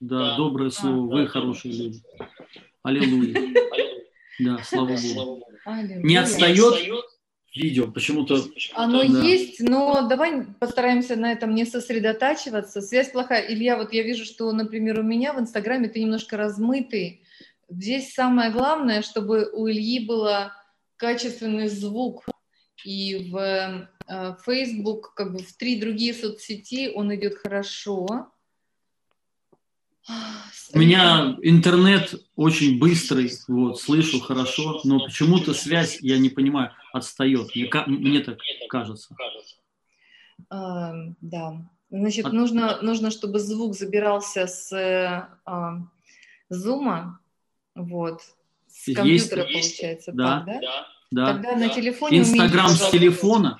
Да, доброе слово. Вы хорошие люди. Аллилуйя. Да, слава Богу. Не отстает видео, почему-то... Оно да. есть, но давай постараемся на этом не сосредотачиваться. Связь плохая. Илья, вот я вижу, что, например, у меня в Инстаграме ты немножко размытый. Здесь самое главное, чтобы у Ильи был качественный звук. И в э, Facebook, как бы в три другие соцсети он идет хорошо. У меня интернет очень быстрый, вот, слышу хорошо, но почему-то связь, я не понимаю, отстает. Мне, мне так кажется. А, да. Значит, От... нужно, нужно, чтобы звук забирался с а, зума, вот, с компьютера, есть, получается, да, так, да? Да. Тогда на телефоне Инстаграм с телефона,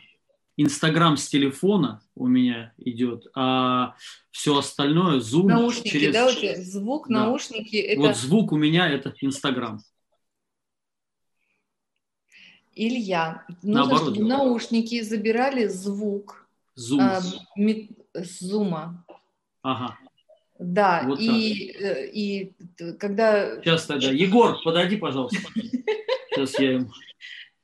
Инстаграм с телефона у меня идет, а все остальное Zoom наушники, через... да, тебя звук, да. наушники. Это... Вот звук у меня это Инстаграм. Илья, нужно, Наоборот. чтобы наушники забирали звук Zoom. А, ми, зума. Ага. Да, вот и, э, и когда... Сейчас тогда. Егор, подойди, пожалуйста. Сейчас я им...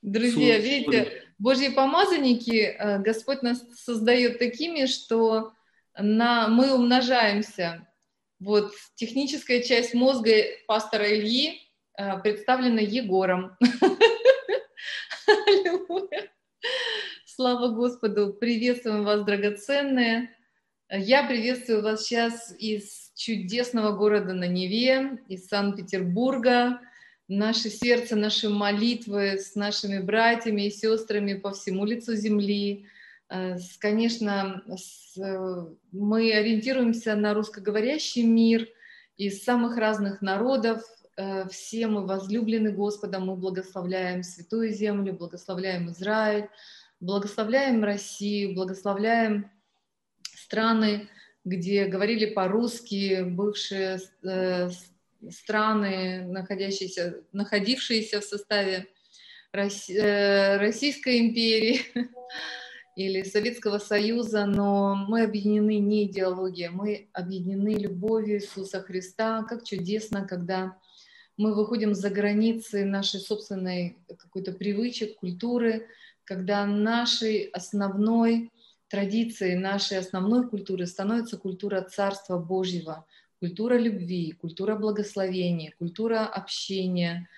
Друзья, видите, Божьи помазанники, э, Господь нас создает такими, что на, мы умножаемся. Вот техническая часть мозга пастора Ильи э, представлена Егором. Слава Господу! Приветствуем вас, драгоценные! Я приветствую вас сейчас из чудесного города на Неве, из Санкт-Петербурга. Наше сердце, наши молитвы с нашими братьями и сестрами по всему лицу земли. Э, конечно, мы ориентируемся на русскоговорящий мир из самых разных народов, Э, все мы возлюблены Господом, мы благословляем Святую Землю, благословляем Израиль, благословляем Россию, благословляем страны, где говорили по-русски, бывшие э, страны, находящиеся, находившиеся в составе э, Российской империи или Советского Союза, но мы объединены не идеологией, мы объединены любовью Иисуса Христа. Как чудесно, когда мы выходим за границы нашей собственной какой-то привычек, культуры, когда нашей основной традицией, нашей основной культуры становится культура Царства Божьего, культура любви, культура благословения, культура общения.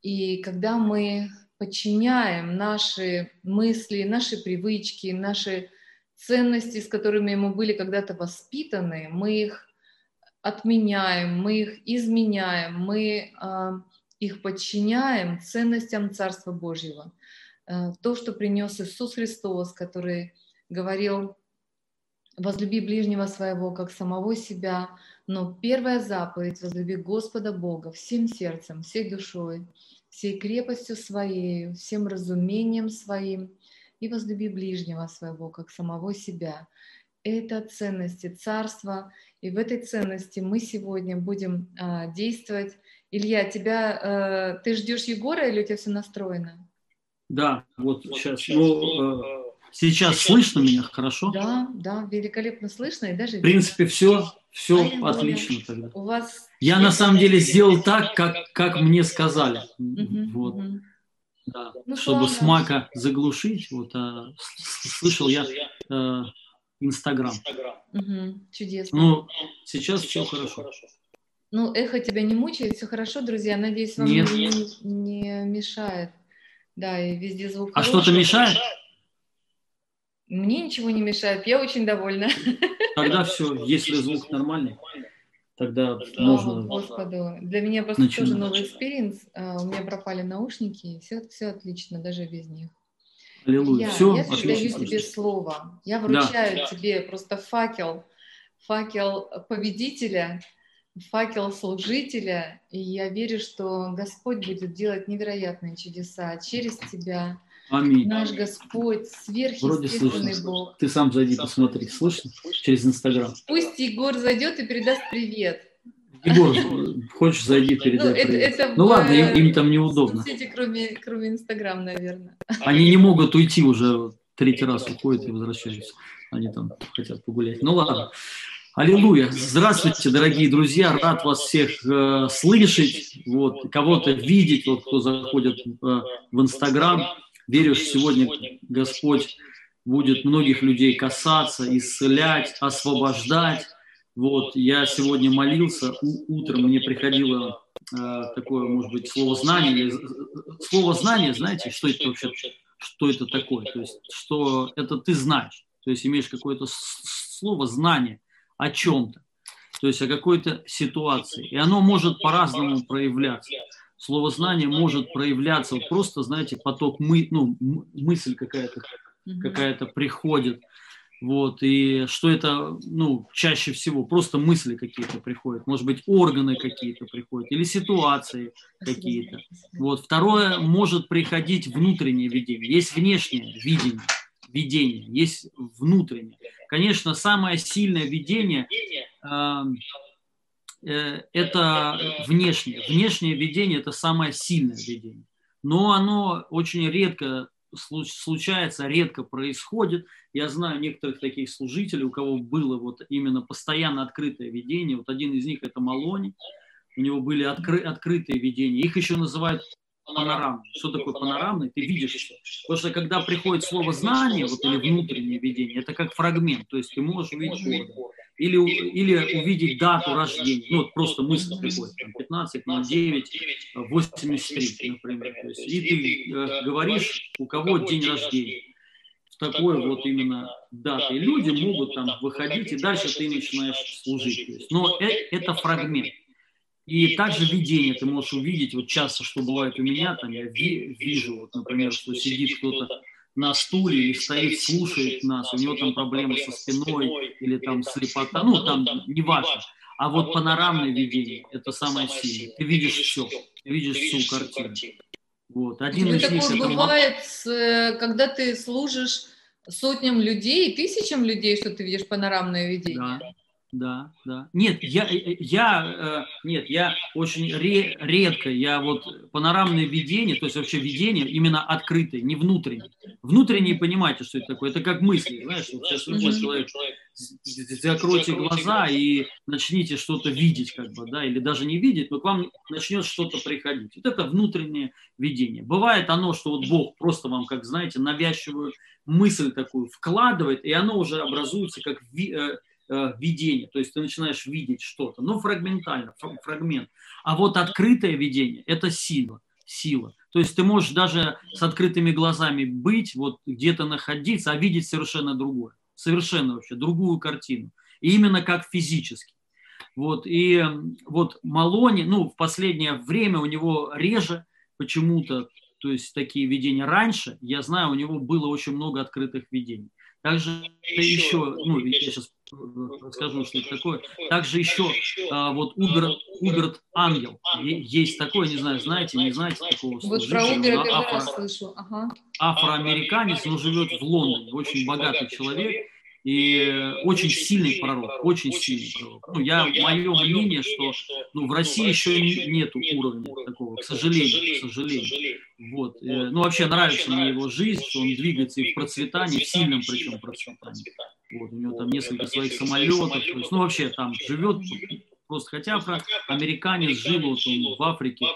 И когда мы подчиняем наши мысли, наши привычки, наши ценности, с которыми мы были когда-то воспитаны, мы их отменяем, мы их изменяем, мы э, их подчиняем ценностям Царства Божьего. Э, то, что принес Иисус Христос, который говорил, возлюби ближнего своего, как самого себя, но первая заповедь – возлюби Господа Бога всем сердцем, всей душой, всей крепостью своей, всем разумением своим, и возлюби ближнего своего, как самого себя. Это ценности Царства, и в этой ценности мы сегодня будем а, действовать. Илья, тебя, э, ты ждешь Егора или у тебя все настроено? Да, вот сейчас. Ну, э, сейчас слышно меня хорошо? Да, да, великолепно слышно и даже. В принципе, все, все а отлично тогда. У вас. Я на самом деле сделал так, как как мне сказали, угу, вот. Угу. Да, ну, чтобы слава. смака заглушить, вот, а, слышал я а, Инстаграм. Угу, чудесно. Ну, сейчас все хорошо. Ну, эхо тебя не мучает, все хорошо, друзья. Надеюсь, вам Нет. Не, не мешает. Да, и везде звук. А что-то мешает? Мне ничего не мешает, я очень довольна. Тогда все, если звук нормальный, тогда можно. Господу. Для меня просто начинать. тоже новый experience. А, у меня пропали наушники, все, все отлично, даже без них. Аллилуйя. Я, Все я передаю тебе слово. Я вручаю да. тебе просто факел, факел победителя, факел служителя, и я верю, что Господь будет делать невероятные чудеса через тебя. Аминь. Наш Господь, сверхъестественный Бог. Ты сам зайди, посмотри, слышно? Через Инстаграм. Пусть Егор зайдет и передаст привет. Егор, хочешь, зайди, передай. Ну, это, это ну ладно, им, им там неудобно. Соцсети, кроме, кроме Инстаграм, наверное. Они не могут уйти уже, третий раз уходят и возвращаются. Они там хотят погулять. Ну ладно. Аллилуйя! Здравствуйте, дорогие друзья! Рад вас всех э, слышать, вот, кого-то видеть, вот, кто заходит э, в Инстаграм. Верю, что сегодня Господь будет многих людей касаться, исцелять, освобождать. Вот, я сегодня молился, утром мне приходило э, такое, может быть, слово знание. Слово знание, знаете, что это вообще, что это такое? То есть, что это ты знаешь, то есть имеешь какое-то слово знание – о чем-то, то есть о какой-то ситуации. И оно может по-разному проявляться. Слово знание может проявляться, вот просто, знаете, поток мы, ну, мысль какая-то какая-то приходит. Вот, и что это, ну, чаще всего просто мысли какие-то приходят, может быть, органы какие-то приходят, или ситуации какие-то. Вот, второе, может приходить внутреннее видение. Есть внешнее видение, видение, есть внутреннее. Конечно, самое сильное видение э, это внешнее. Внешнее видение это самое сильное видение. Но оно очень редко случается, редко происходит. Я знаю некоторых таких служителей, у кого было вот именно постоянно открытое видение. Вот один из них это Малони. У него были откры, открытые видения. Их еще называют панорамный. Что такое панорамный? Ты видишь все. Потому что когда приходит слово знание, вот или внутреннее видение, это как фрагмент, то есть ты можешь увидеть орган. Или, или увидеть дату рождения. Ну, вот просто мысль приходит, там, 15, 09, 83, например. То есть, и ты э, говоришь, у кого день рождения в такой вот именно даты. И люди могут там выходить, и дальше ты начинаешь служить. То есть, но это, это фрагмент. И также видение ты можешь увидеть, вот часто, что бывает у меня, там я ви, вижу, вот, например, что сидит кто-то на стуле или стоит, слушает нас, у него там проблемы со спиной или там слепота, ну там не важно. А вот панорамное видение – это самое сильное. Ты видишь все, ты видишь всю картину. Вот. Один ну, из них это бывает, э, когда ты служишь сотням людей, тысячам людей, что ты видишь панорамное видение. Да. Да, да. Нет, я, э, я, э, нет, я очень ре, редко, я вот панорамное видение, то есть вообще видение именно открытое, не внутреннее. Внутреннее, понимаете, что это такое? Это как мысли, знаешь, вот сейчас любой человек, закройте глаза и начните что-то видеть, как бы, да, или даже не видеть, но к вам начнет что-то приходить. Вот это внутреннее видение. Бывает оно, что вот Бог просто вам, как знаете, навязчивую мысль такую вкладывает, и оно уже образуется как Э, видение, то есть ты начинаешь видеть что-то, но фрагментально, фрагмент. А вот открытое видение – это сила, сила. То есть ты можешь даже с открытыми глазами быть, вот где-то находиться, а видеть совершенно другое, совершенно вообще другую картину. И именно как физически. Вот, и вот Малони, ну, в последнее время у него реже почему-то, то есть такие видения раньше, я знаю, у него было очень много открытых видений. Также еще, ну, я сейчас расскажу, что это такое. Также еще а, вот Убер, Уберт Ангел. Есть такое, не знаю, знаете, не знаете такого Вот про Убера афро. Афроамериканец, но живет в Лондоне, очень богатый человек и очень сильный пророк, очень сильный пророк. Ну, я, мое мнение, что ну, в России еще нет уровня такого, к сожалению, к сожалению. Вот. Э, ну, вообще нравится мне его жизнь, что он двигается и в процветании, в сильном причем процветании. Вот, у него там несколько своих самолетов, то есть, ну, вообще там живет просто, хотя американец жил вот он в Африке,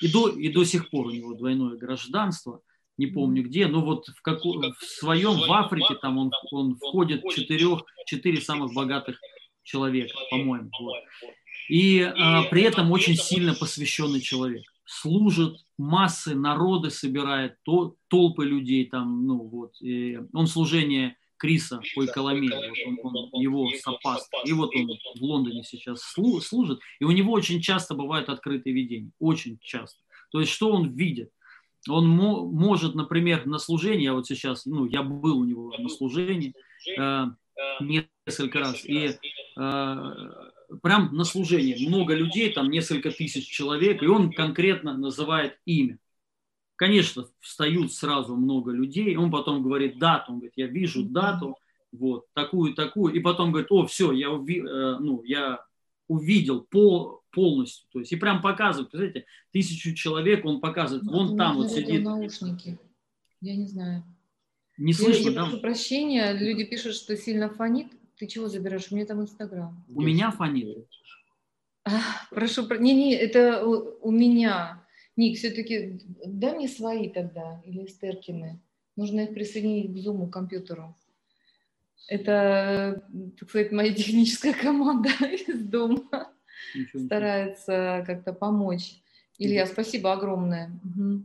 и до, и до сих пор у него двойное гражданство, не помню где, но вот в, как, в своем в Африке там он, он входит в четырех, четыре самых богатых человека, по-моему. Вот. И а, при этом очень сильно посвященный человек. Служит, массы, народы собирает, то, толпы людей там, ну вот. И он служение Криса Койкаламея, вот он, он, его сопаст. И вот он в Лондоне сейчас служит, и у него очень часто бывают открытые видения, очень часто. То есть что он видит? Он мо- может, например, на служении, я вот сейчас, ну, я был у него на служении э, несколько раз, и э, прям на служении много людей, там несколько тысяч человек, и он конкретно называет имя. Конечно, встают сразу много людей, он потом говорит дату, он говорит, я вижу дату, вот, такую, такую, и потом говорит, о, все, я, уви, э, ну, я увидел по, полностью. То есть и прям показывает, знаете, тысячу человек он показывает, ну, вон там вот сидит. Наушники, я не знаю. Не слышно, я, да? прошу прощения, люди пишут, что сильно фонит. Ты чего забираешь? У меня там Инстаграм. У меня фонит. Прошу, не, не, это у, у меня. Ник, все-таки дай мне свои тогда, или Стеркины. Нужно их присоединить к зуму, к компьютеру. Это, так сказать, моя техническая команда из дома старается как-то помочь. Илья, спасибо огромное. Угу.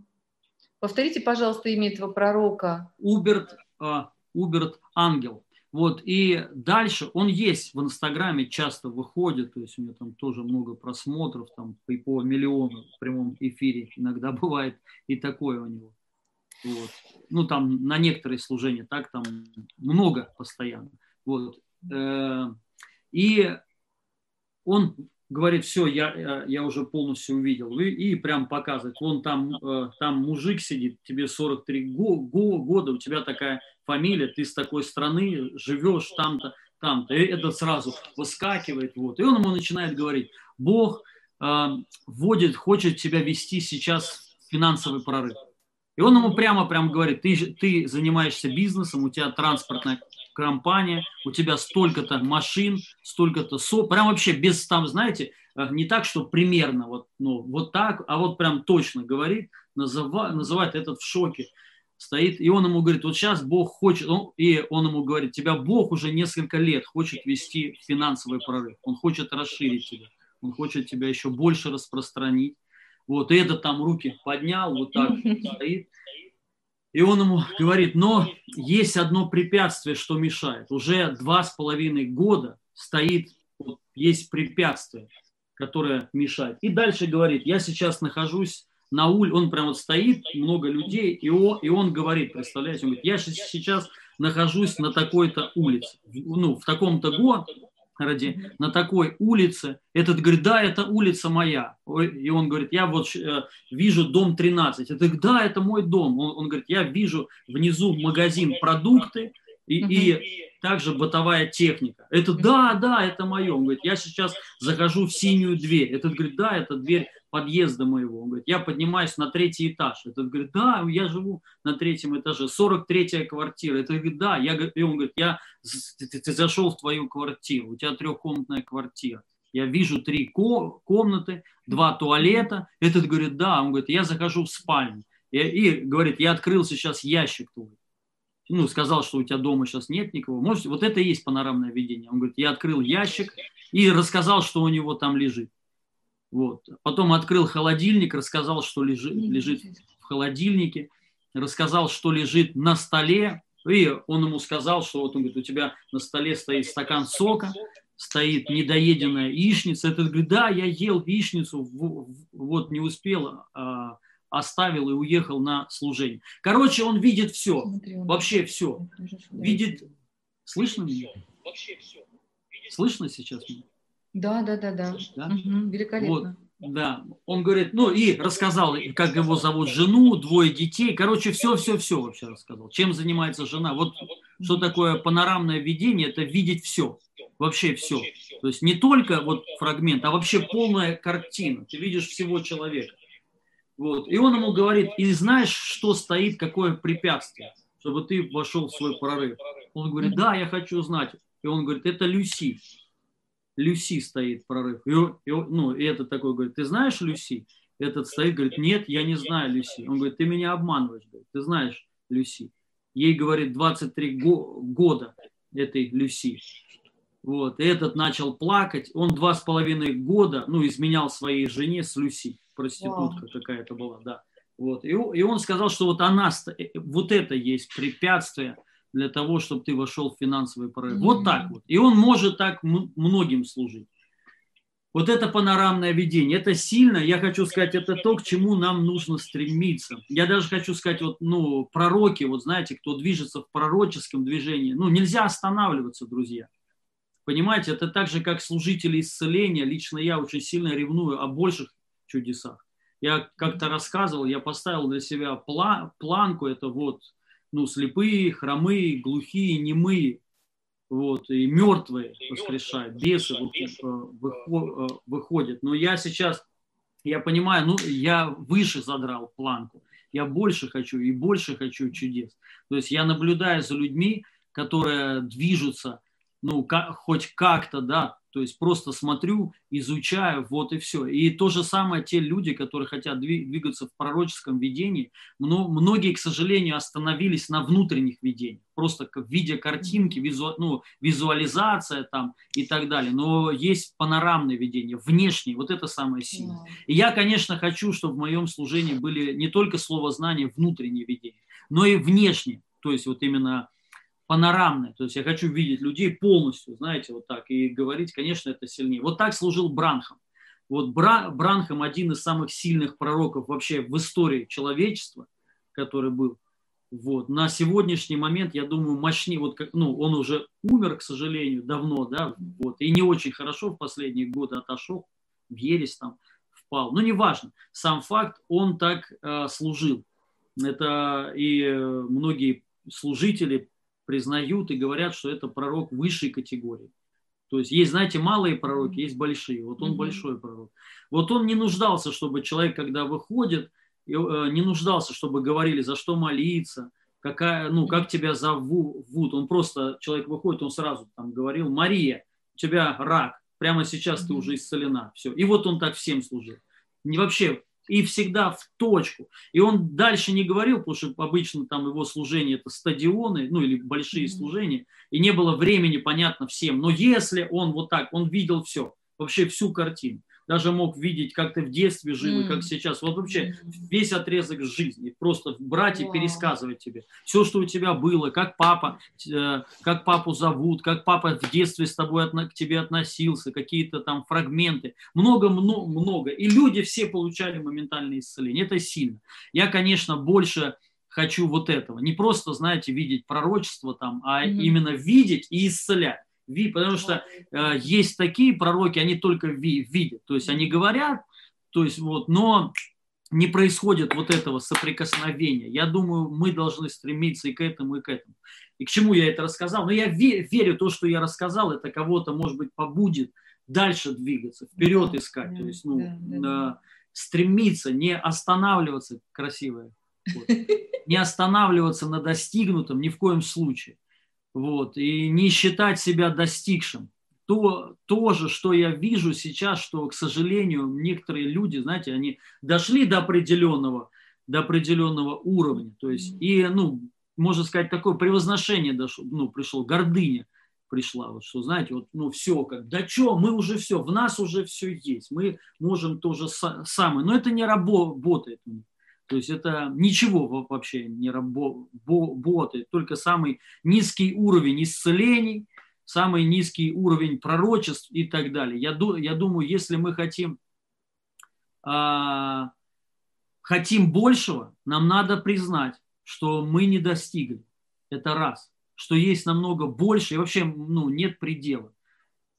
Повторите, пожалуйста, имя этого пророка. Уберт, uh, Уберт Ангел. Вот, и дальше он есть в Инстаграме, часто выходит, то есть у него там тоже много просмотров, там и по миллиону в прямом эфире иногда бывает и такое у него. Вот. Ну, там на некоторые служения, так, там много постоянно. Вот. Э, и он говорит, все, я, я уже полностью увидел. И, и прям показывает, вон там, э, там мужик сидит, тебе 43 го, го, года, у тебя такая фамилия, ты с такой страны живешь там-то, там-то. И это сразу выскакивает. Вот. И он ему начинает говорить, Бог э, вводит, хочет тебя вести сейчас в финансовый прорыв. И он ему прямо прям говорит, ты, ты занимаешься бизнесом, у тебя транспортная компания, у тебя столько-то машин, столько-то со, прям вообще без там, знаете, э, не так, что примерно вот, ну, вот так, а вот прям точно говорит, называет, называет этот в шоке. Стоит, и он ему говорит, вот сейчас Бог хочет, он, и он ему говорит, тебя Бог уже несколько лет хочет вести финансовый прорыв, он хочет расширить тебя, он хочет тебя еще больше распространить, вот, и этот там руки поднял, вот так стоит, и он ему говорит, но есть одно препятствие, что мешает. Уже два с половиной года стоит, вот, есть препятствие, которое мешает. И дальше говорит, я сейчас нахожусь на улице, он прям вот стоит, много людей, и он, и он говорит, представляете, он говорит, я сейчас нахожусь на такой-то улице, ну, в таком-то городе, на такой улице. Этот говорит, да, это улица моя. И он говорит, я вот э, вижу дом 13. Это говорит, да, это мой дом. Он, он говорит, я вижу внизу магазин продукты, и, и также бытовая техника. Это да, да, это мое. Он говорит, я сейчас захожу в синюю дверь. Этот говорит, да, это дверь подъезда моего. Он говорит, я поднимаюсь на третий этаж. Этот говорит, да, я живу на третьем этаже, 43-я квартира. Это говорит, да, я, и он говорит, я, ты, ты зашел в твою квартиру, у тебя трехкомнатная квартира. Я вижу три комнаты, два туалета. Этот говорит, да, он говорит, я захожу в спальню. И, и говорит, я открыл сейчас ящик твой ну, сказал, что у тебя дома сейчас нет никого. Можете, вот это и есть панорамное видение. Он говорит, я открыл ящик и рассказал, что у него там лежит. Вот. Потом открыл холодильник, рассказал, что лежит, лежит в холодильнике, рассказал, что лежит на столе. И он ему сказал, что вот он говорит, у тебя на столе стоит стакан сока, стоит недоеденная яичница. Этот говорит, да, я ел яичницу, вот не успел, а, оставил и уехал на служение. Короче, он видит все, вообще все. Видит, слышно меня? Вообще все. Слышно сейчас меня? Да, да, да, да. да? Угу, великолепно. Вот, да, он говорит, ну и рассказал, как его зовут жену, двое детей, короче, все-все-все вообще рассказал. Чем занимается жена? Вот что такое панорамное видение, это видеть все, вообще все. То есть не только вот фрагмент, а вообще полная картина. Ты видишь всего человека. Вот. И он ему говорит, и знаешь, что стоит, какое препятствие, чтобы ты вошел в свой прорыв? Он говорит, да, я хочу знать. И он говорит, это Люси. Люси стоит прорыв. И, и, ну, и этот такой говорит, ты знаешь Люси? Этот стоит, говорит, нет, я не знаю Люси. Он говорит, ты меня обманываешь. Говорит, ты знаешь Люси. Ей, говорит, 23 го- года этой Люси. Вот, и этот начал плакать. Он два с половиной года, ну, изменял своей жене с Люси проститутка wow. какая-то была, да. Вот. И, и он сказал, что вот она, э, вот это есть препятствие для того, чтобы ты вошел в финансовый прорыв. Mm-hmm. Вот так вот. И он может так многим служить. Вот это панорамное видение, это сильно, я хочу сказать, это то, к чему нам нужно стремиться. Я даже хочу сказать, вот, ну, пророки, вот знаете, кто движется в пророческом движении, ну, нельзя останавливаться, друзья. Понимаете, это так же, как служители исцеления. Лично я очень сильно ревную о больших чудесах. Я как-то рассказывал, я поставил для себя планку, это вот, ну, слепые, хромые, глухие, немые, вот, и мертвые воскрешают, бесы вот, э, выходят. Но я сейчас, я понимаю, ну, я выше задрал планку, я больше хочу и больше хочу чудес. То есть я наблюдаю за людьми, которые движутся ну, как, хоть как-то, да, то есть просто смотрю, изучаю, вот и все. И то же самое те люди, которые хотят двигаться в пророческом видении, многие, к сожалению, остановились на внутренних видениях, просто в виде картинки, визу, ну, визуализация там и так далее. Но есть панорамное видение, внешнее, вот это самое сильное. И я, конечно, хочу, чтобы в моем служении были не только слово знания, внутренние видения, но и внешние, то есть вот именно панорамное. То есть я хочу видеть людей полностью, знаете, вот так. И говорить, конечно, это сильнее. Вот так служил Бранхам. Вот Бра, Бранхам один из самых сильных пророков вообще в истории человечества, который был. Вот. На сегодняшний момент, я думаю, мощнее, вот как, ну, он уже умер, к сожалению, давно, да, вот, и не очень хорошо в последние годы отошел, в ересь там впал. Но неважно, сам факт, он так э, служил. Это и э, многие служители признают и говорят, что это пророк высшей категории. То есть есть, знаете, малые пророки, есть большие. Вот он mm-hmm. большой пророк. Вот он не нуждался, чтобы человек, когда выходит, э, не нуждался, чтобы говорили, за что молиться, какая, ну, как тебя зовут. Он просто, человек выходит, он сразу там говорил, Мария, у тебя рак, прямо сейчас ты уже исцелена. Все. И вот он так всем служил. Не вообще и всегда в точку. И он дальше не говорил, потому что обычно там его служение это стадионы, ну или большие mm-hmm. служения, и не было времени, понятно, всем. Но если он вот так, он видел все, вообще всю картину даже мог видеть, как ты в детстве жил, mm. и как сейчас. Вот вообще mm. весь отрезок жизни. Просто брать и wow. пересказывать тебе. Все, что у тебя было, как папа, э, как папу зовут, как папа в детстве с тобой к тебе относился, какие-то там фрагменты. Много-много. И люди все получали моментальное исцеление. Это сильно. Я, конечно, больше хочу вот этого. Не просто, знаете, видеть пророчество там, а mm-hmm. именно видеть и исцелять ви, потому что э, есть такие пророки, они только ви, видят, то есть они говорят, то есть вот, но не происходит вот этого соприкосновения. Я думаю, мы должны стремиться и к этому, и к этому. И к чему я это рассказал? Но я ве- верю, то, что я рассказал, это кого-то, может быть, побудет дальше двигаться, вперед да, искать, да, то есть, ну, да, да, да. стремиться, не останавливаться, красивое, вот, не останавливаться на достигнутом ни в коем случае вот, и не считать себя достигшим. То, то же, что я вижу сейчас, что, к сожалению, некоторые люди, знаете, они дошли до определенного, до определенного уровня, то есть, и, ну, можно сказать, такое превозношение дошло, ну, пришло, гордыня пришла, вот что, знаете, вот, ну, все, как, да что, мы уже все, в нас уже все есть, мы можем то же самое, но это не работает у них. То есть это ничего вообще не работает, только самый низкий уровень исцелений, самый низкий уровень пророчеств и так далее. Я, я думаю, если мы хотим, а, хотим большего, нам надо признать, что мы не достигли. Это раз. Что есть намного больше и вообще ну, нет предела.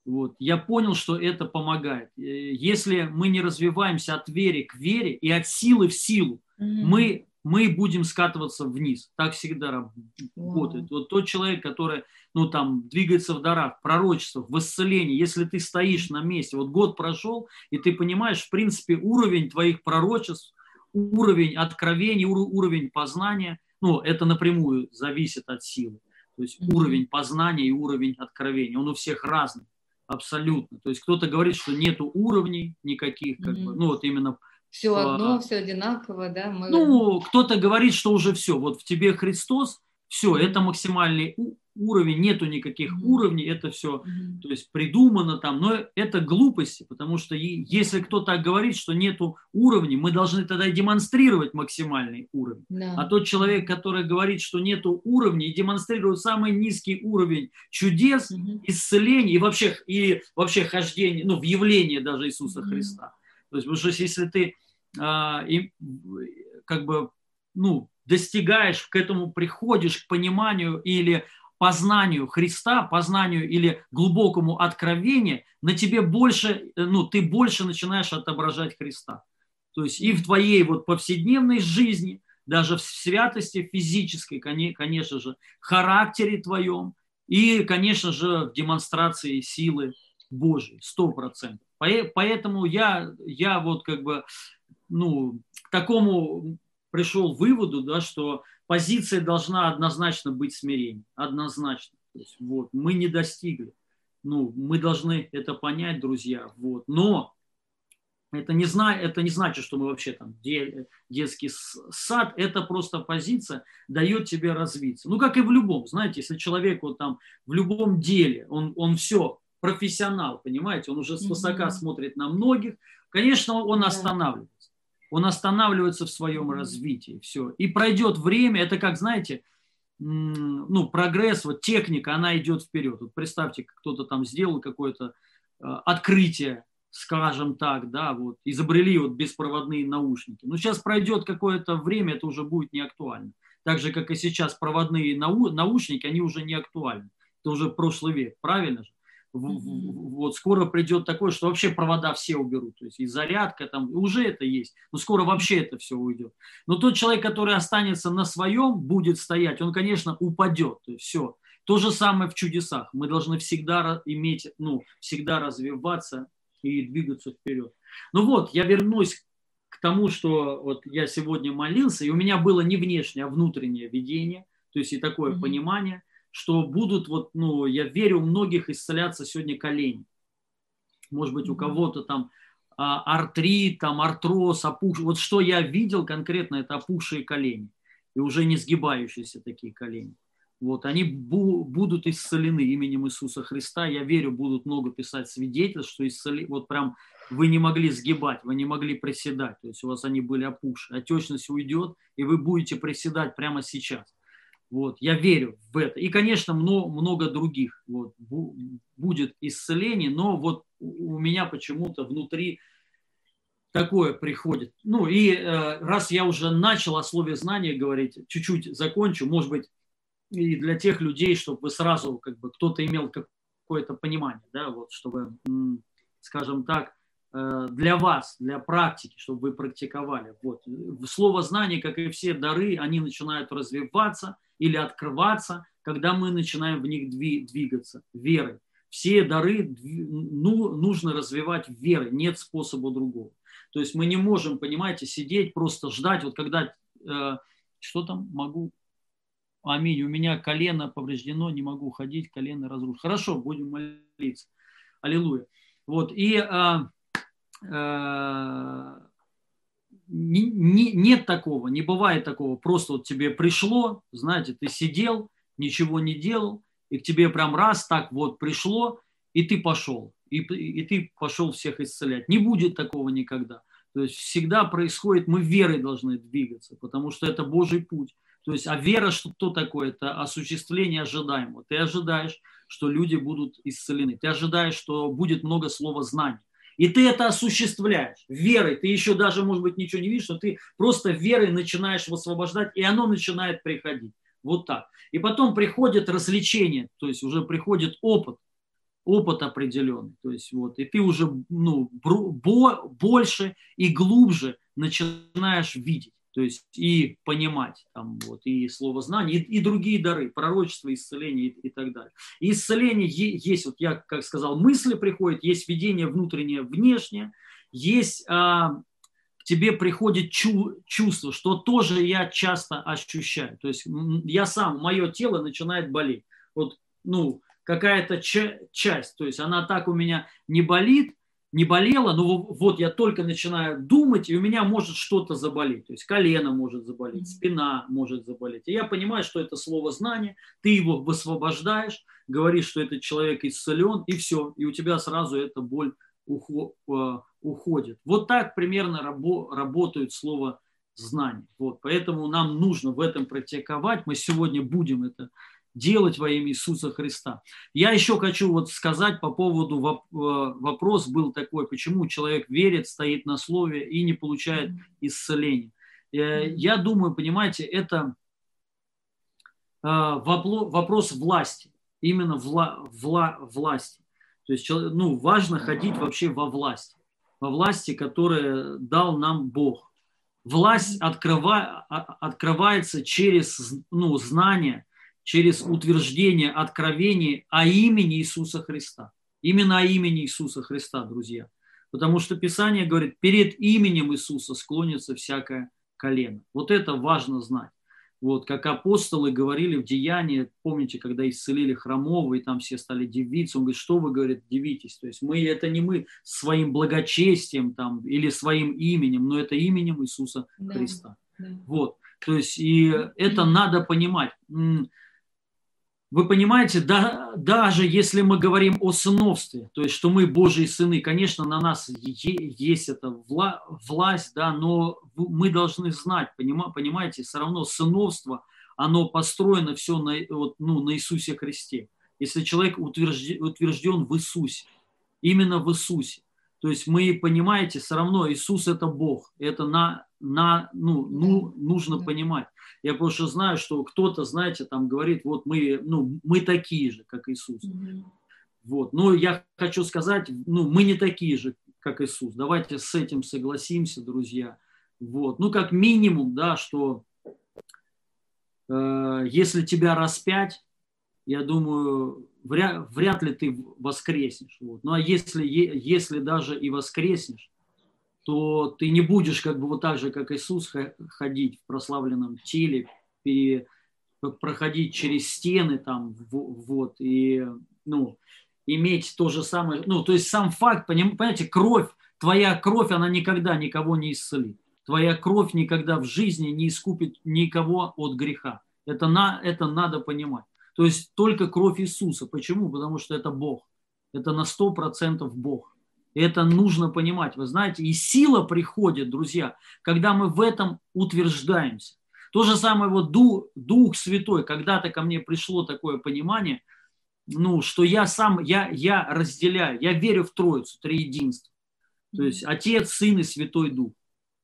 Вот. Я понял, что это помогает. Э, если мы не развиваемся от веры к вере и от силы в силу, mm-hmm. мы, мы будем скатываться вниз. Так всегда работает. Wow. Вот тот человек, который ну, там, двигается в дарах, пророчествах, в исцелении, если ты стоишь на месте, вот год прошел, и ты понимаешь, в принципе, уровень твоих пророчеств, уровень откровений, уровень познания, ну, это напрямую зависит от силы. То есть mm-hmm. уровень познания и уровень откровения, он у всех разный, абсолютно. То есть кто-то говорит, что нету уровней никаких, как mm-hmm. бы, ну, вот именно все одно, а, все одинаково, да? Мы... Ну, кто-то говорит, что уже все, вот в тебе Христос, все, это максимальный уровень, нету никаких mm-hmm. уровней, это все, mm-hmm. то есть придумано там, но это глупости, потому что если кто-то говорит, что нету уровней, мы должны тогда демонстрировать максимальный уровень. Да. А тот человек, который говорит, что нету уровней, и демонстрирует самый низкий уровень чудес, mm-hmm. исцелений и вообще, и вообще хождения, ну, в явление даже Иисуса mm-hmm. Христа. То есть, потому что если ты и, как бы, ну, достигаешь, к этому приходишь, к пониманию или познанию Христа, познанию или глубокому откровению, на тебе больше, ну, ты больше начинаешь отображать Христа. То есть и в твоей вот повседневной жизни, даже в святости физической, конечно же, характере твоем и, конечно же, в демонстрации силы Божьей, сто процентов. Поэтому я, я вот как бы ну, к такому пришел выводу, да, что позиция должна однозначно быть смирение, однозначно. То есть, вот, мы не достигли. ну, мы должны это понять, друзья. Вот. Но это не, зна, это не значит, что мы вообще там де, детский сад. Это просто позиция дает тебе развиться. Ну, как и в любом, знаете, если человек вот там в любом деле, он, он все, профессионал, понимаете, он уже свысока mm-hmm. смотрит на многих, конечно, он останавливается. Он останавливается в своем развитии, все. И пройдет время, это как, знаете, ну, прогресс, вот техника, она идет вперед. Вот представьте, кто-то там сделал какое-то э, открытие, скажем так, да, вот, изобрели вот беспроводные наушники. Но сейчас пройдет какое-то время, это уже будет не актуально. Так же, как и сейчас проводные нау- наушники, они уже не актуальны. Это уже прошлый век, правильно же? Вот скоро придет такое, что вообще провода все уберут, то есть и зарядка там, уже это есть, но скоро вообще это все уйдет. Но тот человек, который останется на своем, будет стоять, он, конечно, упадет, то есть все. То же самое в чудесах. Мы должны всегда иметь, ну, всегда развиваться и двигаться вперед. Ну вот, я вернусь к тому, что вот я сегодня молился, и у меня было не внешнее, а внутреннее видение, то есть и такое mm-hmm. понимание, что будут, вот, ну, я верю, у многих исцеляться сегодня колени. Может быть, у кого-то там а, артрит, там артроз, опуш... Вот что я видел конкретно, это опухшие колени. И уже не сгибающиеся такие колени. Вот, они бу- будут исцелены именем Иисуса Христа. Я верю, будут много писать свидетельств, что исцели... вот прям вы не могли сгибать, вы не могли приседать. То есть у вас они были опухшие. Отечность уйдет, и вы будете приседать прямо сейчас. Вот, я верю в это. И, конечно, много, много других вот, будет исцеление, но вот у меня почему-то внутри такое приходит. Ну и э, раз я уже начал о слове знания говорить, чуть-чуть закончу, может быть, и для тех людей, чтобы сразу как бы кто-то имел какое-то понимание, да, вот, чтобы, скажем так, э, для вас, для практики, чтобы вы практиковали. Вот. Слово знание, как и все дары, они начинают развиваться или открываться, когда мы начинаем в них двигаться верой. Все дары ну, нужно развивать верой, нет способа другого. То есть мы не можем, понимаете, сидеть, просто ждать, вот когда, э, что там могу Аминь. У меня колено повреждено, не могу ходить, колено разрушено. Хорошо, будем молиться. Аллилуйя. Вот, и а, а, не, не, нет такого, не бывает такого. Просто вот тебе пришло, знаете, ты сидел, ничего не делал, и к тебе прям раз так вот пришло, и ты пошел. И, и ты пошел всех исцелять. Не будет такого никогда. То есть всегда происходит, мы верой должны двигаться, потому что это Божий путь. То есть, а вера, что, что такое? Это осуществление ожидаемого. Ты ожидаешь, что люди будут исцелены. Ты ожидаешь, что будет много слова знаний. И ты это осуществляешь верой. Ты еще даже, может быть, ничего не видишь, но ты просто верой начинаешь высвобождать, и оно начинает приходить. Вот так. И потом приходит развлечение, то есть уже приходит опыт, опыт определенный. То есть вот, и ты уже ну, больше и глубже начинаешь видеть то есть и понимать там вот и слово знания, и, и другие дары, пророчество, исцеление и, и так далее. И исцеление есть, вот я как сказал, мысли приходят, есть видение внутреннее, внешнее, есть а, к тебе приходит чу, чувство, что тоже я часто ощущаю. То есть я сам, мое тело начинает болеть. Вот, ну, какая-то часть, то есть она так у меня не болит, не болело, но вот я только начинаю думать, и у меня может что-то заболеть. То есть колено может заболеть, спина может заболеть. И я понимаю, что это слово знание, ты его высвобождаешь, говоришь, что этот человек исцелен, и все, и у тебя сразу эта боль э, уходит. Вот так примерно работает слово знание. Вот, поэтому нам нужно в этом практиковать. Мы сегодня будем это делать во имя Иисуса Христа. Я еще хочу вот сказать по поводу, э, вопрос был такой, почему человек верит, стоит на слове и не получает исцеления. Э, я думаю, понимаете, это э, вопрос власти, именно вла, вла, власти. То есть ну, важно ходить вообще во власть, во власти, которую дал нам Бог. Власть открыва, открывается через ну, знание – через утверждение откровений о имени Иисуса Христа. Именно о имени Иисуса Христа, друзья. Потому что Писание говорит, перед именем Иисуса склонится всякое колено. Вот это важно знать. Вот, как апостолы говорили в Деянии, помните, когда исцелили хромого, и там все стали дивиться, он говорит, что вы, говорит, дивитесь? То есть мы, это не мы своим благочестием там, или своим именем, но это именем Иисуса да, Христа. Да. Вот, то есть и это надо понимать. Вы понимаете, да, даже если мы говорим о сыновстве, то есть что мы Божьи сыны, конечно, на нас есть эта вла, власть, да, но мы должны знать, понимаете, все равно сыновство, оно построено все на, вот, ну, на Иисусе Христе. Если человек утвержден, утвержден в Иисусе, именно в Иисусе, то есть мы, понимаете, все равно Иисус это Бог, это на, на, ну, ну, нужно понимать. Я что знаю, что кто-то, знаете, там говорит, вот мы, ну, мы такие же, как Иисус. Вот. Но я хочу сказать, ну, мы не такие же, как Иисус. Давайте с этим согласимся, друзья. Вот. Ну, как минимум, да, что э, если тебя распять, я думаю, вряд, вряд ли ты воскреснешь. Вот. Ну, а если, если даже и воскреснешь, то ты не будешь как бы вот так же, как Иисус, ходить в прославленном теле, пере, проходить через стены там, вот, и, ну, иметь то же самое, ну, то есть сам факт, понимаете, кровь, твоя кровь, она никогда никого не исцелит. Твоя кровь никогда в жизни не искупит никого от греха. Это, на, это надо понимать. То есть только кровь Иисуса. Почему? Потому что это Бог. Это на 100% Бог. Это нужно понимать. Вы знаете, и сила приходит, друзья, когда мы в этом утверждаемся. То же самое вот Дух, Дух Святой, когда-то ко мне пришло такое понимание, ну, что я сам, я, я разделяю, я верю в Троицу, Триединство. То есть Отец, Сын и Святой Дух.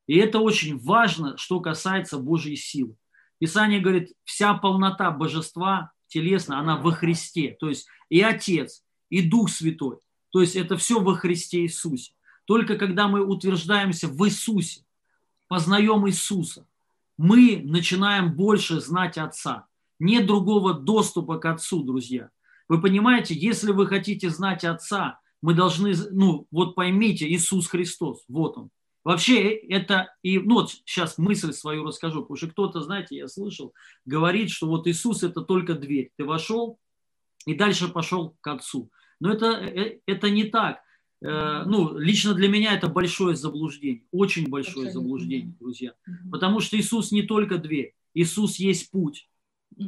И это очень важно, что касается Божьей силы. Писание говорит, вся полнота божества телесно, она во Христе. То есть и Отец, и Дух Святой – то есть это все во Христе Иисусе. Только когда мы утверждаемся в Иисусе, познаем Иисуса, мы начинаем больше знать Отца. Нет другого доступа к Отцу, друзья. Вы понимаете, если вы хотите знать Отца, мы должны, ну вот поймите, Иисус Христос, вот Он. Вообще это, и ну вот сейчас мысль свою расскажу, потому что кто-то, знаете, я слышал, говорит, что вот Иисус это только дверь. Ты вошел и дальше пошел к Отцу. Но это, э, это не так. Э, ну, лично для меня это большое заблуждение, очень большое Абсолютно. заблуждение, друзья. Потому что Иисус не только дверь, Иисус есть путь.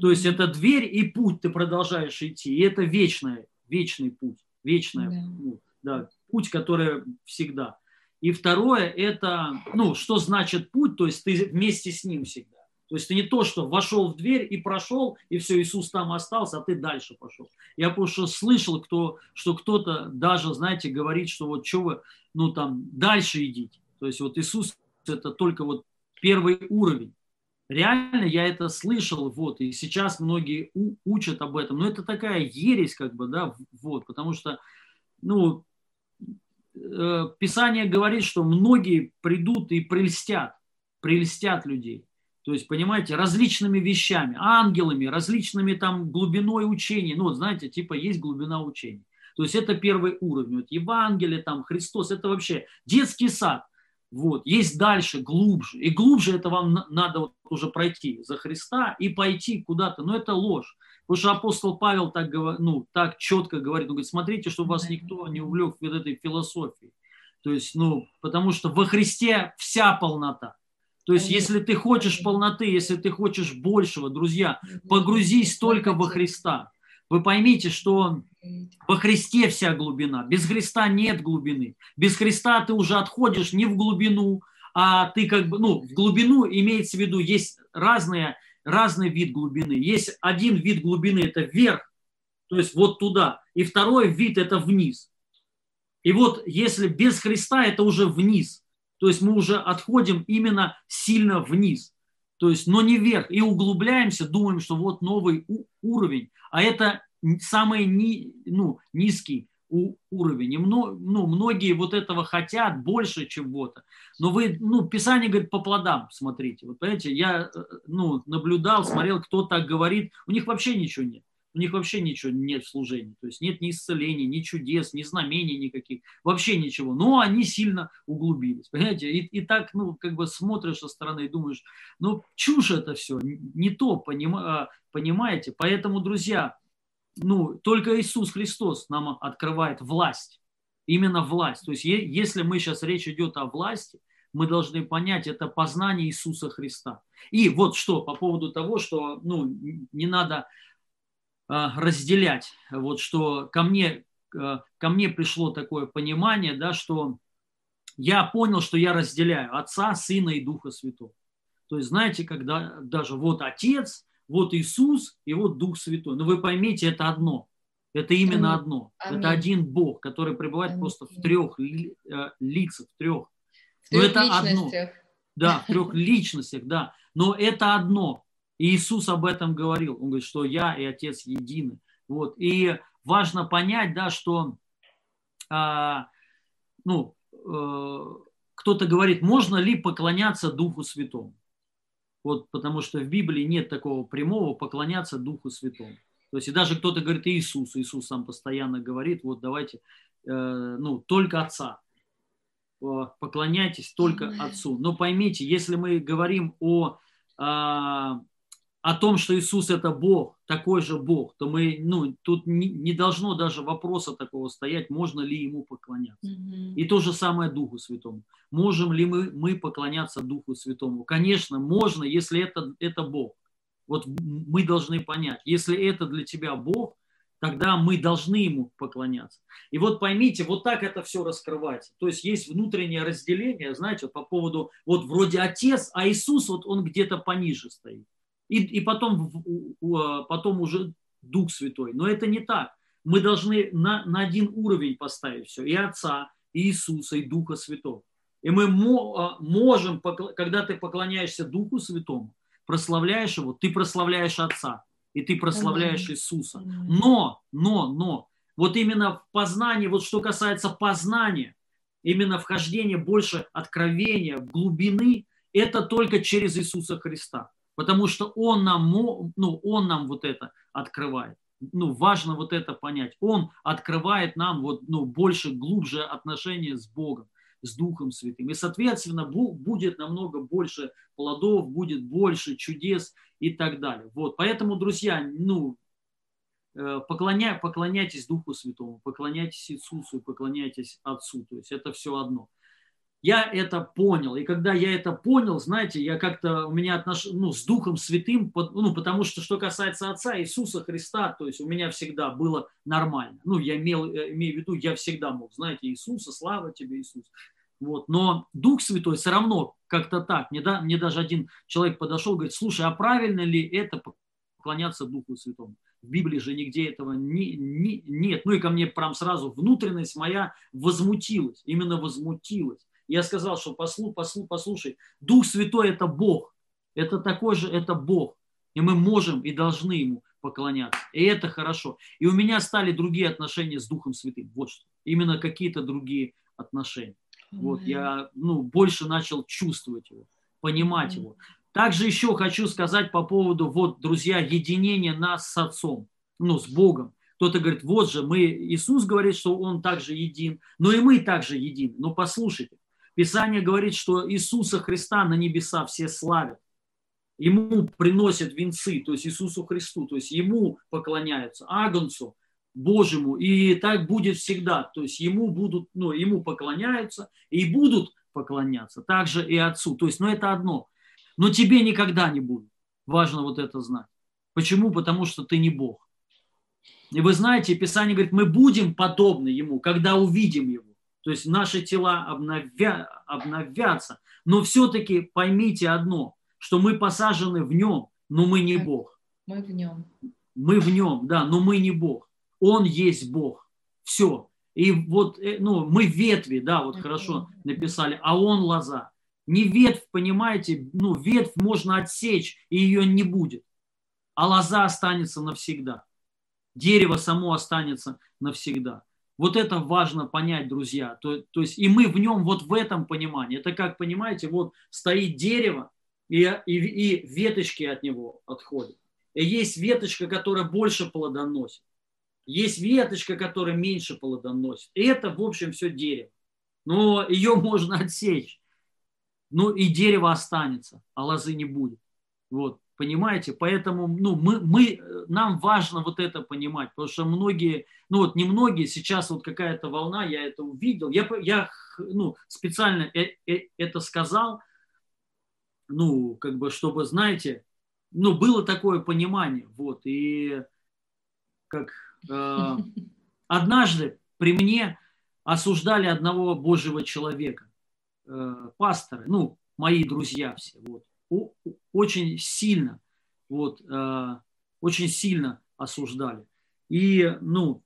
То есть это дверь и путь ты продолжаешь идти. И это вечное, вечный путь, вечное, да. Ну, да, путь, который всегда. И второе, это, ну, что значит путь, то есть ты вместе с ним всегда. То есть это не то, что вошел в дверь и прошел, и все, Иисус там остался, а ты дальше пошел. Я просто слышал, кто, что кто-то даже, знаете, говорит, что вот что вы, ну там, дальше идите. То есть вот Иисус это только вот первый уровень. Реально я это слышал, вот, и сейчас многие у, учат об этом, но это такая ересь, как бы, да, вот, потому что, ну, Писание говорит, что многие придут и прельстят, прельстят людей. То есть, понимаете, различными вещами, ангелами, различными там глубиной учения. Ну, вот знаете, типа есть глубина учения. То есть это первый уровень. Вот Евангелие, там, Христос, это вообще детский сад. Вот. Есть дальше, глубже. И глубже это вам надо вот уже пройти за Христа и пойти куда-то. Но это ложь. Потому что апостол Павел так, ну, так четко говорит, он говорит, смотрите, чтобы вас никто не увлек в этой философии. То есть, ну, потому что во Христе вся полнота. То есть, если ты хочешь полноты, если ты хочешь большего, друзья, погрузись только во Христа. Вы поймите, что во Христе вся глубина. Без Христа нет глубины. Без Христа ты уже отходишь не в глубину, а ты как бы, ну, в глубину имеется в виду, есть разные, разный вид глубины. Есть один вид глубины, это вверх, то есть вот туда. И второй вид, это вниз. И вот если без Христа, это уже вниз. То есть мы уже отходим именно сильно вниз. То есть, но не вверх. И углубляемся, думаем, что вот новый уровень. А это самый ни, ну, низкий уровень. И ну, многие вот этого хотят больше чего-то. Но вы, ну, Писание говорит по плодам, смотрите. Вот понимаете, я, э, ну, наблюдал, смотрел, кто так говорит. У них вообще ничего нет. У них вообще ничего нет в служении. То есть нет ни исцелений, ни чудес, ни знамений никаких. Вообще ничего. Но они сильно углубились. Понимаете? И, и так, ну, как бы смотришь со стороны и думаешь, ну, чушь это все. Не то, понима, понимаете? Поэтому, друзья, ну, только Иисус Христос нам открывает власть. Именно власть. То есть если мы сейчас речь идет о власти, мы должны понять, это познание Иисуса Христа. И вот что по поводу того, что ну, не надо а, разделять, вот что ко мне, а, ко мне пришло такое понимание, да, что я понял, что я разделяю Отца, Сына и Духа Святого. То есть, знаете, когда даже вот Отец, вот Иисус и вот Дух Святой. Но вы поймите, это одно. Это именно одно. Аминь. Это один Бог, который пребывает Аминь. просто в трех ли, э, лицах, в трех. В Но это одно. Да, в трех личностях, да. Но это одно. И Иисус об этом говорил. Он говорит, что я и Отец едины. Вот. И важно понять, да, что а, ну, э, кто-то говорит, можно ли поклоняться Духу Святому? Вот, потому что в Библии нет такого прямого поклоняться Духу Святому. То есть и даже кто-то говорит Иисус, Иисус сам постоянно говорит, вот давайте, э, ну, только Отца, поклоняйтесь только Отцу. Но поймите, если мы говорим о э, о том, что Иисус это Бог, такой же Бог, то мы, ну, тут не, не должно даже вопроса такого стоять, можно ли ему поклоняться. Mm-hmm. И то же самое Духу Святому. Можем ли мы, мы поклоняться Духу Святому? Конечно, можно, если это, это Бог. Вот мы должны понять, если это для тебя Бог, тогда мы должны ему поклоняться. И вот поймите, вот так это все раскрывается. То есть есть внутреннее разделение, знаете, по поводу, вот вроде Отец, а Иисус, вот он где-то пониже стоит и, и потом, а, потом уже Дух Святой. Но это не так. Мы должны на, на один уровень поставить все. И Отца, и Иисуса, и Духа Святого. И мы а, можем, когда ты поклоняешься Духу Святому, прославляешь его, ты прославляешь Отца, и ты прославляешь Иисуса. Но, но, но, вот именно в познании, вот что касается познания, именно вхождение больше откровения, глубины, это только через Иисуса Христа потому что он нам, ну, он нам вот это открывает. Ну, важно вот это понять. Он открывает нам вот, ну, больше, глубже отношения с Богом, с Духом Святым. И, соответственно, будет намного больше плодов, будет больше чудес и так далее. Вот, поэтому, друзья, ну, э, поклоня, поклоняйтесь Духу Святому, поклоняйтесь Иисусу поклоняйтесь Отцу. То есть это все одно я это понял. И когда я это понял, знаете, я как-то, у меня отношения, ну, с Духом Святым, ну, потому что, что касается Отца Иисуса Христа, то есть у меня всегда было нормально. Ну, я имел, э, имею в виду, я всегда мог, знаете, Иисуса, слава тебе, Иисус. Вот. Но Дух Святой все равно как-то так. Мне, да, мне даже один человек подошел, говорит, слушай, а правильно ли это поклоняться Духу Святому? В Библии же нигде этого не, не, нет. Ну и ко мне прям сразу внутренность моя возмутилась, именно возмутилась. Я сказал, что послу, послу, послушай, Дух Святой – это Бог. Это такой же, это Бог. И мы можем и должны Ему поклоняться. И это хорошо. И у меня стали другие отношения с Духом Святым. Вот что. Именно какие-то другие отношения. Вот я ну, больше начал чувствовать его, понимать его. Также еще хочу сказать по поводу, вот, друзья, единения нас с Отцом, ну, с Богом. Кто-то говорит, вот же, мы, Иисус говорит, что Он также един, но и мы также едины. Но послушайте, Писание говорит, что Иисуса Христа на небеса все славят. Ему приносят венцы, то есть Иисусу Христу, то есть Ему поклоняются, Агнцу Божьему, и так будет всегда. То есть Ему будут, ну, Ему поклоняются и будут поклоняться. Также и Отцу. То есть, ну, это одно. Но тебе никогда не будет. Важно вот это знать. Почему? Потому что ты не Бог. И вы знаете, Писание говорит, мы будем подобны Ему, когда увидим Его. То есть наши тела обновя, обновятся. Но все-таки поймите одно, что мы посажены в нем, но мы не Бог. Мы в нем. Мы в нем, да, но мы не Бог. Он есть Бог. Все. И вот, э, ну, мы ветви, да, вот хорошо написали, а он лоза. Не ветвь, понимаете, ну, ветвь можно отсечь, и ее не будет. А лоза останется навсегда. Дерево само останется навсегда. Вот это важно понять, друзья. То, то есть и мы в нем вот в этом понимании. Это как, понимаете, вот стоит дерево, и, и, и веточки от него отходят. И есть веточка, которая больше плодоносит. Есть веточка, которая меньше плодоносит. И это, в общем, все дерево. Но ее можно отсечь. Ну и дерево останется, а лозы не будет. Вот, понимаете? Поэтому ну, мы, мы, нам важно вот это понимать, потому что многие, ну вот не многие, сейчас вот какая-то волна, я это увидел, я, я ну, специально э, э, это сказал, ну, как бы, чтобы, знаете, ну, было такое понимание, вот, и как э, однажды при мне осуждали одного Божьего человека, э, пастора, ну, мои друзья все, вот, очень сильно, вот, э, очень сильно осуждали. И, ну,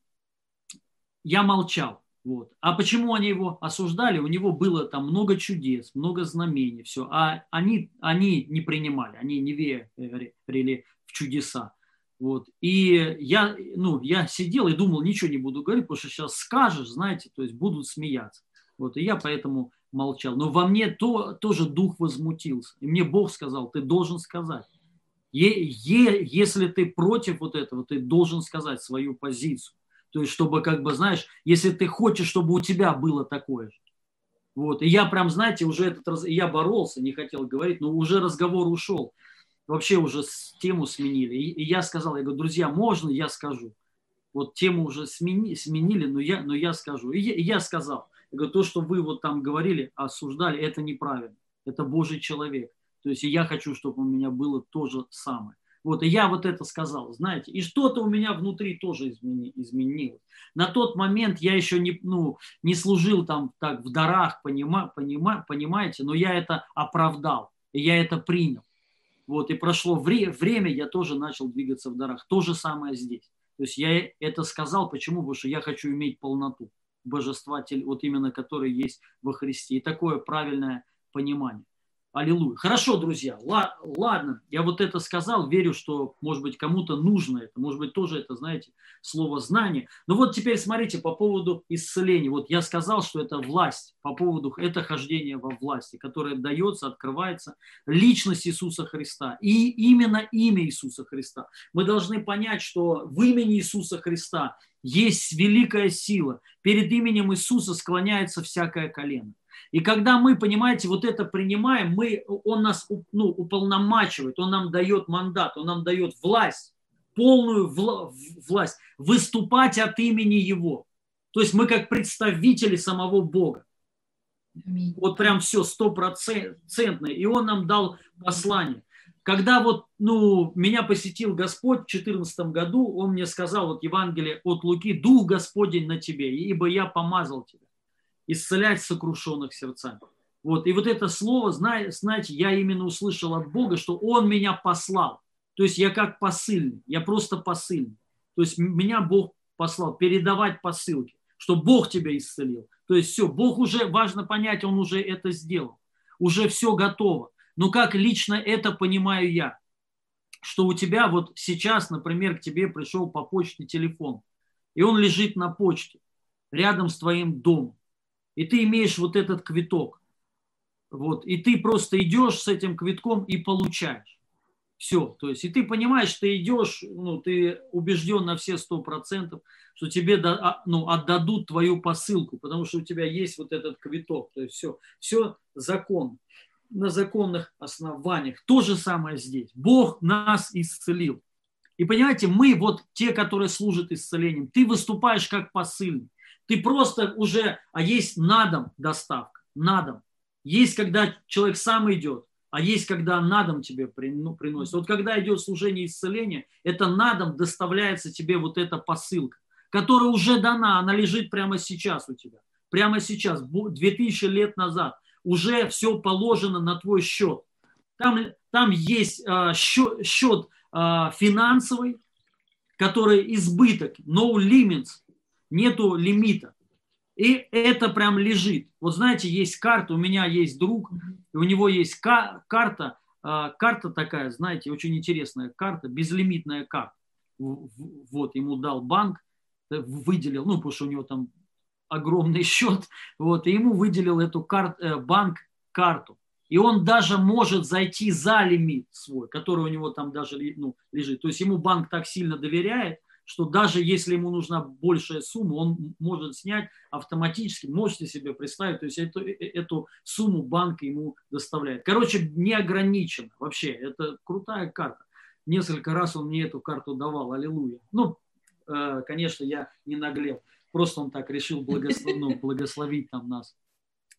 я молчал. Вот. А почему они его осуждали? У него было там много чудес, много знамений, все. А они, они не принимали, они не верили в чудеса. Вот. И я, ну, я сидел и думал, ничего не буду говорить, потому что сейчас скажешь, знаете, то есть будут смеяться. Вот. И я поэтому молчал. Но во мне то, тоже дух возмутился. И мне Бог сказал, ты должен сказать. Е, е, если ты против вот этого, ты должен сказать свою позицию. То есть, чтобы, как бы, знаешь, если ты хочешь, чтобы у тебя было такое же. Вот. И я прям, знаете, уже этот раз, я боролся, не хотел говорить, но уже разговор ушел. Вообще уже тему сменили. И, и я сказал, я говорю, друзья, можно я скажу? Вот тему уже смени, сменили, но я, но я скажу. И я, и я сказал, я говорю, то, что вы вот там говорили, осуждали, это неправильно. Это Божий человек. То есть я хочу, чтобы у меня было то же самое. Вот, и я вот это сказал, знаете, и что-то у меня внутри тоже измени, изменилось. На тот момент я еще не, ну, не служил там так в дарах, понима, понима, понимаете, но я это оправдал, и я это принял. Вот, и прошло вре, время, я тоже начал двигаться в дарах. То же самое здесь. То есть я это сказал, почему? Потому что я хочу иметь полноту божества, вот именно которое есть во Христе. И такое правильное понимание. Аллилуйя. Хорошо, друзья, ладно, я вот это сказал, верю, что, может быть, кому-то нужно это, может быть, тоже это, знаете, слово знание. Но вот теперь смотрите по поводу исцеления. Вот я сказал, что это власть, по поводу, это хождение во власти, которое дается, открывается личность Иисуса Христа. И именно имя Иисуса Христа. Мы должны понять, что в имени Иисуса Христа есть великая сила. Перед именем Иисуса склоняется всякое колено. И когда мы, понимаете, вот это принимаем, мы, он нас ну, уполномачивает, он нам дает мандат, он нам дает власть, полную вла- власть, выступать от имени Его. То есть мы как представители самого Бога. Вот прям все стопроцентное. И он нам дал послание. Когда вот, ну, меня посетил Господь в 2014 году, он мне сказал, вот Евангелие от Луки, Дух Господень на тебе, ибо я помазал тебя исцелять сокрушенных сердцами. Вот. И вот это слово, знаете, я именно услышал от Бога, что Он меня послал. То есть я как посыльный, я просто посыльный. То есть меня Бог послал передавать посылки, что Бог тебя исцелил. То есть все, Бог уже, важно понять, Он уже это сделал. Уже все готово. Но как лично это понимаю я? Что у тебя вот сейчас, например, к тебе пришел по почте телефон, и он лежит на почте рядом с твоим домом и ты имеешь вот этот квиток. Вот, и ты просто идешь с этим квитком и получаешь. Все, то есть, и ты понимаешь, ты идешь, ну, ты убежден на все сто процентов, что тебе да, а, ну, отдадут твою посылку, потому что у тебя есть вот этот квиток. То есть все, все закон, на законных основаниях. То же самое здесь. Бог нас исцелил. И понимаете, мы вот те, которые служат исцелением, ты выступаешь как посыльный. Ты просто уже, а есть на дом доставка, на дом. Есть, когда человек сам идет, а есть, когда на дом тебе ну, приносит. Вот когда идет служение исцеления, это на дом доставляется тебе вот эта посылка, которая уже дана, она лежит прямо сейчас у тебя. Прямо сейчас, 2000 лет назад, уже все положено на твой счет. Там, там есть а, счет, счет а, финансовый, который избыток, no limits, нету лимита. И это прям лежит. Вот знаете, есть карта, у меня есть друг, у него есть карта, а, карта такая, знаете, очень интересная карта, безлимитная карта. Вот, ему дал банк, э, выделил, ну, потому что у него там огромный счет, вот, и ему выделил эту кар, э, банк карту. И он даже может зайти за лимит свой, который у него там даже ну, лежит. То есть ему банк так сильно доверяет, что даже если ему нужна большая сумма, он может снять автоматически, можете себе представить, то есть эту, э, э, эту сумму банк ему доставляет. Короче, не ограничено вообще, это крутая карта. Несколько раз он мне эту карту давал, аллилуйя. Ну, э, конечно, я не наглел, просто он так решил благословить, ну, благословить там нас.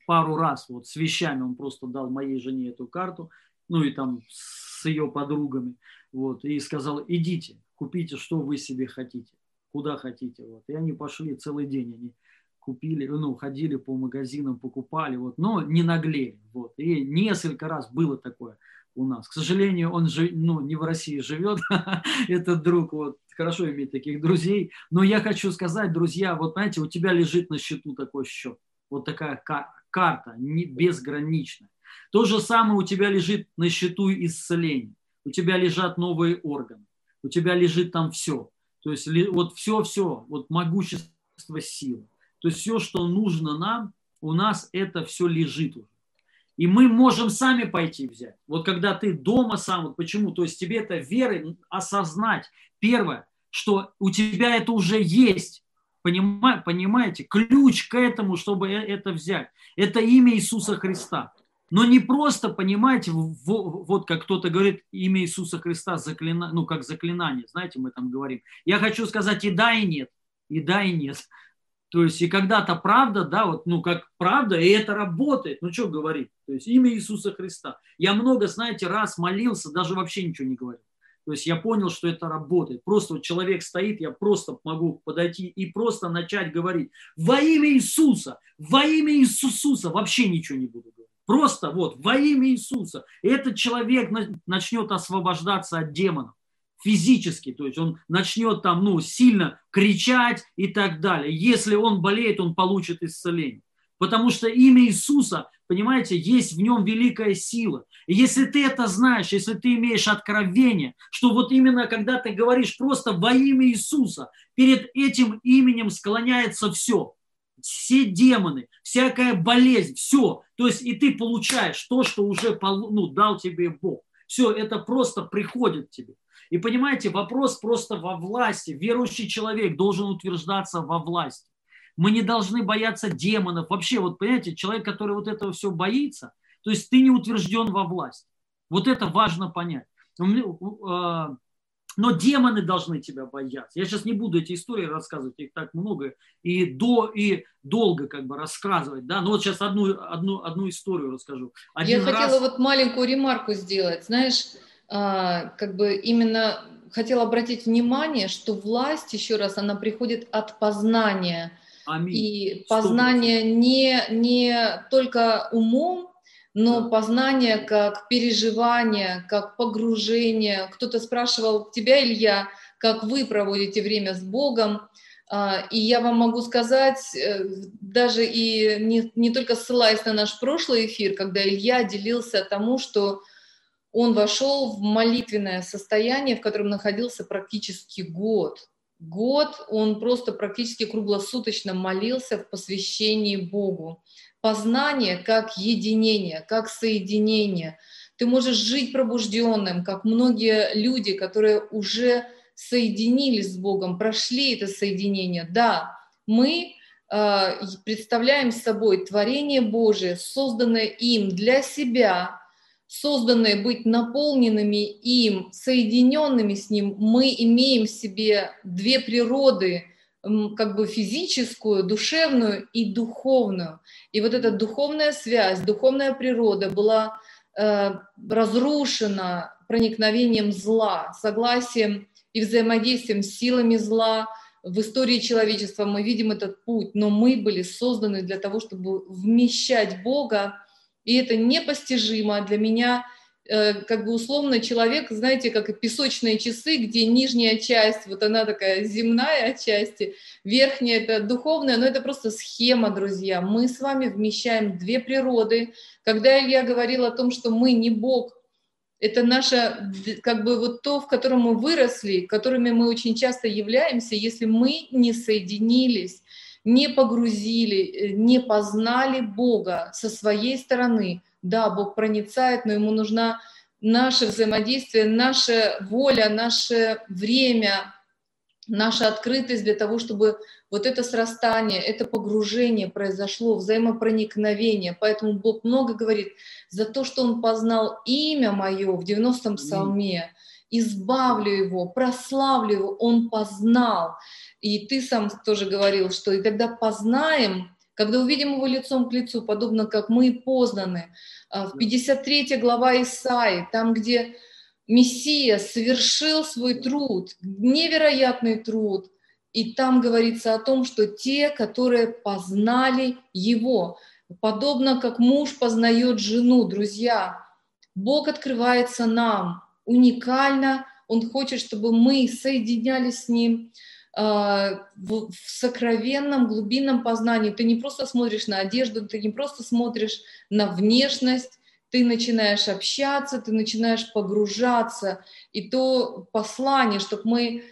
Пару раз вот с вещами он просто дал моей жене эту карту, ну и там с ее подругами, вот, и сказал, идите, купите, что вы себе хотите, куда хотите. Вот. И они пошли целый день, они купили, ну, ходили по магазинам, покупали, вот, но не наглели. Вот. И несколько раз было такое у нас. К сожалению, он же, ну, не в России живет, этот друг, вот, хорошо иметь таких друзей. Но я хочу сказать, друзья, вот, знаете, у тебя лежит на счету такой счет, вот такая карта, не, безграничная. То же самое у тебя лежит на счету исцеления. У тебя лежат новые органы у тебя лежит там все. То есть вот все-все, вот могущество силы. То есть все, что нужно нам, у нас это все лежит уже. И мы можем сами пойти взять. Вот когда ты дома сам, вот почему? То есть тебе это верой осознать. Первое, что у тебя это уже есть. Понимаете? Ключ к этому, чтобы э, это взять. Это имя Иисуса Христа. Но не просто, понимаете, вот как кто-то говорит, имя Иисуса Христа, заклина, ну как заклинание, знаете, мы там говорим. Я хочу сказать и да, и нет, и да, и нет. То есть и когда-то правда, да, вот, ну как правда, и это работает, ну что говорить, то есть имя Иисуса Христа. Я много, знаете, раз молился, даже вообще ничего не говорил. То есть я понял, что это работает. Просто вот человек стоит, я просто могу подойти и просто начать говорить во имя Иисуса, во имя Иисуса, вообще ничего не буду говорить. Просто вот во имя Иисуса. этот человек начнет освобождаться от демонов физически, то есть он начнет там, ну, сильно кричать и так далее. Если он болеет, он получит исцеление. Потому что имя Иисуса, понимаете, есть в нем великая сила. И если ты это знаешь, если ты имеешь откровение, что вот именно когда ты говоришь просто во имя Иисуса, перед этим именем склоняется все – все демоны, всякая болезнь, все. То есть и ты получаешь то, что уже ну, дал тебе Бог. Все, это просто приходит тебе. И понимаете, вопрос просто во власти. Верующий человек должен утверждаться во власти. Мы не должны бояться демонов. Вообще, вот понимаете, человек, который вот этого все боится, то есть ты не утвержден во власти. Вот это важно понять. Но демоны должны тебя бояться. Я сейчас не буду эти истории рассказывать, их так много, и до, и долго как бы рассказывать, да, но вот сейчас одну, одну, одну историю расскажу. Один Я раз... хотела вот маленькую ремарку сделать, знаешь, а, как бы именно хотела обратить внимание, что власть, еще раз, она приходит от познания, Аминь. и познание не, не только умом, но познание как переживание, как погружение. Кто-то спрашивал тебя, Илья, как вы проводите время с Богом. А, и я вам могу сказать, э, даже и не, не только ссылаясь на наш прошлый эфир, когда Илья делился тому, что он вошел в молитвенное состояние, в котором находился практически год. Год он просто практически круглосуточно молился в посвящении Богу познание как единение, как соединение. Ты можешь жить пробужденным, как многие люди, которые уже соединились с Богом, прошли это соединение. Да, мы э, представляем собой творение Божие, созданное им для себя, созданные быть наполненными им, соединенными с ним, мы имеем в себе две природы – как бы физическую, душевную и духовную. И вот эта духовная связь, духовная природа была э, разрушена проникновением зла, согласием и взаимодействием с силами зла. В истории человечества мы видим этот путь, но мы были созданы для того, чтобы вмещать Бога, и это непостижимо для меня – как бы условно человек, знаете, как песочные часы, где нижняя часть, вот она такая земная отчасти, верхняя это духовная, но это просто схема, друзья. Мы с вами вмещаем две природы. Когда Илья говорил о том, что мы не Бог, это наше, как бы вот то, в котором мы выросли, которыми мы очень часто являемся, если мы не соединились, не погрузили, э, не познали Бога со своей стороны – Да, Бог проницает, но ему нужна наше взаимодействие, наша воля, наше время, наша открытость для того, чтобы вот это срастание, это погружение произошло, взаимопроникновение. Поэтому Бог много говорит за то, что Он познал имя Мое в 90-м псалме, избавлю его, прославлю его, он познал. И ты сам тоже говорил, что и тогда познаем, когда увидим его лицом к лицу, подобно как мы познаны. А, в 53 глава Исаи, там, где Мессия совершил свой труд, невероятный труд, и там говорится о том, что те, которые познали его, подобно как муж познает жену, друзья, Бог открывается нам, уникально, Он хочет, чтобы мы соединялись с Ним в, в сокровенном, глубинном познании. Ты не просто смотришь на одежду, ты не просто смотришь на внешность, ты начинаешь общаться, ты начинаешь погружаться. И то послание, чтобы мы,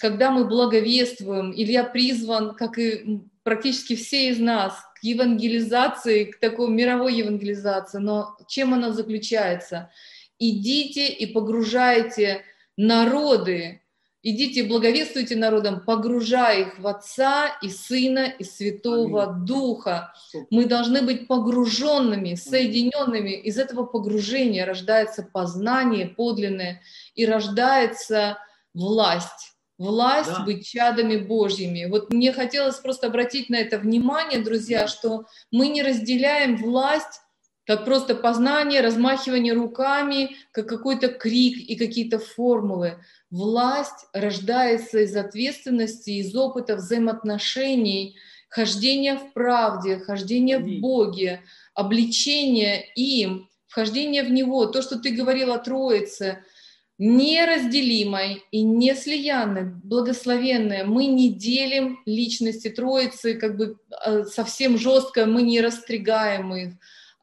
когда мы благовествуем, Илья призван, как и практически все из нас, к евангелизации, к такой мировой евангелизации. Но чем она заключается? идите и погружайте народы, идите благовествуйте народам, погружая их в Отца и Сына и Святого Аминь. Духа. Мы должны быть погруженными, соединенными. Из этого погружения рождается познание подлинное и рождается власть. Власть да. быть чадами Божьими. Вот мне хотелось просто обратить на это внимание, друзья, что мы не разделяем власть как просто познание, размахивание руками, как какой-то крик и какие-то формулы. Власть рождается из ответственности, из опыта взаимоотношений, хождения в правде, хождения в Боге, обличения им, вхождение в Него. То, что ты говорил о Троице, неразделимой и неслиянной, благословенной. Мы не делим личности Троицы, как бы э, совсем жестко, мы не растригаем их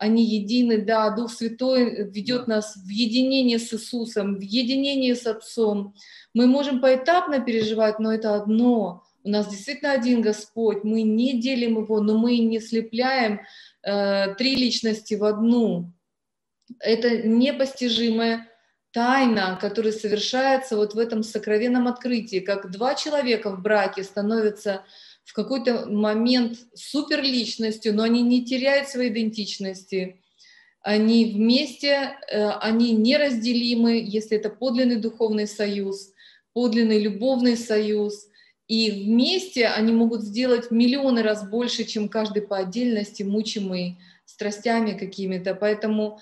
они едины, да, Дух Святой ведет нас в единение с Иисусом, в единение с Отцом. Мы можем поэтапно переживать, но это одно. У нас действительно один Господь, мы не делим Его, но мы не слепляем э, три личности в одну. Это непостижимая тайна, которая совершается вот в этом сокровенном открытии, как два человека в браке становятся в какой-то момент суперличностью, но они не теряют своей идентичности. Они вместе, э, они неразделимы, если это подлинный духовный союз, подлинный любовный союз. И вместе они могут сделать миллионы раз больше, чем каждый по отдельности, мучимый страстями какими-то. Поэтому,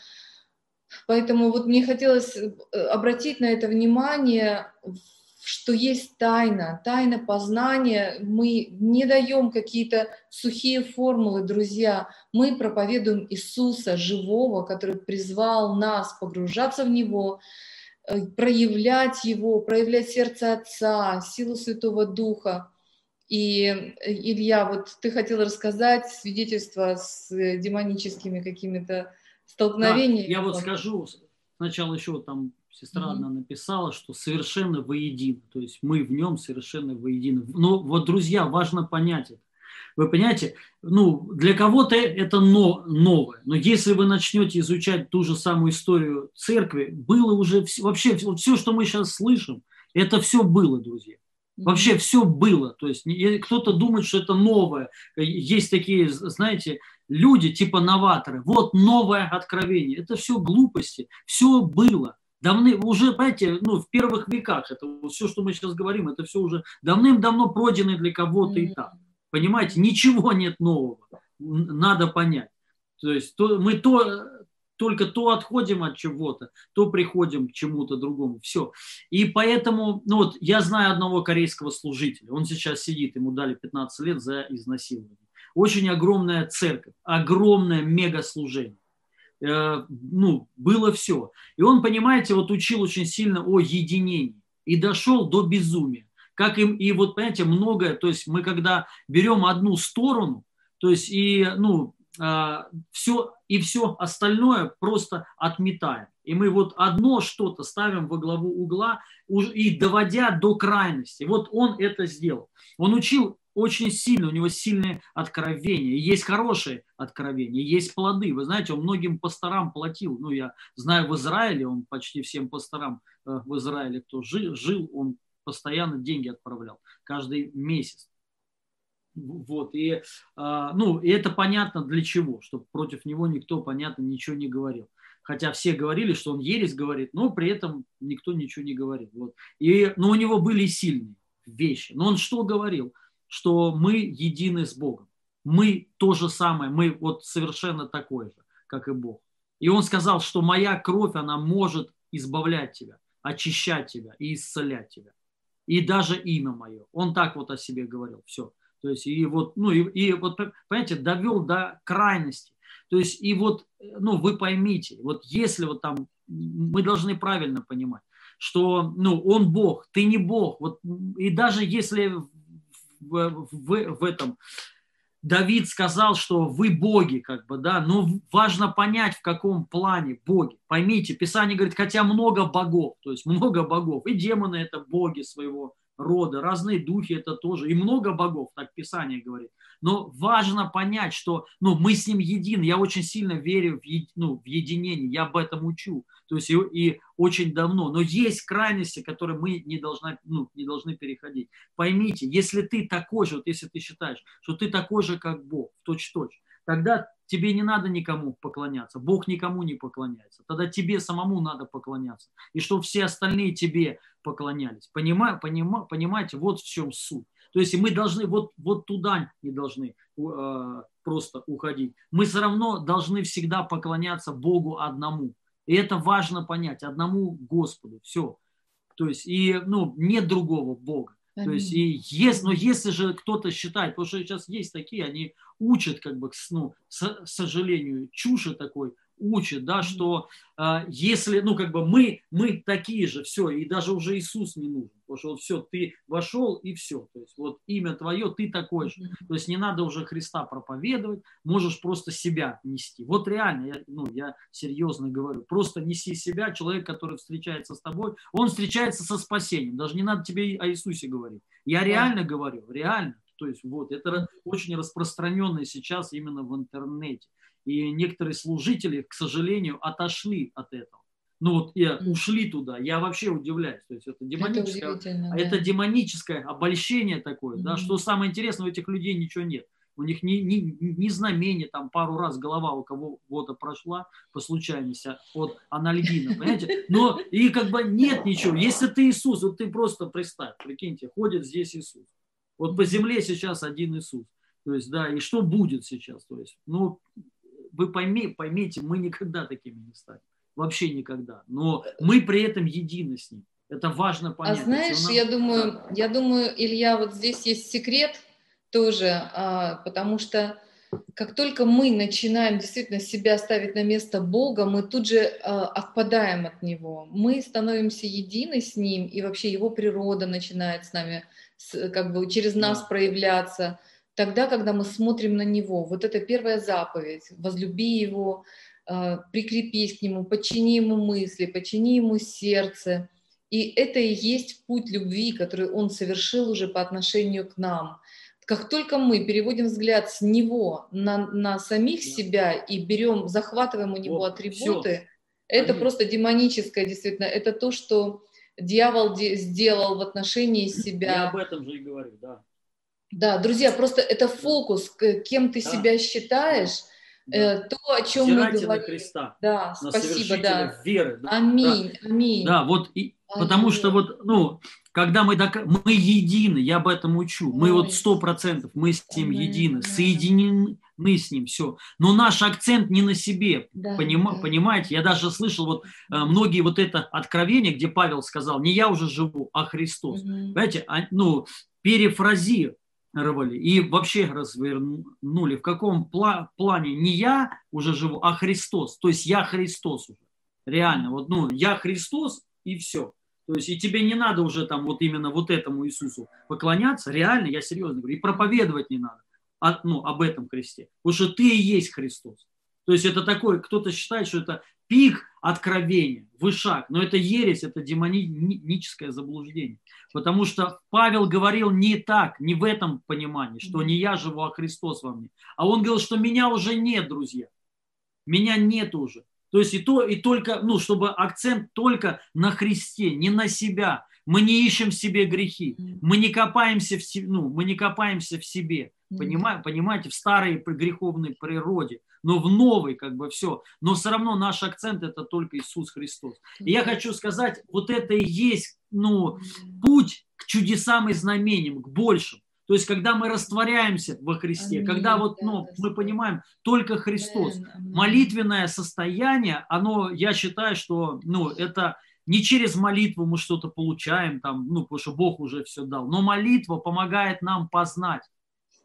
поэтому вот мне хотелось э, обратить на это внимание что есть тайна, тайна познания. Мы не даем какие-то сухие формулы, друзья. Мы проповедуем Иисуса живого, который призвал нас погружаться в Него, э, проявлять Его, проявлять сердце Отца, силу Святого Духа. И, э, Илья, вот ты хотел рассказать свидетельство с демоническими какими-то столкновениями. Да, я вот скажу, сначала еще там сестра mm-hmm. одна написала, что совершенно воедино, то есть мы в нем совершенно воедино. Но вот, друзья, важно понять это. Вы понимаете, ну, для кого-то это но, новое, но если вы начнете изучать ту же самую историю церкви, было уже все, вообще вот все, что мы сейчас слышим, это все было, друзья. Вообще все было. То есть кто-то думает, что это новое. Есть такие, знаете, люди типа новаторы. Вот новое откровение. Это все глупости. Все было давны, уже, понимаете, ну, в первых веках, это вот все, что мы сейчас говорим, это все уже давным-давно пройдено для кого-то и так. Понимаете, ничего нет нового, надо понять. То есть то, мы то, только то отходим от чего-то, то приходим к чему-то другому. Все. И поэтому, ну вот, я знаю одного корейского служителя, он сейчас сидит, ему дали 15 лет за изнасилование. Очень огромная церковь, огромное мега служение. Э, ну, было все. И он, понимаете, вот учил очень сильно о единении и дошел до безумия. Как им, и вот, понимаете, многое, то есть мы когда берем одну сторону, то есть и, ну, а, все, и все остальное просто отметаем. И мы вот одно что-то ставим во главу угла и доводя до крайности. Вот он это сделал. Он учил очень сильно, у него сильное откровение. Есть хорошие откровения, есть плоды. Вы знаете, он многим пасторам платил. Ну, я знаю в Израиле, он почти всем пасторам э, в Израиле, кто жил, жил, он постоянно деньги отправлял, каждый месяц. Вот, и, а, ну, и это понятно для чего, чтобы против него никто, понятно, ничего не говорил. Хотя все говорили, что он ересь говорит, но при этом никто ничего не говорит. Вот. И, но у него были сильные вещи. Но он что говорил? Что мы едины с Богом. Мы то же самое, мы вот совершенно такое же, как и Бог. И он сказал, что моя кровь, она может избавлять тебя, очищать тебя и исцелять тебя. И даже имя мое. Он так вот о себе говорил. Все. То есть, и вот, ну, и, и вот, понимаете, довел до крайности. То есть, и вот, ну, вы поймите, вот если вот там, мы должны правильно понимать, что, ну, он Бог, ты не Бог. Вот, и даже если в, в, в этом Давид сказал, что вы боги, как бы, да, но важно понять, в каком плане боги. Поймите, Писание говорит, хотя много богов, то есть много богов, и демоны это боги своего рода, разные духи это тоже, и много богов, так Писание говорит. Но важно понять, что ну, мы с ним едины. Я очень сильно верю в, еди, ну, в единение, я об этом учу. То есть и, и очень давно. Но есть крайности, которые мы не, должны, ну, не должны переходить. Поймите, если ты такой же, вот если ты считаешь, что ты такой же, как Бог, точь-точь, тогда тебе не надо никому поклоняться. Бог никому не поклоняется. Тогда тебе самому надо поклоняться. И чтобы все остальные тебе поклонялись. Понимаете, понима, понимаете, вот в чем суть. То есть мы должны вот, вот туда не должны э, просто уходить. Мы все равно должны всегда поклоняться Богу одному. И это важно понять, одному Господу. Все. То есть, и, ну, нет другого Бога. Аминь. То есть, и есть, но если же кто-то считает, потому что сейчас есть такие, они учат, как бы, ну, к сожалению, чуши такой, учит, да, что э, если, ну, как бы мы, мы такие же, все, и даже уже Иисус не нужен, потому что вот все, ты вошел и все, то есть вот имя твое, ты такой же, то есть не надо уже Христа проповедовать, можешь просто себя нести. Вот реально, я, ну, я серьезно говорю, просто неси себя, человек, который встречается с тобой, он встречается со спасением, даже не надо тебе о Иисусе говорить. Я реально говорю, реально. То есть вот это очень распространенное сейчас именно в интернете. И некоторые служители, к сожалению, отошли от этого. Ну вот и ушли туда. Я вообще удивляюсь. То есть это демоническое, это, да. это демоническое обольщение такое, mm-hmm. да, что самое интересное, у этих людей ничего нет. У них ни, ни, ни знамения, там пару раз голова у кого-то прошла по случайности от анальгина, понимаете? Но и как бы нет ничего. Если ты Иисус, вот ты просто представь, прикиньте, ходит здесь Иисус. Вот по земле сейчас один Иисус. То есть, да, и что будет сейчас? То есть, ну, вы пойми, поймите, мы никогда такими не станем. Вообще никогда. Но мы при этом едины с ним. Это важно а понять. А знаешь, нам... я думаю, я думаю, Илья, вот здесь есть секрет тоже, а, потому что как только мы начинаем действительно себя ставить на место Бога, мы тут же а, отпадаем от Него. Мы становимся едины с Ним, и вообще Его природа начинает с нами, как бы через нас проявляться тогда, когда мы смотрим на Него. Вот это первая заповедь. Возлюби Его, а, прикрепись к Нему, подчини Ему мысли, подчини Ему сердце. И это и есть путь любви, который Он совершил уже по отношению к нам. Как только мы переводим взгляд с Него на, на самих себя и берем, захватываем у Него вот, атрибуты, все. это Конечно. просто демоническое, действительно. Это то, что дьявол сделал в отношении себя. Я об этом же и говорю, да. Да, друзья, просто это фокус, кем ты да. себя считаешь, да. э, то, о чем Взирайте мы говорим. Христа, да, на спасибо, да. веры. Да. Аминь, да. аминь. Да, вот, и, аминь. потому что вот, ну, когда мы, док... мы едины, я об этом учу, мы Ой. вот сто процентов, мы с ним аминь. едины, соединены с ним, все. Но наш акцент не на себе, да, поним... да. понимаете? Я даже слышал вот э, многие вот это откровение, где Павел сказал, не я уже живу, а Христос. Угу. Понимаете, а, ну, перефразируя, рвали и вообще развернули. В каком пла- плане не я уже живу, а Христос. То есть я Христос уже. Реально. Вот, ну, я Христос и все. То есть и тебе не надо уже там вот именно вот этому Иисусу поклоняться. Реально, я серьезно говорю. И проповедовать не надо а, ну, об этом Христе. Потому что ты и есть Христос. То есть это такой, кто-то считает, что это пик откровение, вышаг. Но это ересь, это демоническое заблуждение. Потому что Павел говорил не так, не в этом понимании, что не я живу, а Христос во мне. А он говорил, что меня уже нет, друзья. Меня нет уже. То есть и то, и только, ну, чтобы акцент только на Христе, не на себя. Мы не ищем в себе грехи. Мы не копаемся в, ну, мы не копаемся в себе. Понимаете, понимаете, в старой греховной природе, но в новой как бы все. Но все равно наш акцент это только Иисус Христос. И я хочу сказать, вот это и есть ну, путь к чудесам и знамениям, к большим. То есть, когда мы растворяемся во Христе, Аминь, когда вот, ну, мы понимаем, только Христос. Молитвенное состояние, оно, я считаю, что, ну, это не через молитву мы что-то получаем, там, ну, потому что Бог уже все дал, но молитва помогает нам познать.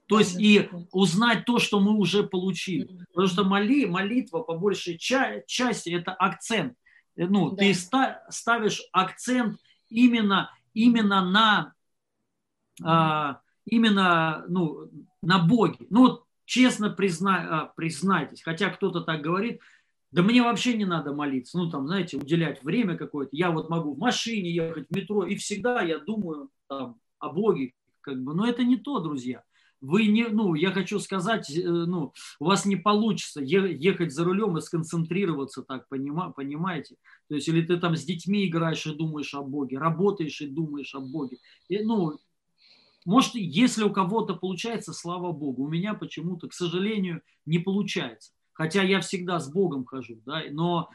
То есть и узнать то, что мы уже получили. Потому что моли, молитва по большей части это акцент. Э, ну, да. ты ставишь акцент именно, именно на а, именно ну, на Боге. Ну вот честно призна, а, признайтесь, хотя кто-то так говорит, да мне вообще не надо молиться, ну там, знаете, уделять время какое-то. Я вот могу в машине ехать, в метро, и всегда я думаю там, о Боге, как бы, но это не то, друзья. Вы не, ну, я хочу сказать, э, ну, у вас не получится ехать за рулем и сконцентрироваться так, понимаете? То есть, или ты там с детьми играешь и думаешь о Боге, работаешь и думаешь о Боге. И, ну, может, если у кого-то получается, слава Богу. У меня почему-то, к сожалению, не получается. Хотя я всегда с Богом хожу, да, но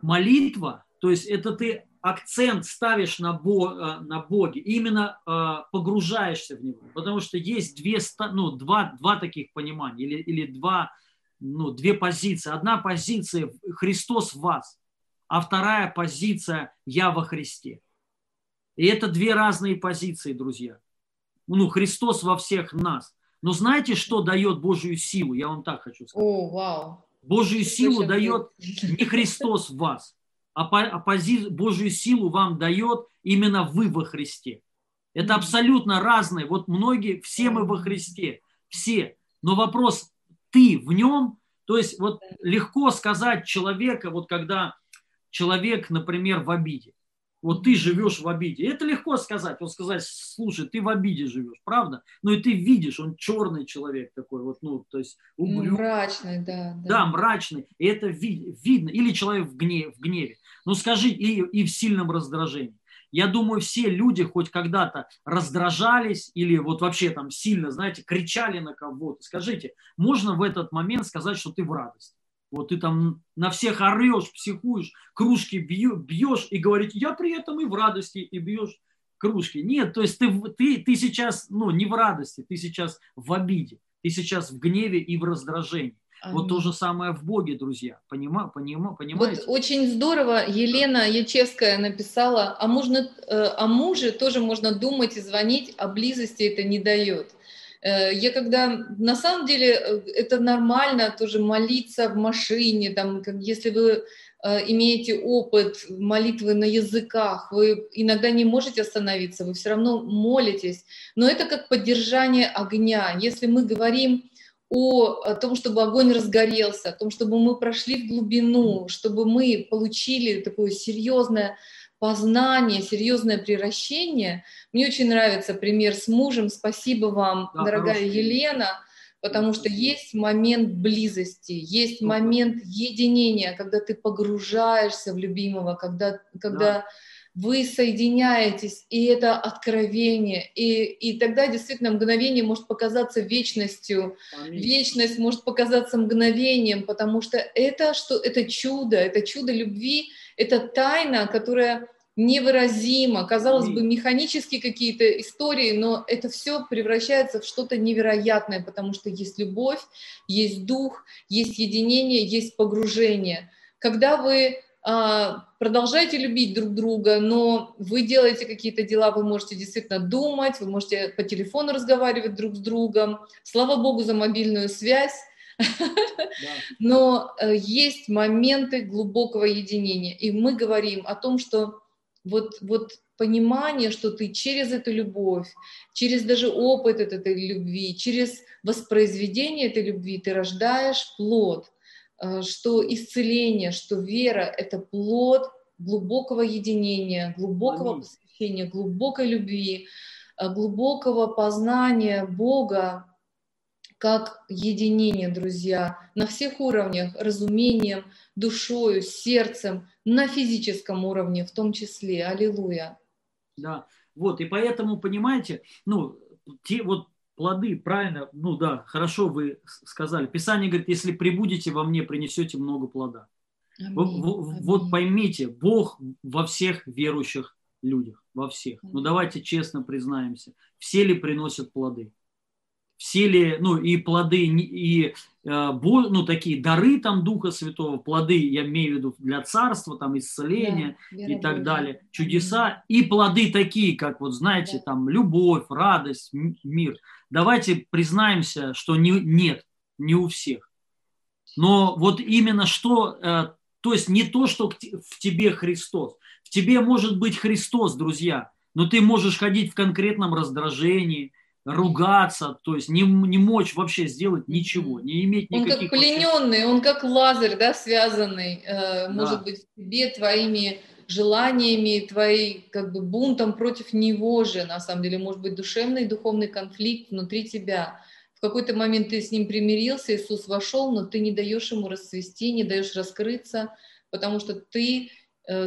молитва, то есть это ты акцент ставишь на, Бо, э, на Боге, именно э, погружаешься в Него. Потому что есть две, ну, два, два таких понимания или, или два, ну, две позиции. Одна позиция – Христос в вас, а вторая позиция – Я во Христе. И это две разные позиции, друзья ну, Христос во всех нас. Но знаете, что дает Божью силу? Я вам так хочу сказать. О, вау. Божью силу дает не Христос в вас, а, а пози... Божью силу вам дает именно вы во Христе. Это абсолютно разные. Вот многие, все мы во Христе, все. Но вопрос, ты в нем, то есть вот легко сказать человека, вот когда человек, например, в обиде вот ты живешь в обиде. Это легко сказать. Вот сказать, слушай, ты в обиде живешь, правда? Но и ты видишь, он черный человек такой, вот, ну, то есть угрюм. Мрачный, да, да. Да, мрачный. И это ви- видно. Или человек в, гневе, в гневе. Ну, скажи, и, и в сильном раздражении. Я думаю, все люди хоть когда-то раздражались или вот вообще там сильно, знаете, кричали на кого-то. Скажите, можно в этот момент сказать, что ты в радости? Вот ты там на всех орешь, психуешь, кружки бьешь и говорить, я при этом и в радости, и бьешь кружки. Нет, то есть ты, ты, ты сейчас ну, не в радости, ты сейчас в обиде, ты сейчас в гневе и в раздражении. Аминь. Вот то же самое в Боге, друзья. Понима, понима, понимаете? Вот очень здорово Елена Ячевская написала, а, можно, э, о муже тоже можно думать и звонить, а близости это не дает. Э, я когда, на самом деле, э, это нормально тоже молиться в машине, там, как, если вы э, имеете опыт молитвы на языках, вы иногда не можете остановиться, вы все равно молитесь, но это как поддержание огня. Если мы говорим о, о том, чтобы огонь разгорелся, о том, чтобы мы прошли в глубину, чтобы мы получили такое серьезное познание, серьезное превращение. Мне очень нравится пример с мужем. Спасибо вам, да, дорогая хороший. Елена, потому что есть момент близости, есть Супер. момент единения, когда ты погружаешься в любимого, когда, когда да. вы соединяетесь, и это откровение, и, и тогда действительно мгновение может показаться вечностью, Аминь. вечность может показаться мгновением, потому что это что это чудо, это чудо любви, это тайна, которая невыразимо, казалось бы, механические какие-то истории, но это все превращается в что-то невероятное, потому что есть любовь, есть дух, есть единение, есть погружение. Когда вы а, продолжаете любить друг друга, но вы делаете какие-то дела, вы можете действительно думать, вы можете по телефону разговаривать друг с другом. Слава Богу за мобильную связь. Но э, есть моменты глубокого единения. И мы говорим о том, что вот, вот понимание, что ты через эту любовь, через даже опыт этой любви, через воспроизведение этой любви ты рождаешь плод. э, что исцеление, что вера — это плод глубокого единения, глубокого посвящения, глубокой любви, э, глубокого познания Бога как единение, друзья, на всех уровнях, разумением, душою, сердцем, на физическом уровне в том числе. Аллилуйя. Да, вот, и поэтому, понимаете, ну, те вот плоды, правильно, ну да, хорошо вы сказали. Pисание говорит, если прибудете во мне, принесете много плода. Аминь, аминь. Вот поймите, Бог во всех верующих людях, во всех. Ну давайте честно признаемся, все ли приносят плоды? Все ли, ну и плоды, и э, ну, такие дары там Духа Святого, плоды, я имею в виду для царства, там исцеления да, и так далее, чудеса, и плоды такие, как вот знаете, да. там любовь, радость, мир. Давайте признаемся, что не, нет, не у всех. Но вот именно что э, то есть не то, что в тебе Христос. В тебе может быть Христос, друзья, но ты можешь ходить в конкретном раздражении, ругаться, то есть не, не мочь вообще сделать ничего, не иметь никаких... Он как плененный, он как лазарь, да, связанный, э, может да. быть, в тебе твоими желаниями, твоим как бы бунтом против него же, на самом деле, может быть, душевный духовный конфликт внутри тебя. Какой-то момент ты с ним примирился, Иисус вошел, но ты не даешь ему расцвести, не даешь раскрыться, потому что ты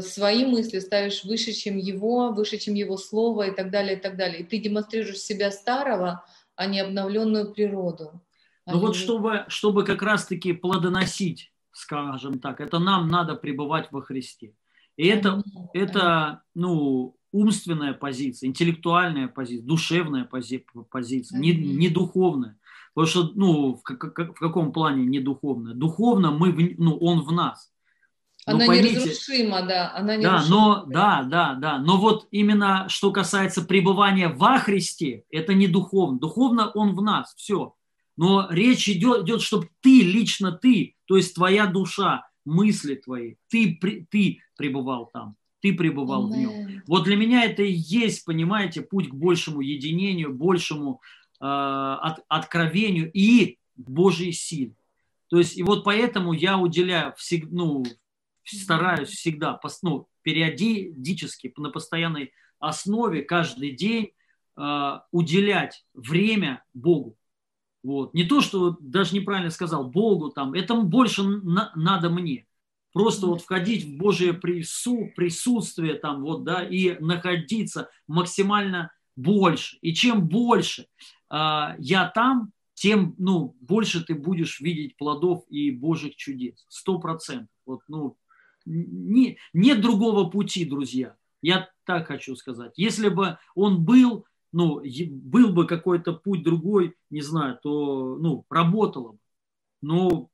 свои мысли ставишь выше, чем его, выше, чем его слово и так далее, и так далее. И ты демонстрируешь себя старого, а не обновленную природу. Ну вот чтобы, чтобы как раз-таки плодоносить, скажем так, это нам надо пребывать во Христе. И это, это ну, умственная позиция, интеллектуальная позиция, душевная позиция, не, не духовная. Потому что, ну, в, как, в каком плане не духовно? Духовно мы, в, ну, он в нас. Но она поймите, неразрушима, да, она неразрушима. Да, но, да, да, да, но вот именно что касается пребывания во Христе, это не духовно. Духовно он в нас, все. Но речь идет, идет, чтобы ты, лично ты, то есть твоя душа, мысли твои, ты, ты пребывал там, ты пребывал Amen. в нем. Вот для меня это и есть, понимаете, путь к большему единению, большему Э, от, откровению и Божьей силе. То есть, и вот поэтому я уделяю, всег, ну, стараюсь всегда, ну, периодически, на постоянной основе, каждый день э, уделять время Богу. Вот. Не то, что даже неправильно сказал, Богу там, это больше на, надо мне. Просто вот входить в Божие прису, присутствие там, вот, да, и находиться максимально больше. И чем больше а, я там, тем ну, больше ты будешь видеть плодов и Божьих чудес. Сто процентов. Вот, ну, не, нет другого пути, друзья. Я так хочу сказать. Если бы он был, ну, был бы какой-то путь другой, не знаю, то, ну, работало бы. Но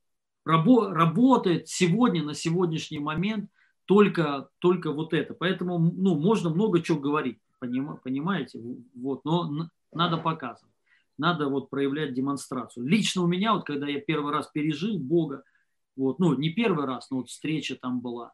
рабо, работает сегодня, на сегодняшний момент только, только вот это. Поэтому, ну, можно много чего говорить, понимаете? Вот, но надо показывать надо вот проявлять демонстрацию. Лично у меня, вот когда я первый раз пережил Бога, вот, ну, не первый раз, но вот встреча там была,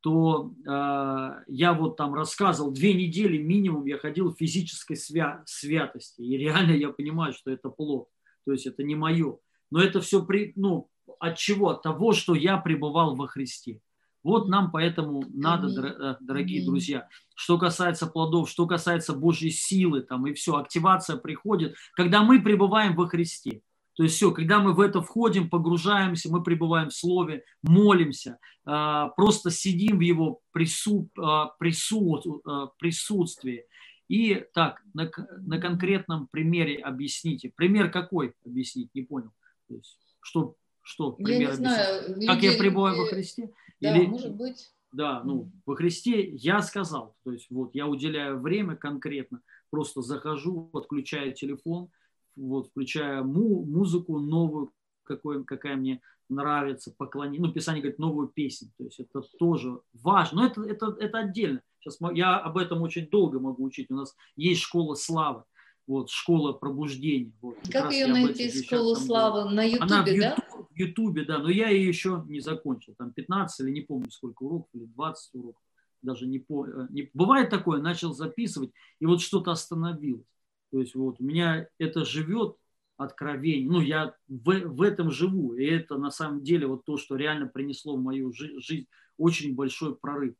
то э, я вот там рассказывал, две недели минимум я ходил в физической свя- святости, и реально я понимаю, что это плод, то есть это не мое. Но это все при, ну, от чего? От того, что я пребывал во Христе. Вот нам поэтому надо, э, дорогие друзья. Что касается плодов, что касается Божьей силы, там и все, активация приходит, когда мы пребываем во Христе. То есть все, когда мы в это входим, погружаемся, мы пребываем в Слове, молимся, а, просто сидим в Его прису, а, прису, а, присутствии. И так, на, на конкретном примере объясните. Пример какой объяснить, не понял. То есть, что, что пример я не знаю, люди, Как я пребываю во Христе? Да, Или, может быть. Да, ну, во Христе я сказал, то есть вот я уделяю время конкретно, просто захожу, отключаю телефон, вот, включаю му, музыку новую, какой, какая мне нравится, поклонение, ну, Писание говорит, новую песню, то есть это тоже важно, но это, это, это отдельно. Сейчас я об этом очень долго могу учить, у нас есть школа славы, вот, школа пробуждения. Вот, как, как ее найти, школу славы? На Ютубе, да? в Ютубе, да, но я ее еще не закончил. Там 15 или не помню сколько уроков, или 20 уроков. Даже не, по, э, не бывает такое, начал записывать, и вот что-то остановилось. То есть вот у меня это живет, откровений. Ну, я в, в этом живу. И это на самом деле вот то, что реально принесло в мою жизнь очень большой прорыв.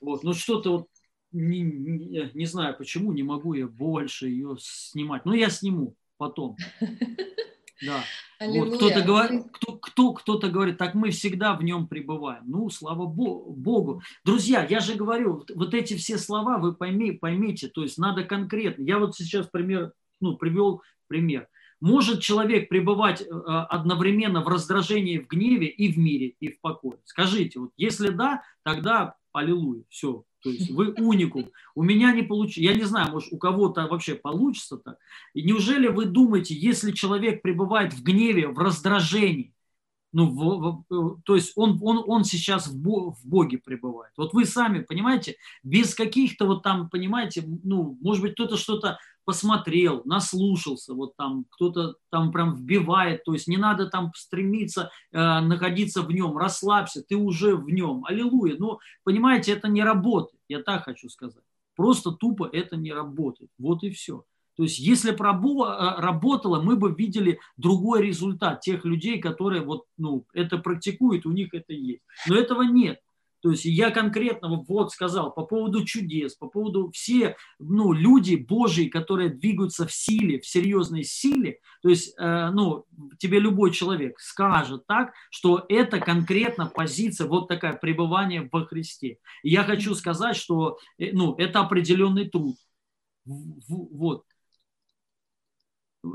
Вот. Ну, что-то вот не, не, не знаю почему, не могу я больше ее снимать. Но я сниму потом. Да. Вот, кто-то говорит, кто, кто, кто-то говорит, так мы всегда в нем пребываем. Ну, слава Богу. Друзья, я же говорю, вот эти все слова вы пойми, поймите, то есть надо конкретно. Я вот сейчас пример, ну, привел пример. Может человек пребывать э, одновременно в раздражении, в гневе и в мире, и в покое? Скажите, вот если да, тогда аллилуйя, все, то есть вы уникум. У меня не получится. Я не знаю, может, у кого-то вообще получится так. И неужели вы думаете, если человек пребывает в гневе, в раздражении, ну, в, в, то есть он, он, он сейчас в, Бо, в Боге пребывает. Вот вы сами понимаете, без каких-то вот там, понимаете, ну, может быть, кто-то что-то посмотрел, наслушался, вот там кто-то там прям вбивает, то есть не надо там стремиться э, находиться в нем, расслабься, ты уже в нем, аллилуйя. Но, понимаете, это не работает, я так хочу сказать. Просто тупо это не работает, вот и все. То есть если бы э, работало, мы бы видели другой результат тех людей, которые вот, ну, это практикуют, у них это есть. Но этого нет. То есть я конкретно вот сказал по поводу чудес, по поводу все ну, люди Божьи, которые двигаются в силе, в серьезной силе. То есть э, ну, тебе любой человек скажет так, что это конкретно позиция, вот такая пребывание во Христе. И я хочу сказать, что э, ну, это определенный труд. Вот.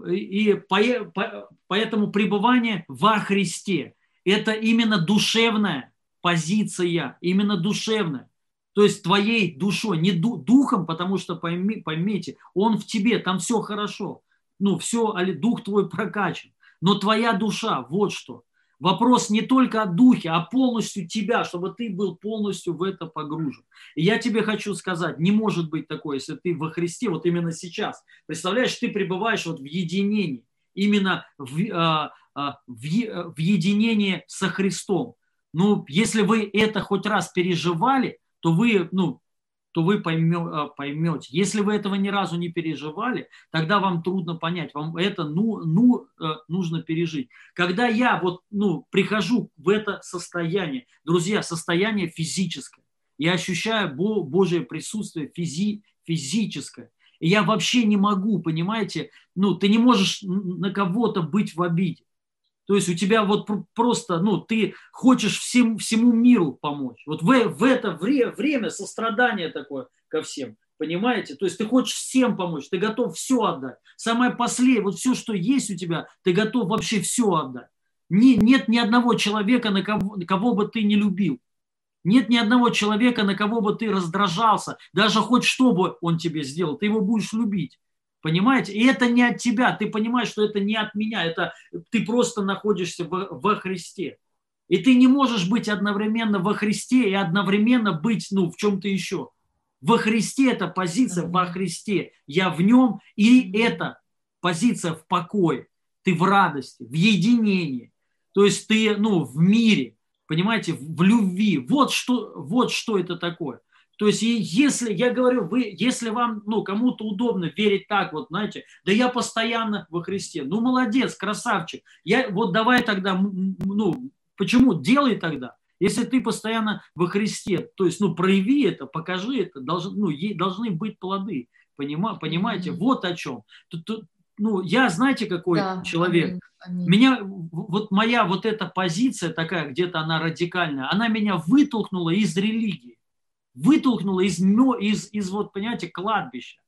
И по, по, поэтому пребывание во Христе – это именно душевное позиция, именно душевная. То есть твоей душой, не духом, потому что пойми, поймите, он в тебе, там все хорошо. Ну, все, дух твой прокачан. Но твоя душа, вот что. Вопрос не только о духе, а полностью тебя, чтобы ты был полностью в это погружен. И я тебе хочу сказать, не может быть такое, если ты во Христе, вот именно сейчас. Представляешь, ты пребываешь вот в единении, именно в, а, а, в, в единении со Христом. Ну, если вы это хоть раз переживали, то вы, ну, то вы поймете. Если вы этого ни разу не переживали, тогда вам трудно понять. Вам это ну, ну, э, нужно пережить. Когда я вот, ну, прихожу в это состояние, друзья, состояние физическое, я ощущаю Божье присутствие физи, физическое. И я вообще не могу, понимаете, ну, ты не можешь на кого-то быть в обиде. То есть у тебя вот просто, ну, ты хочешь всем, всему миру помочь. Вот в, в это вре, время сострадание такое ко всем. Понимаете? То есть ты хочешь всем помочь, ты готов все отдать. Самое последнее, вот все, что есть у тебя, ты готов вообще все отдать. Не, нет ни одного человека, на кого, на кого бы ты не любил. Нет ни одного человека, на кого бы ты раздражался. Даже хоть что бы он тебе сделал, ты его будешь любить. Понимаете? И это не от тебя. Ты понимаешь, что это не от меня. Это ты просто находишься во, во Христе. И ты не можешь быть одновременно во Христе и одновременно быть ну, в чем-то еще. Во Христе это позиция во Христе. Я в нем, и это позиция в покое. Ты в радости, в единении. То есть ты ну, в мире, понимаете, в любви. Вот что, вот что это такое. То есть, если, я говорю, вы, если вам, ну, кому-то удобно верить так, вот, знаете, да я постоянно во Христе, ну, молодец, красавчик, я, вот давай тогда, ну, почему, делай тогда, если ты постоянно во Христе, то есть, ну, прояви это, покажи это, должны, ну, должны быть плоды, понима, понимаете, mm-hmm. вот о чем. Тут, тут, ну, я, знаете, какой да, человек? Аминь, аминь. Меня, вот моя вот эта позиция такая, где-то она радикальная, она меня вытолкнула из религии вытолкнуло из, из, из вот, понимаете, кладбища.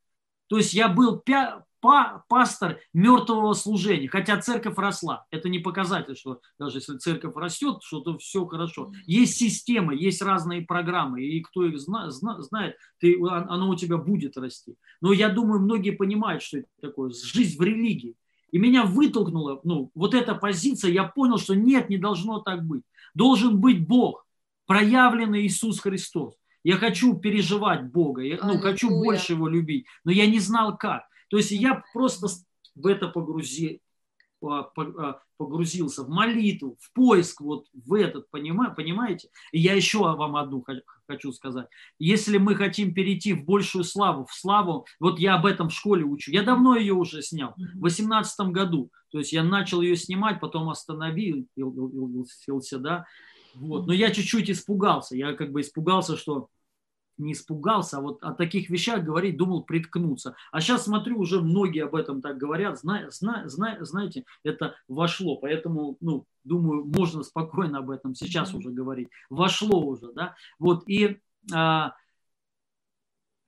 То есть я был пя, па, пастор мертвого служения, хотя церковь росла. Это не показатель, что даже если церковь растет, что то все хорошо. Есть системы, есть разные программы, и кто их зна, зна, знает, ты, оно у тебя будет расти. Но я думаю, многие понимают, что это такое, жизнь в религии. И меня вытолкнула, ну, вот эта позиция, я понял, что нет, не должно так быть. Должен быть Бог, проявленный Иисус Христос. Я хочу переживать Бога, я ну, хочу больше Его любить, но я не знал как. То есть я просто в это погрузил, погрузился в молитву, в поиск вот в этот, понимаете? И я еще вам одну хочу сказать. Если мы хотим перейти в большую славу, в славу, вот я об этом в школе учу, я давно ее уже снял, в 2018 году, то есть я начал ее снимать, потом остановился, да, вот. Но я чуть-чуть испугался, я как бы испугался, что не испугался, а вот о таких вещах говорить, думал приткнуться. А сейчас смотрю, уже многие об этом так говорят, зна, зна, зна, знаете, это вошло, поэтому, ну, думаю, можно спокойно об этом сейчас уже говорить. Вошло уже, да, вот, и а,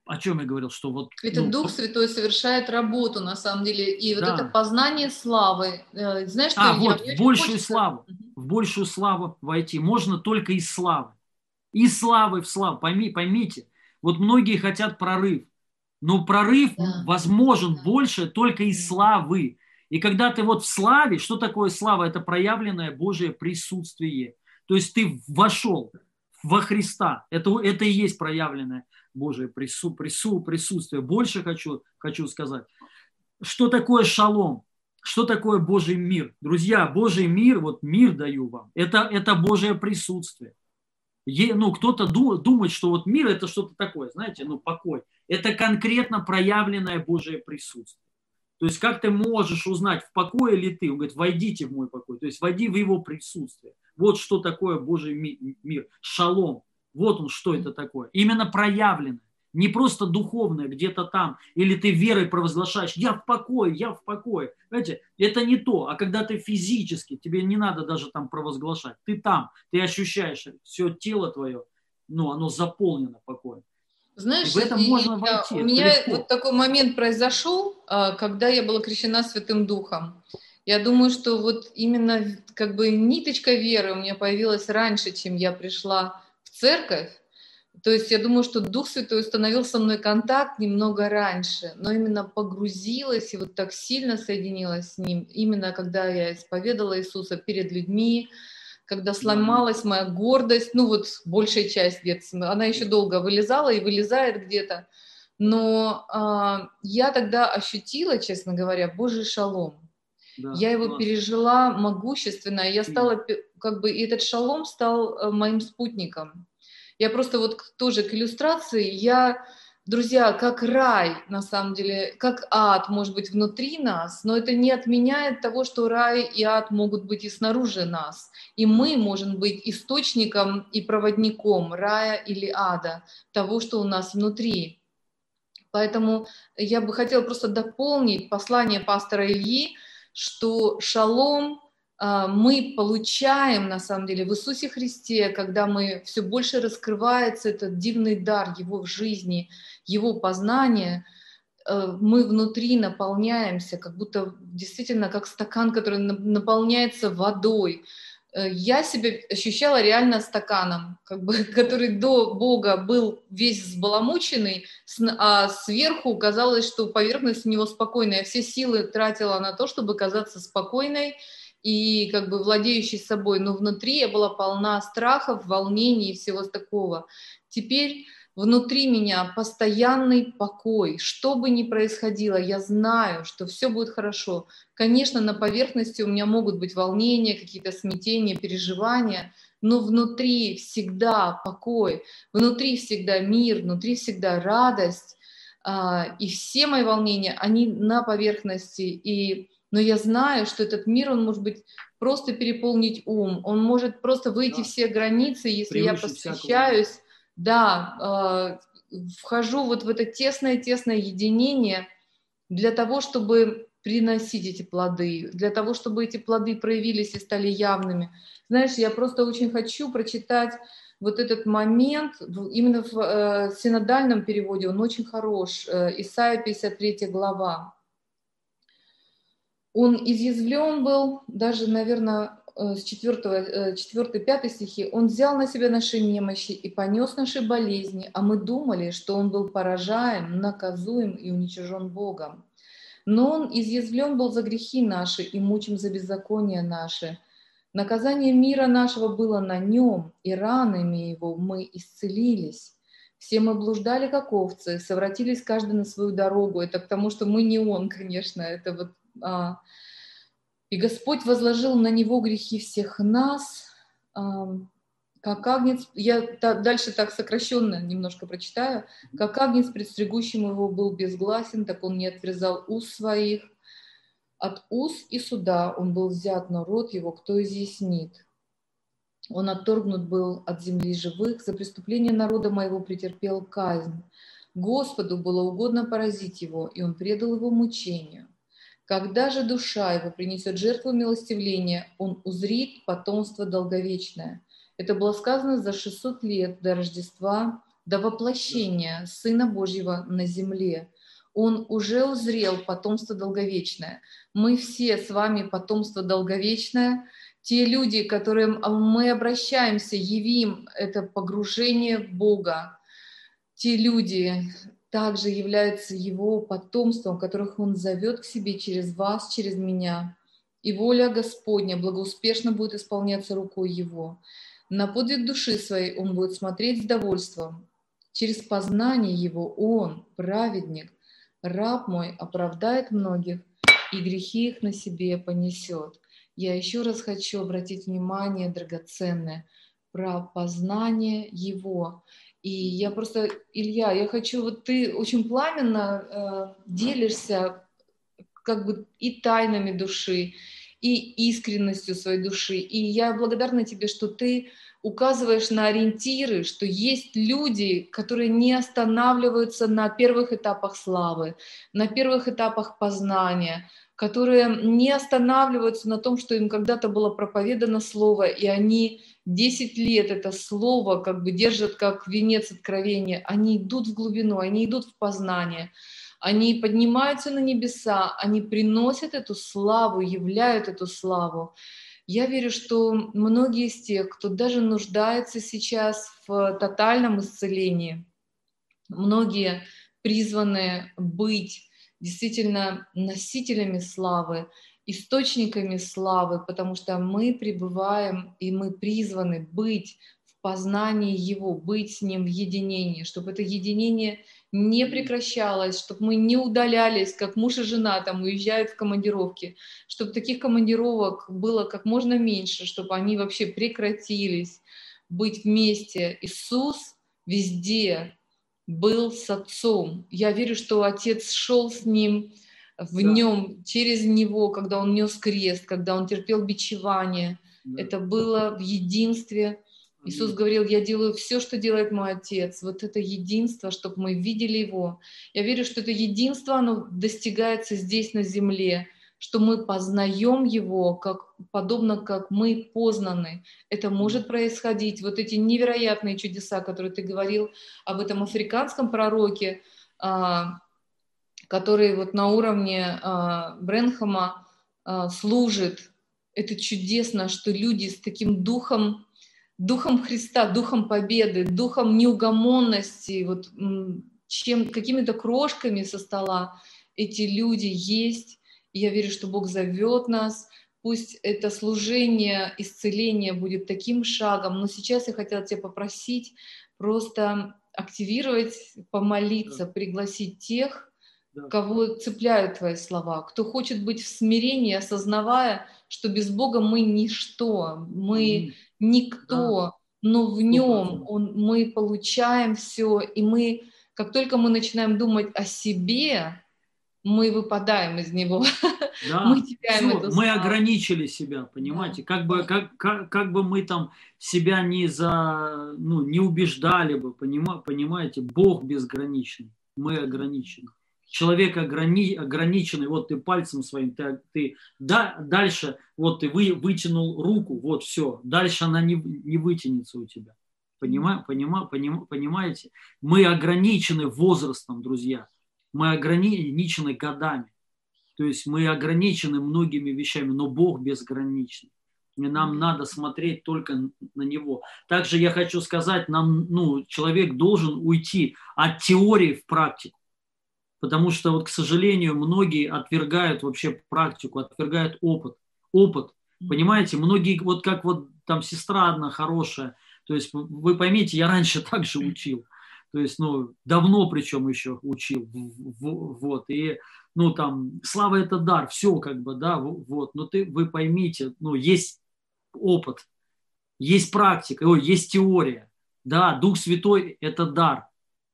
о чем я говорил, что вот... Это ну, Дух Святой совершает работу, на самом деле, и вот да. это познание славы. Э, знаешь, что а, я, вот, в большую хочется... славу, в большую славу войти можно только из славы. Из славы в славу, пойми, поймите. Вот многие хотят прорыв, но прорыв да. возможен да. больше только из славы. И когда ты вот в славе, что такое слава? Это проявленное Божье присутствие. То есть ты вошел во Христа. Это, это и есть проявленное Божие прису, прису, присутствие. Больше хочу, хочу сказать. Что такое шалом? Что такое Божий мир? Друзья, Божий мир, вот мир даю вам, это, это Божье присутствие. Е, ну, кто-то думает, что вот мир это что-то такое, знаете, ну, покой. Это конкретно проявленное Божие присутствие. То есть как ты можешь узнать, в покое ли ты? Он говорит, войдите в мой покой. То есть войди в его присутствие. Вот что такое Божий мир. Шалом. Вот он, что это такое. Именно проявленное. Не просто духовное где-то там, или ты верой провозглашаешь, я в покое, я в покое. Знаете, это не то. А когда ты физически, тебе не надо даже там провозглашать. Ты там, ты ощущаешь все тело твое, ну, оно заполнено покоем. Знаешь, и в этом можно войти. У меня легко. вот такой момент произошел, а, когда я была крещена Святым Духом. Я думаю, что вот именно как бы ниточка веры у меня появилась раньше, чем я пришла церковь, то есть я думаю, что Дух Святой установил со мной контакт немного раньше, но именно погрузилась и вот так сильно соединилась с Ним, именно когда я исповедала Иисуса перед людьми, когда сломалась моя гордость, ну вот большая часть где-то, она еще долго вылезала и вылезает где-то, но а, я тогда ощутила, честно говоря, Божий шалом. Да, я его класс. пережила могущественно, я стала как бы, и этот шалом стал э, моим спутником. Я просто вот тоже к иллюстрации, я, друзья, как рай, на самом деле, как ад может быть внутри нас, но это не отменяет того, что рай и ад могут быть и снаружи нас. И мы можем быть источником и проводником рая или ада, того, что у нас внутри. Поэтому я бы хотела просто дополнить послание пастора Ильи, что шалом мы получаем, на самом деле, в Иисусе Христе, когда мы все больше раскрывается этот дивный дар Его в жизни, Его познание, э, мы внутри наполняемся, как будто действительно как стакан, который наполняется водой. Э, я себя ощущала реально стаканом, как бы, который до Бога был весь взбаламученный, а сверху казалось, что поверхность у него спокойная. Я все силы тратила на то, чтобы казаться спокойной, и как бы владеющей собой, но внутри я была полна страхов, волнений и всего такого. Теперь внутри меня постоянный покой. Что бы ни происходило, я знаю, что все будет хорошо. Конечно, на поверхности у меня могут быть волнения, какие-то смятения, переживания, но внутри всегда покой, внутри всегда мир, внутри всегда радость. А, и все мои волнения, они на поверхности. И но я знаю, что этот мир, он может быть просто переполнить ум, он может просто выйти да. все границы, если Превыше я посвящаюсь, да, э, вхожу вот в это тесное-тесное единение для того, чтобы приносить эти плоды, для того, чтобы эти плоды проявились и стали явными. Знаешь, я просто очень хочу прочитать вот этот момент, именно в э, синодальном переводе, он очень хорош, э, Исайя 53 глава. Он изъязвлен был, даже, наверное, э, с 4, 4 5 стихи, «Он взял на себя наши немощи и понес наши болезни, а мы думали, что Он был поражаем, наказуем и уничижен Богом. Но Он изъязвлен был за грехи наши и мучим за беззакония наши. Наказание мира нашего было на Нем, и ранами Его мы исцелились». Все мы блуждали, как овцы, совратились каждый на свою дорогу. Это к тому, что мы не он, конечно, это вот И Господь возложил на него грехи всех нас, как агнец, я дальше так сокращенно немножко прочитаю, как агнец, предстригущим его, был безгласен, так он не отвязал уст своих. От уз и суда он был взят, но рот его кто изъяснит? Он отторгнут был от земли живых, за преступление народа моего претерпел казнь. Господу было угодно поразить его, и он предал его мучению. Когда же душа его принесет жертву милостивления, он узрит потомство долговечное. Это было сказано за 600 лет до Рождества, до воплощения Сына Божьего на земле. Он уже узрел потомство долговечное. Мы все с вами потомство долговечное. Те люди, к которым мы обращаемся, явим это погружение в Бога. Те люди, также являются его потомством, которых он зовет к себе через вас, через меня. И воля Господня благоуспешно будет исполняться рукой его. На подвиг души своей он будет смотреть с довольством. Через познание его он, праведник, раб мой, оправдает многих, и грехи их на себе понесет. Я еще раз хочу обратить внимание, драгоценное, про познание его. И я просто, Илья, я хочу, вот ты очень пламенно э, делишься как бы и тайнами души, и искренностью своей души. И я благодарна тебе, что ты указываешь на ориентиры, что есть люди, которые не останавливаются на первых этапах славы, на первых этапах познания, которые не останавливаются на том, что им когда-то было проповедано слово, и они 10 лет это слово как бы держат как венец откровения, они идут в глубину, они идут в познание, они поднимаются на небеса, они приносят эту славу, являют эту славу. Я верю, что многие из тех, кто даже нуждается сейчас в тотальном исцелении, многие призваны быть действительно носителями славы, источниками славы, потому что мы пребываем и мы призваны быть в познании Его, быть с Ним в единении, чтобы это единение не прекращалось, чтобы мы не удалялись, как муж и жена там уезжают в командировки, чтобы таких командировок было как можно меньше, чтобы они вообще прекратились, быть вместе. Иисус везде был с Отцом. Я верю, что Отец шел с Ним, в да. Нем, через Него, когда Он нес крест, когда Он терпел бичевание. Да. Это было в единстве. Иисус говорил, я делаю все, что делает мой Отец. Вот это единство, чтобы мы видели Его. Я верю, что это единство, оно достигается здесь на земле что мы познаем Его, как, подобно как мы познаны. Это может происходить. Вот эти невероятные чудеса, которые ты говорил об этом африканском пророке, а, который вот на уровне а, Бренхама а, служит. Это чудесно, что люди с таким духом, духом Христа, духом победы, духом неугомонности, вот чем, какими-то крошками со стола эти люди есть, я верю, что Бог зовет нас. Пусть это служение, исцеление будет таким шагом. Но сейчас я хотела тебя попросить просто активировать, помолиться, пригласить тех. Кого цепляют твои слова, кто хочет быть в смирении, осознавая, что без Бога мы ничто, мы никто, но в нем он, мы получаем все, и мы, как только мы начинаем думать о себе, мы выпадаем из него. Да, мы теряем все, эту Мы ограничили себя, понимаете? Да. Как, бы, как, как, как бы мы там себя не, за, ну, не убеждали бы, понимаете? Бог безграничен, мы ограничены. Человек ограни, ограниченный, вот ты пальцем своим, ты, ты да, дальше, вот ты вы, вытянул руку, вот все, дальше она не, не вытянется у тебя. Понимаете? Понима, поним, понимаете? Мы ограничены возрастом, друзья мы ограничены годами. То есть мы ограничены многими вещами, но Бог безграничен. И нам надо смотреть только на Него. Также я хочу сказать, нам, ну, человек должен уйти от теории в практику. Потому что, вот, к сожалению, многие отвергают вообще практику, отвергают опыт. Опыт. Понимаете, многие, вот как вот там сестра одна хорошая, то есть вы поймите, я раньше также учил то есть, ну, давно причем еще учил, вот, и, ну там, слава это дар, все как бы, да, вот, но ты, вы поймите, ну, есть опыт, есть практика, ой, есть теория, да, Дух Святой – это дар.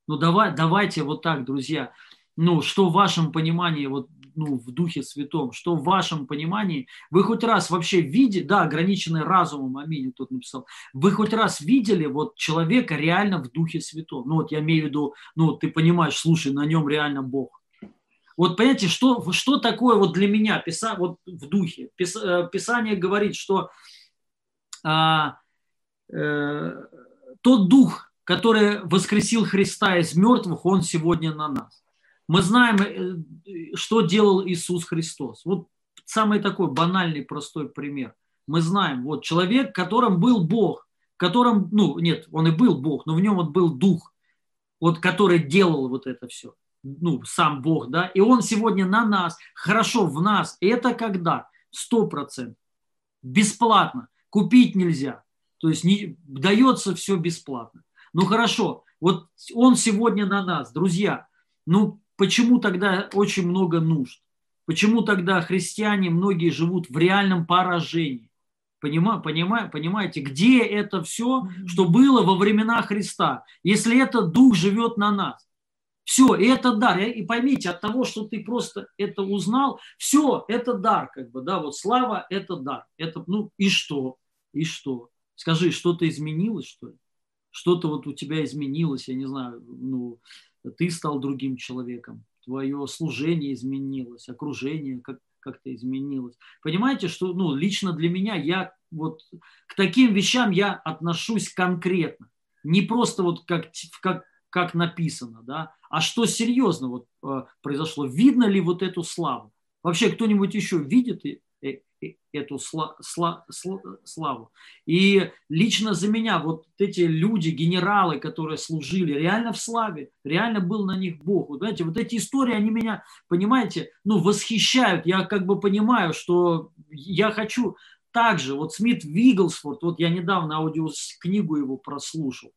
Ну, давай, давайте вот так, друзья, ну, что в вашем понимании, вот, ну, в Духе Святом, что в вашем понимании, вы хоть раз вообще видели, да, ограниченный разумом, аминь, тут написал, вы хоть раз видели вот человека реально в Духе Святом? Ну, вот я имею в виду, ну, ты понимаешь, слушай, на нем реально Бог. Вот понимаете, что, что такое вот для меня писа, вот в духе? Пис, э, Писание говорит, что а, э, тот дух, который воскресил Христа из мертвых, он сегодня на нас. Мы знаем, э, что делал Иисус Христос. Вот самый такой банальный, простой пример. Мы знаем, вот человек, которым был Бог, которым, ну нет, он и был Бог, но в нем вот был дух, вот который делал вот это все ну, сам Бог, да, и Он сегодня на нас, хорошо в нас. Это когда? Сто процентов. Бесплатно. Купить нельзя. То есть не, дается все бесплатно. Ну хорошо, вот Он сегодня на нас, друзья. Ну почему тогда очень много нужд? Почему тогда христиане многие живут в реальном поражении? Понимаю, понимаю, понимаете, где это все, что было во времена Христа, если этот дух живет на нас? Все, и это дар. И поймите, от того, что ты просто это узнал, все, это дар, как бы, да, вот слава – это дар. Это, ну, и что? И что? Скажи, что-то изменилось, что ли? Что-то вот у тебя изменилось, я не знаю, ну, ты стал другим человеком, твое служение изменилось, окружение как, как-то изменилось. Понимаете, что, ну, лично для меня, я вот к таким вещам я отношусь конкретно. Не просто вот как, как как написано, да, а что серьезно вот э, произошло, видно ли вот эту славу? Вообще кто-нибудь еще видит эту сла, сла, сла, славу? И лично за меня вот эти люди, генералы, которые служили реально в славе, реально был на них Бог. Вот, знаете, вот эти истории, они меня, понимаете, ну, восхищают. Я как бы понимаю, что я хочу также, вот Смит Вигглсфорд, вот я недавно аудиокнигу его прослушал,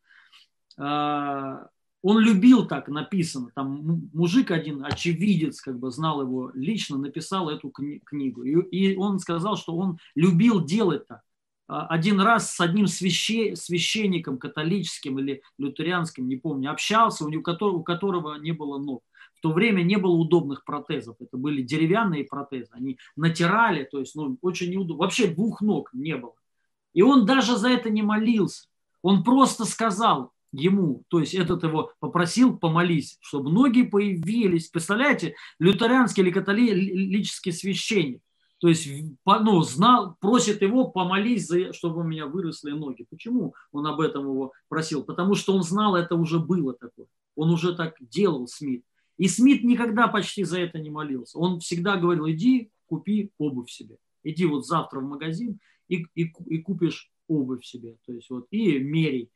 а, он любил так написано, там мужик один, очевидец, как бы знал его лично, написал эту кни- книгу. И, и он сказал, что он любил делать так. А, один раз с одним свяще, священником католическим или лютеранским, не помню, общался, у, него, у которого не было ног. В то время не было удобных протезов, это были деревянные протезы, они натирали, то есть ну, очень неудобно, вообще двух ног не было. И он даже за это не молился, он просто сказал, ему, то есть этот его попросил помолись, чтобы ноги появились. Представляете, лютеранский или католический священник, то есть ну, знал, просит его помолись, за, чтобы у меня выросли ноги. Почему он об этом его просил? Потому что он знал, это уже было такое. Он уже так делал, Смит. И Смит никогда почти за это не молился. Он всегда говорил, иди купи обувь себе. Иди вот завтра в магазин и, и, и купишь обувь себе. То есть вот, и мерей.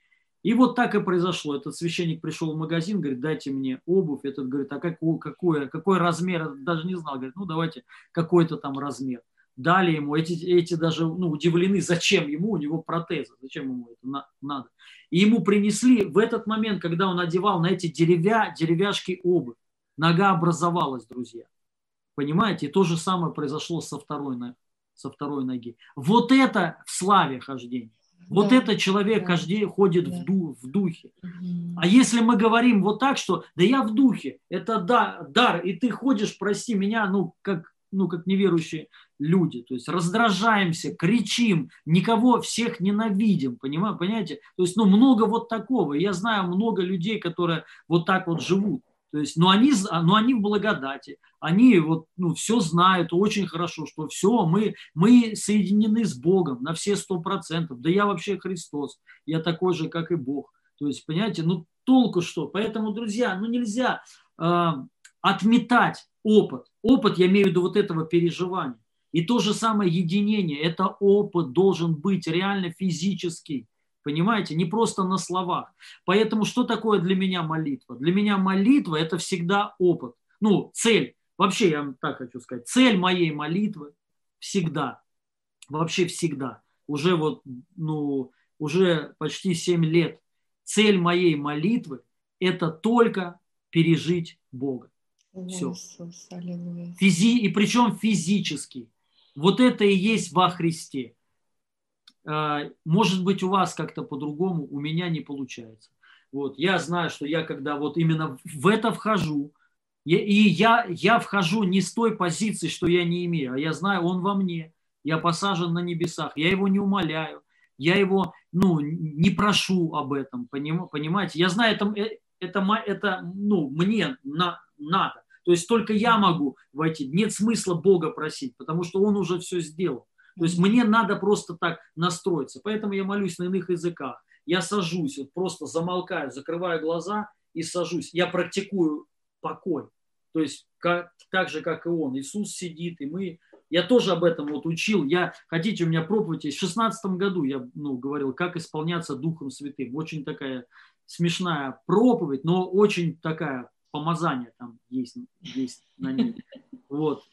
И вот так и произошло. Этот священник пришел в магазин, говорит, дайте мне обувь. Этот говорит, а какой, какой, какой размер? Даже не знал. Говорит, ну давайте какой-то там размер. Дали ему, эти, эти даже ну, удивлены, зачем ему, у него протезы, зачем ему это на, надо. И ему принесли в этот момент, когда он одевал на эти деревя, деревяшки обувь, нога образовалась, друзья. Понимаете? И то же самое произошло со второй, со второй ноги. Вот это в славе хождение. Вот да, это человек да, каждый ходит да. в, ду, в духе. Угу. А если мы говорим вот так, что да я в духе, это да, дар, и ты ходишь, прости меня, ну как, ну как неверующие люди, то есть раздражаемся, кричим, никого всех ненавидим, понимаете? То есть ну много вот такого. Я знаю много людей, которые вот так вот живут. То есть, но они, но они в благодати, они вот, ну, все знают очень хорошо, что все, мы, мы соединены с Богом на все сто процентов. Да я вообще Христос, я такой же, как и Бог. То есть, понимаете, ну толку что? Поэтому, друзья, ну нельзя э, отметать опыт. Опыт, я имею в виду вот этого переживания. И то же самое единение, это опыт должен быть реально физический. Понимаете, не просто на словах. Поэтому что такое для меня молитва? Для меня молитва – это всегда опыт. Ну, цель. Вообще, я вам так хочу сказать. Цель моей молитвы всегда, вообще всегда, уже вот, ну, уже почти 7 лет, цель моей молитвы – это только пережить Бога. Все. Физи... И причем физически. Вот это и есть во Христе. А, может быть, у вас как-то по-другому, у меня не получается. Вот, я знаю, что я когда вот именно в это вхожу, и я, я вхожу не с той позиции, что я не имею, а я знаю, он во мне, я посажен на небесах, я его не умоляю, я его ну, не прошу об этом, понимаете? Я знаю, это, э, это, это ну, мне на, надо. То есть только я могу войти. Нет смысла Бога просить, потому что Он уже все сделал. То есть мне надо просто так настроиться. Поэтому я молюсь на иных языках. Я сажусь, вот просто замолкаю, закрываю глаза и сажусь. Я практикую покой. То есть как, так же, как и Он. Иисус сидит, и мы... Я тоже об этом вот учил. Я, хотите, у меня проповедь есть. В 16 году я ну, говорил, как исполняться Духом Святым. Очень такая смешная проповедь, но очень такая помазание там есть, есть на ней. Вот.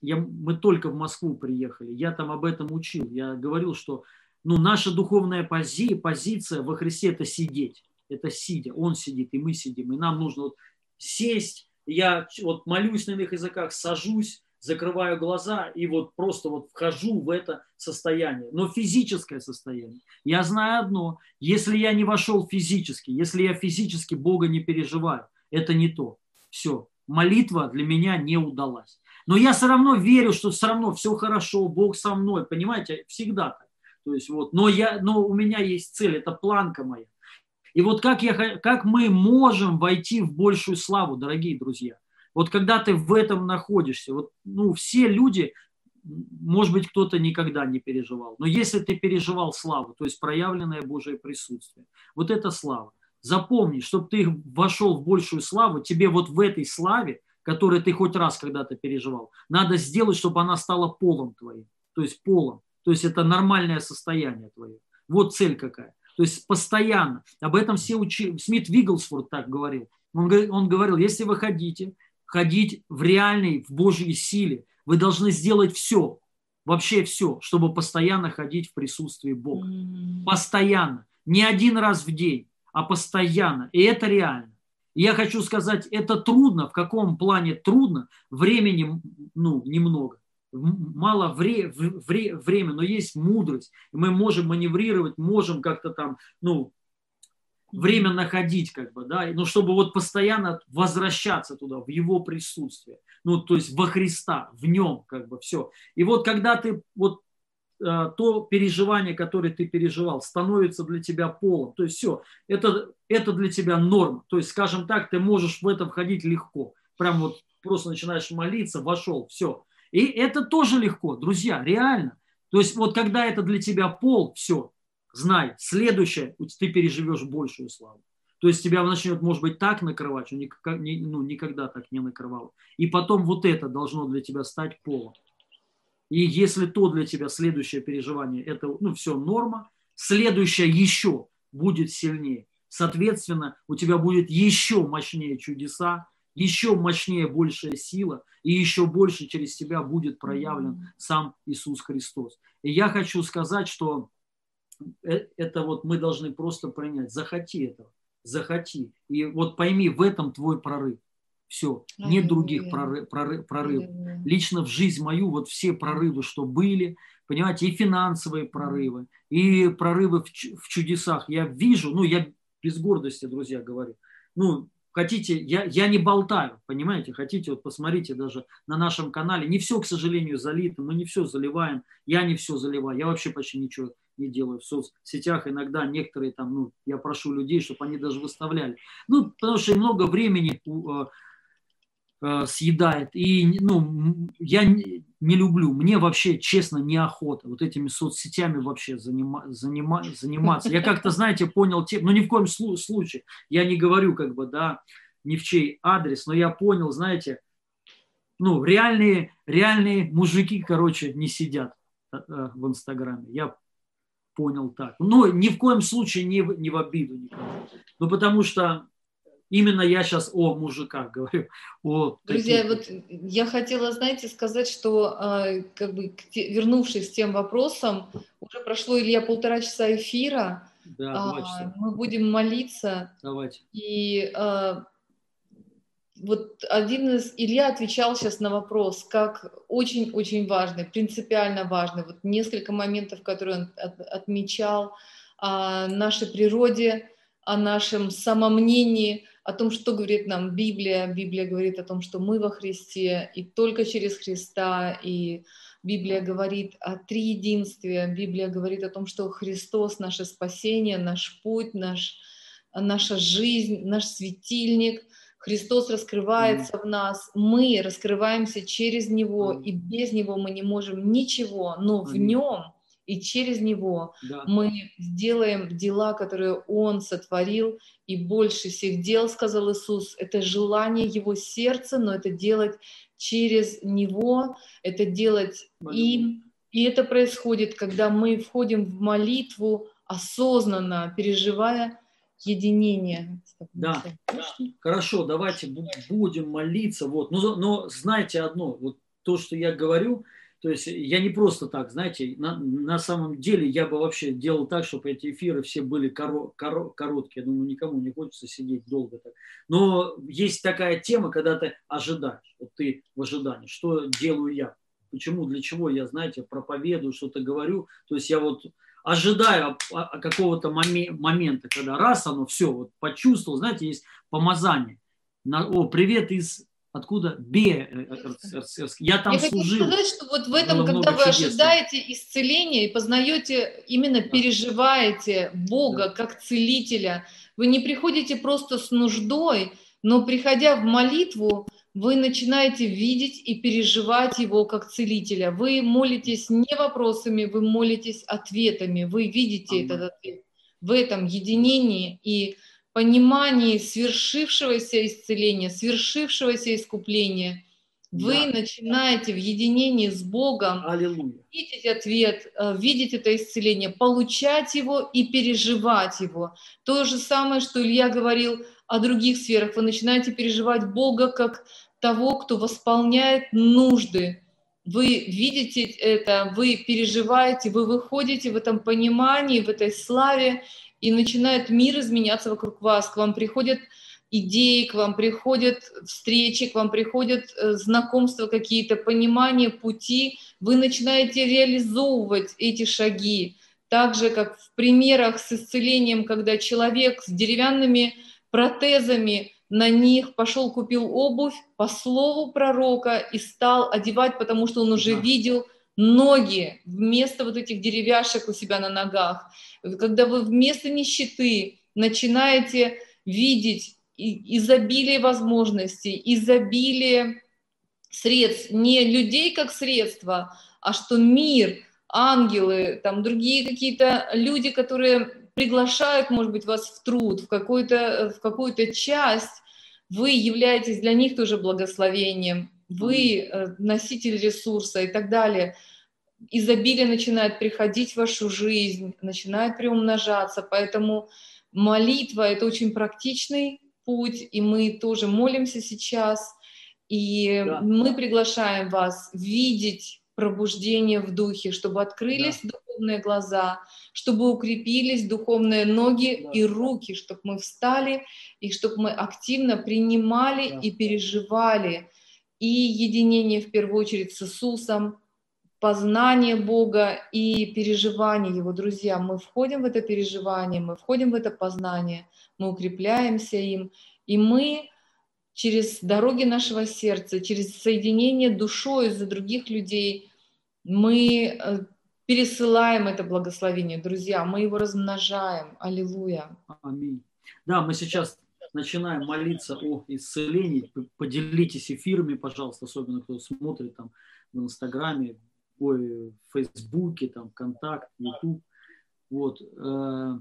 Я, мы только в Москву приехали, я там об этом учил. Я говорил, что ну, наша духовная пози, позиция во Христе – это сидеть. Это сидя. Он сидит, и мы сидим. И нам нужно вот сесть. Я вот молюсь на иных языках, сажусь, закрываю глаза и вот просто вот вхожу в это состояние. Но физическое состояние. Я знаю одно. Если я не вошел физически, если я физически Бога не переживаю, это не то. Все. Молитва для меня не удалась. Но я все равно верю, что все равно все хорошо, Бог со мной, понимаете, всегда так. То есть вот, но, я, но у меня есть цель, это планка моя. И вот как, я, как мы можем войти в большую славу, дорогие друзья? Вот когда ты в этом находишься, вот, ну, все люди, может быть, кто-то никогда не переживал, но если ты переживал славу, то есть проявленное Божие присутствие, вот это слава. Запомни, чтобы ты вошел в большую славу, тебе вот в этой славе, которую ты хоть раз когда-то переживал, надо сделать, чтобы она стала полом твоим, то есть полом. То есть это нормальное состояние твое. Вот цель какая. То есть постоянно. Об этом все учили. Смит Вигглсфорд так говорил. Он, он говорил, если вы хотите ходить в реальной, в Божьей силе, вы должны сделать все, вообще все, чтобы постоянно ходить в присутствии Бога. Постоянно. Не один раз в день, а постоянно. И это реально. И я хочу сказать, это трудно. В каком плане трудно? Времени ну, немного. Мало вре, вре, времени, но есть мудрость. И мы можем маневрировать, можем как-то там, ну, время находить, как бы, да, ну, чтобы вот постоянно возвращаться туда, в его присутствие, ну, то есть во Христа, в нем, как бы, все. И вот когда ты вот то переживание, которое ты переживал, становится для тебя полом. То есть все, это, это для тебя норма. То есть, скажем так, ты можешь в это входить легко. Прям вот просто начинаешь молиться, вошел, все. И это тоже легко, друзья, реально. То есть вот когда это для тебя пол, все, знай, следующее, ты переживешь большую славу. То есть тебя начнет, может быть, так накрывать, что никогда, ну, никогда так не накрывало. И потом вот это должно для тебя стать полом. И если то для тебя следующее переживание, это ну, все норма, следующее еще будет сильнее. Соответственно, у тебя будет еще мощнее чудеса, еще мощнее большая сила, и еще больше через тебя будет проявлен сам Иисус Христос. И я хочу сказать, что э, это вот мы должны просто принять. Захоти этого, захоти. И вот пойми, в этом твой прорыв. Все, нет других прорыв, прорыв, прорывов. Лично в жизнь мою вот все прорывы, что были, понимаете, и финансовые прорывы, и прорывы в, в чудесах. Я вижу, ну, я без гордости, друзья, говорю. Ну, хотите, я, я не болтаю, понимаете, хотите, вот посмотрите даже на нашем канале. Не все, к сожалению, залито, мы не все заливаем, я не все заливаю, я вообще почти ничего не делаю в соцсетях. Иногда некоторые там, ну, я прошу людей, чтобы они даже выставляли. Ну, потому что много времени э, съедает. И ну, я не, люблю, мне вообще, честно, неохота вот этими соцсетями вообще занима, занима, заниматься. Я как-то, знаете, понял, те, ну ни в коем случае, я не говорю как бы, да, ни в чей адрес, но я понял, знаете, ну, реальные, реальные мужики, короче, не сидят э, э, в Инстаграме. Я понял так. Но ни в коем случае не в, не в обиду никому. Ну, потому что Именно я сейчас о мужиках говорю. О Друзья, таких... вот я хотела, знаете, сказать, что а, как бы вернувшись к тем вопросам, уже прошло, Илья, полтора часа эфира. Да, а, мы будем молиться. Давайте. И а, вот один из, Илья отвечал сейчас на вопрос, как очень-очень важный, принципиально важный, вот несколько моментов, которые он от, отмечал о нашей природе, о нашем самомнении, о том, что говорит нам Библия. Библия говорит о том, что мы во Христе, и только через Христа, и Библия говорит о триединстве, Библия говорит о том, что Христос — наше спасение, наш путь, наш, наша жизнь, наш светильник — Христос раскрывается mm. в нас, мы раскрываемся через Него, mm. и без Него мы не можем ничего, но mm. в Нем и через Него да. мы сделаем дела, которые Он сотворил, и больше всех дел, сказал Иисус, это желание Его сердца, но это делать через Него, это делать им, и это происходит, когда мы входим в молитву осознанно, переживая единение. Да, хорошо, давайте будем молиться. Вот. Но, но знайте одно, вот то, что я говорю, то есть я не просто так, знаете, на, на самом деле я бы вообще делал так, чтобы эти эфиры все были коро, коро, короткие. Я думаю, никому не хочется сидеть долго так. Но есть такая тема, когда ты ожидаешь, вот ты в ожидании, что делаю я, почему, для чего я, знаете, проповедую, что-то говорю. То есть я вот ожидаю какого-то момента, когда раз оно все, вот почувствовал, знаете, есть помазание. На, о, привет из откуда? Бе, э, э, я там я служил. Я сказать, что вот в этом, когда вы ожидаете исцеления и познаете, именно да. переживаете Бога да. как целителя, вы не приходите просто с нуждой, но приходя в молитву, вы начинаете видеть и переживать его как целителя. Вы молитесь не вопросами, вы молитесь ответами. Вы видите ага. этот ответ в этом единении и понимании свершившегося исцеления, свершившегося искупления. Вы да. начинаете в единении с Богом Аллилуйя. видеть ответ, э, видеть это исцеление, получать его и переживать его. То же самое, что Илья говорил о других сферах. Вы начинаете переживать Бога как того, кто восполняет нужды. Вы видите это, вы переживаете, вы выходите в этом понимании, в этой славе, и начинает мир изменяться вокруг вас. К вам приходят идеи, к вам приходят встречи, к вам приходят э, знакомства какие-то, понимания, пути. Вы начинаете реализовывать эти шаги. Так же, как в примерах с исцелением, когда человек с деревянными протезами на них, пошел, купил обувь по слову пророка и стал одевать, потому что он уже да. видел ноги вместо вот этих деревяшек у себя на ногах. Когда вы вместо нищеты начинаете видеть изобилие возможностей, изобилие средств, не людей как средства, а что мир, ангелы, там другие какие-то люди, которые приглашают, может быть, вас в труд, в, какую-то, в какую-то часть, вы являетесь для них тоже благословением, вы э, носитель ресурса и так далее. Изобилие начинает приходить в вашу жизнь, начинает приумножаться, поэтому молитва – это очень практичный путь, и мы тоже молимся сейчас, и да. мы приглашаем вас видеть пробуждение в духе, чтобы открылись да. духовные глаза, чтобы укрепились духовные ноги да. и руки, чтобы мы встали и чтобы мы активно принимали да. и переживали и единение в первую очередь с Иисусом, познание Бога и переживание Его. Друзья, мы входим в это переживание, мы входим в это познание, мы укрепляемся им, и мы через дороги нашего сердца, через соединение душой за других людей, мы э, пересылаем это благословение, друзья, мы его размножаем. Аллилуйя. Аминь. Да, мы сейчас начинаем молиться о исцелении. Поделитесь эфирами, пожалуйста, особенно кто смотрит там в Инстаграме, ой, в Фейсбуке, там, ВКонтакт, Ютуб. Вот. Э,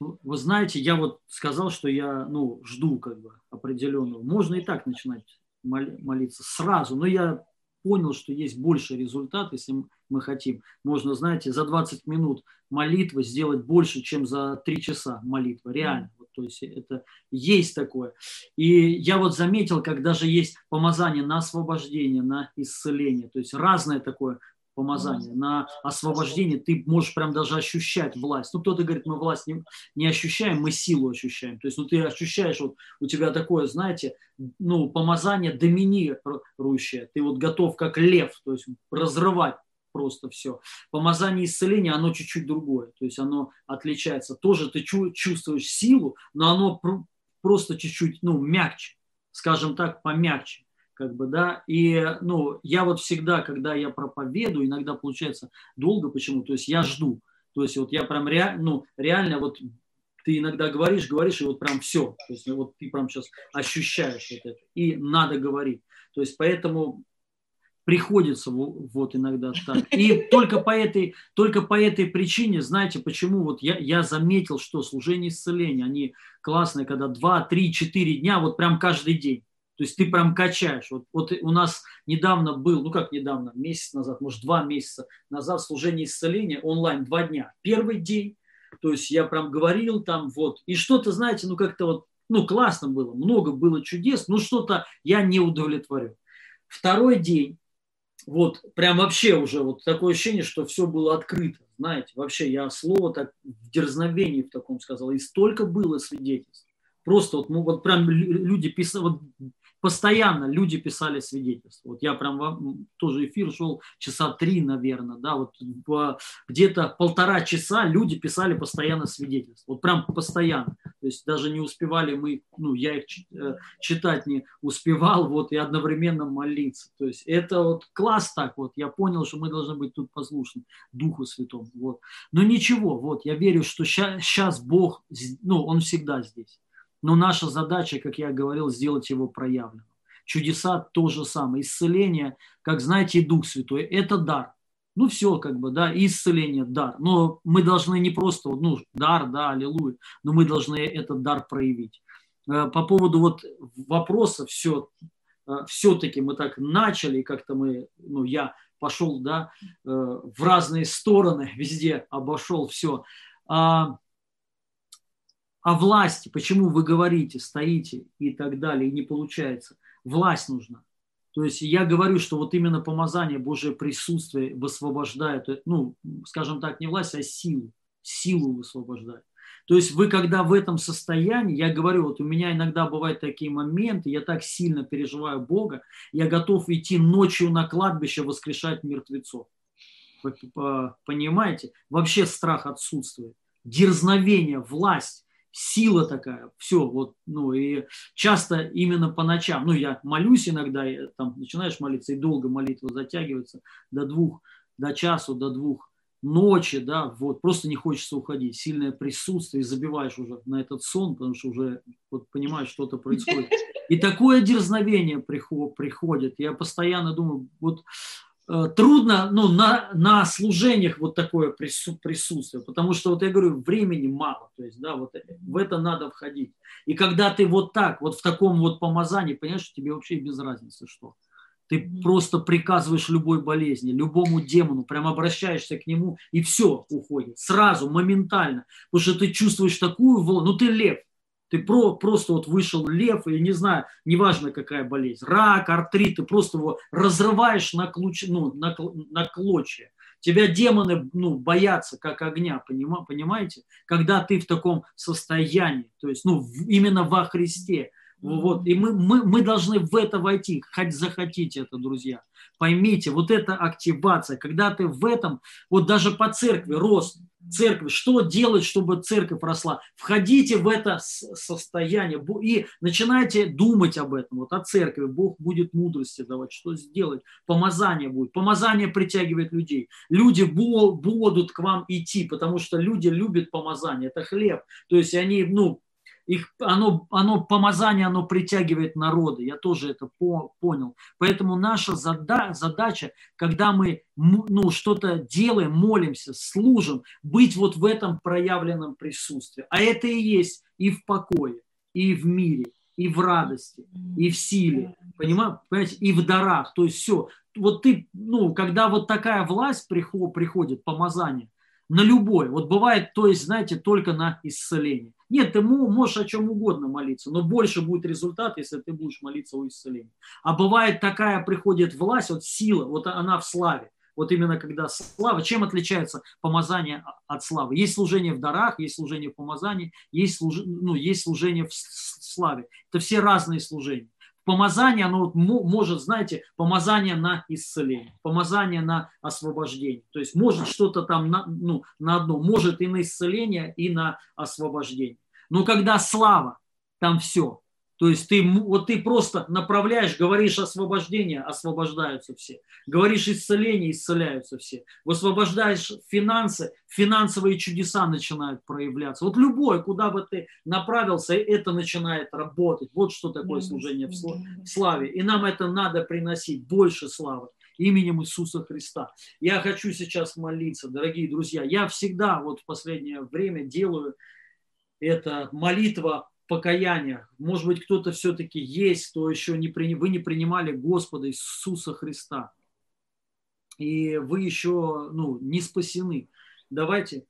вы знаете, я вот сказал, что я ну, жду как бы определенного. Можно и так начинать молиться сразу, но я понял, что есть больше результат, если мы хотим. Можно, знаете, за 20 минут молитвы сделать больше, чем за 3 часа молитвы. Реально. Вот, то есть это есть такое. И я вот заметил, как даже есть помазание на освобождение, на исцеление. То есть разное такое помазание, на освобождение, ты можешь прям даже ощущать власть. Ну, кто-то говорит, мы власть не, не ощущаем, мы силу ощущаем. То есть, ну, ты ощущаешь, вот у тебя такое, знаете, ну, помазание доминирующее. Ты вот готов как лев, то есть разрывать просто все. Помазание исцеления, оно чуть-чуть другое. То есть оно отличается. Тоже ты чувствуешь силу, но оно просто чуть-чуть, ну, мягче. Скажем так, помягче как бы, да, и, ну, я вот всегда, когда я проповедую, иногда получается долго, почему, то есть я жду, то есть вот я прям реально, ну, реально вот ты иногда говоришь, говоришь, и вот прям все, то есть вот ты прям сейчас ощущаешь вот это, и надо говорить, то есть поэтому приходится вот иногда так. И только по этой, только по этой причине, знаете, почему вот я, я заметил, что служение исцеления, они классные, когда 2, 3, 4 дня, вот прям каждый день. То есть ты прям качаешь. Вот, вот у нас недавно был, ну как недавно, месяц назад, может два месяца назад служение исцеления онлайн, два дня. Первый день, то есть я прям говорил там вот, и что-то, знаете, ну как-то вот, ну классно было, много было чудес, но что-то я не удовлетворен. Второй день, вот прям вообще уже вот такое ощущение, что все было открыто, знаете, вообще я слово так в дерзновении в таком сказал, и столько было свидетельств. Просто вот, ну, вот прям люди писали, вот постоянно люди писали свидетельства. Вот я прям тоже эфир шел часа три, наверное, да, вот где-то полтора часа люди писали постоянно свидетельства. Вот прям постоянно. То есть даже не успевали мы, ну, я их э, читать не успевал, вот, и одновременно молиться. То есть это вот класс так вот. Я понял, что мы должны быть тут послушны Духу Святому. Вот. Но ничего, вот, я верю, что сейчас Бог, ну, Он всегда здесь. Но наша задача, как я говорил, сделать его проявленным. Чудеса то же самое. Исцеление, как знаете, Дух Святой, это дар. Ну все, как бы, да, исцеление – дар. Но мы должны не просто, ну, дар, да, аллилуйя, но мы должны этот дар проявить. Э, по поводу вот вопроса все, э, все-таки мы так начали, как-то мы, ну, я пошел, да, э, в разные стороны, везде обошел все. А, о власти, почему вы говорите, стоите и так далее, и не получается. Власть нужна. То есть я говорю, что вот именно помазание, Божие присутствие высвобождает, ну, скажем так, не власть, а силу. Силу высвобождает. То есть вы, когда в этом состоянии, я говорю, вот у меня иногда бывают такие моменты, я так сильно переживаю Бога, я готов идти ночью на кладбище воскрешать мертвецов. Понимаете? Вообще страх отсутствует. Дерзновение, власть сила такая, все, вот, ну, и часто именно по ночам, ну, я молюсь иногда, я, там, начинаешь молиться, и долго молитва затягивается до двух, до часу, до двух ночи, да, вот, просто не хочется уходить, сильное присутствие, забиваешь уже на этот сон, потому что уже, вот, понимаешь, что-то происходит. И такое дерзновение приходит, я постоянно думаю, вот, трудно ну, на, на служениях вот такое присутствие, потому что, вот я говорю, времени мало, то есть, да, вот в это надо входить. И когда ты вот так, вот в таком вот помазании, понимаешь, что тебе вообще без разницы что. Ты просто приказываешь любой болезни, любому демону, прям обращаешься к нему, и все уходит. Сразу, моментально. Потому что ты чувствуешь такую волну, ну ты лев, ты про, просто вот вышел лев, и не знаю, неважно какая болезнь, рак, артрит, ты просто его разрываешь на, ключ, ну, на, на клочья. Тебя демоны ну, боятся как огня, понимаете? Когда ты в таком состоянии, то есть ну, именно во Христе. Вот. И мы, мы, мы должны в это войти, хоть захотите это, друзья. Поймите, вот эта активация, когда ты в этом, вот даже по церкви, рост церкви, что делать, чтобы церковь росла? Входите в это состояние и начинайте думать об этом, вот о церкви. Бог будет мудрости давать, что сделать. Помазание будет. Помазание притягивает людей. Люди будут к вам идти, потому что люди любят помазание. Это хлеб. То есть они, ну, их, оно, оно, помазание, оно притягивает народы. Я тоже это по, понял. Поэтому наша зада, задача, когда мы ну, что-то делаем, молимся, служим, быть вот в этом проявленном присутствии. А это и есть и в покое, и в мире, и в радости, и в силе, понимаете, и в дарах. То есть все. Вот ты, ну, когда вот такая власть приходит, помазание, на любой, вот бывает, то есть, знаете, только на исцеление. Нет, ты можешь о чем угодно молиться, но больше будет результат, если ты будешь молиться о исцелении. А бывает такая приходит власть, вот сила, вот она в славе. Вот именно когда слава, чем отличается помазание от славы? Есть служение в дарах, есть служение в помазании, есть, служ... ну, есть служение в славе. Это все разные служения. Помазание, оно может, знаете, помазание на исцеление, помазание на освобождение. То есть может что-то там на, ну, на одно, может и на исцеление, и на освобождение. Но когда слава, там все. То есть ты, вот ты просто направляешь, говоришь освобождение, освобождаются все. Говоришь исцеление, исцеляются все. Высвобождаешь финансы, финансовые чудеса начинают проявляться. Вот любое, куда бы ты направился, это начинает работать. Вот что такое служение в славе. И нам это надо приносить, больше славы именем Иисуса Христа. Я хочу сейчас молиться, дорогие друзья. Я всегда вот в последнее время делаю это молитва покаяния. Может быть, кто-то все-таки есть, кто еще не при... вы не принимали Господа Иисуса Христа. И вы еще ну, не спасены. Давайте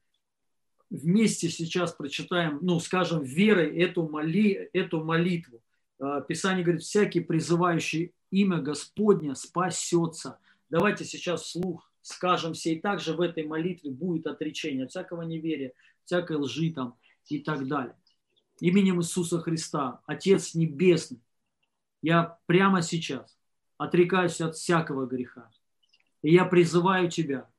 вместе сейчас прочитаем, ну, скажем, верой эту, моли, эту молитву. А, Писание говорит, всякий призывающий имя Господня спасется. Давайте сейчас вслух скажем все, и также в этой молитве будет отречение от всякого неверия, всякой лжи там и так далее именем Иисуса Христа, Отец Небесный, я прямо сейчас отрекаюсь от всякого греха. И я призываю Тебя,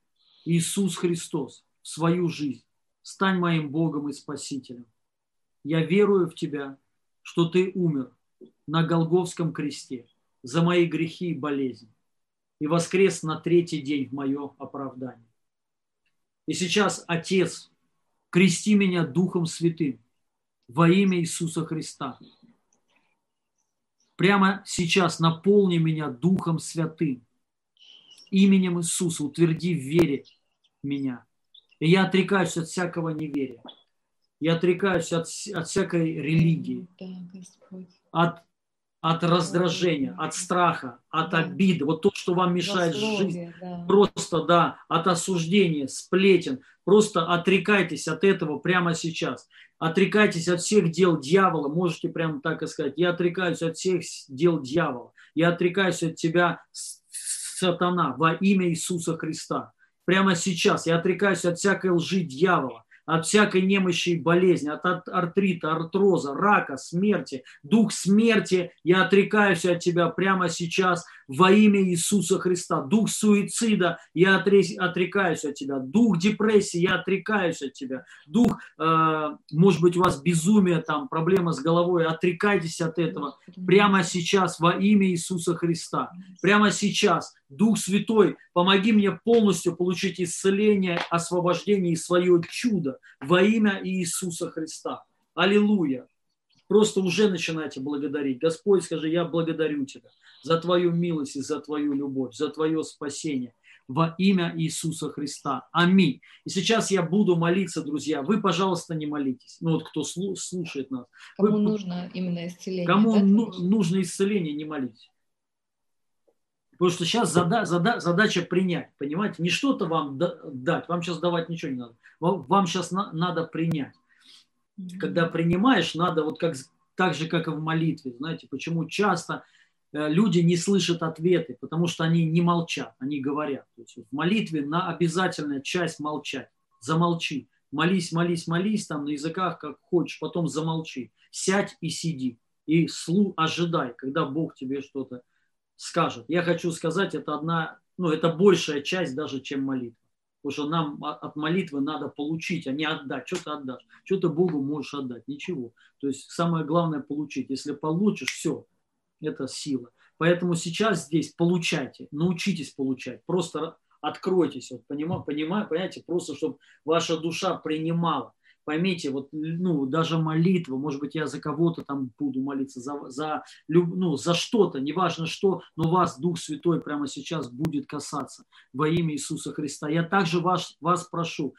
Иисус Христос, в свою жизнь. Стань моим Богом и Спасителем. Я верую в Тебя, что Ты умер на Голговском кресте за мои грехи и болезни и воскрес на третий день в мое оправдание. И сейчас, Отец, крести меня Духом Святым – во имя Иисуса Христа. Прямо сейчас наполни меня Духом Святым, именем Иисуса, утверди в вере меня. И я отрекаюсь от всякого неверия. Я отрекаюсь от, от всякой религии, от от раздражения, от страха, от обиды, вот то, что вам мешает жить, просто, да, от осуждения, сплетен, просто отрекайтесь от этого прямо сейчас. Отрекайтесь от всех дел дьявола, можете прямо так и сказать. Я отрекаюсь от всех дел дьявола. Я отрекаюсь от тебя, сатана, во имя Иисуса Христа. Прямо сейчас я отрекаюсь от всякой лжи дьявола от всякой немощи и болезни, от артрита, артроза, рака, смерти, дух смерти, я отрекаюсь от тебя прямо сейчас во имя Иисуса Христа. Дух суицида, я отрекаюсь от тебя. Дух депрессии, я отрекаюсь от тебя. Дух, э, может быть, у вас безумие, там, проблема с головой, отрекайтесь от этого прямо сейчас во имя Иисуса Христа. Прямо сейчас Дух Святой, помоги мне полностью получить исцеление, освобождение и свое чудо во имя Иисуса Христа. Аллилуйя. Просто уже начинайте благодарить. Господь, скажи, я благодарю Тебя за Твою милость и за Твою любовь, за Твое спасение во имя Иисуса Христа. Аминь. И сейчас я буду молиться, друзья. Вы, пожалуйста, не молитесь. Ну вот кто слушает нас. Кому Вы, нужно именно исцеление? Кому да? нужно исцеление, не молитесь. Потому что сейчас зада, зада, задача принять, понимаете? Не что-то вам дать, вам сейчас давать ничего не надо. Вам, вам сейчас на, надо принять. Когда принимаешь, надо вот как, так же, как и в молитве. Знаете, почему часто э, люди не слышат ответы, потому что они не молчат, они говорят. То есть в молитве на обязательная часть молчать. Замолчи. Молись, молись, молись там на языках, как хочешь, потом замолчи. Сядь и сиди. И слу, ожидай, когда Бог тебе что-то скажет. Я хочу сказать, это одна, ну, это большая часть даже, чем молитва. Потому что нам от молитвы надо получить, а не отдать. Что ты отдашь? Что ты Богу можешь отдать? Ничего. То есть самое главное получить. Если получишь, все, это сила. Поэтому сейчас здесь получайте, научитесь получать. Просто откройтесь, вот, понимаете, понимаете, просто чтобы ваша душа принимала поймите, вот, ну, даже молитва, может быть, я за кого-то там буду молиться, за, за, ну, за что-то, неважно что, но вас Дух Святой прямо сейчас будет касаться во имя Иисуса Христа. Я также вас, вас прошу,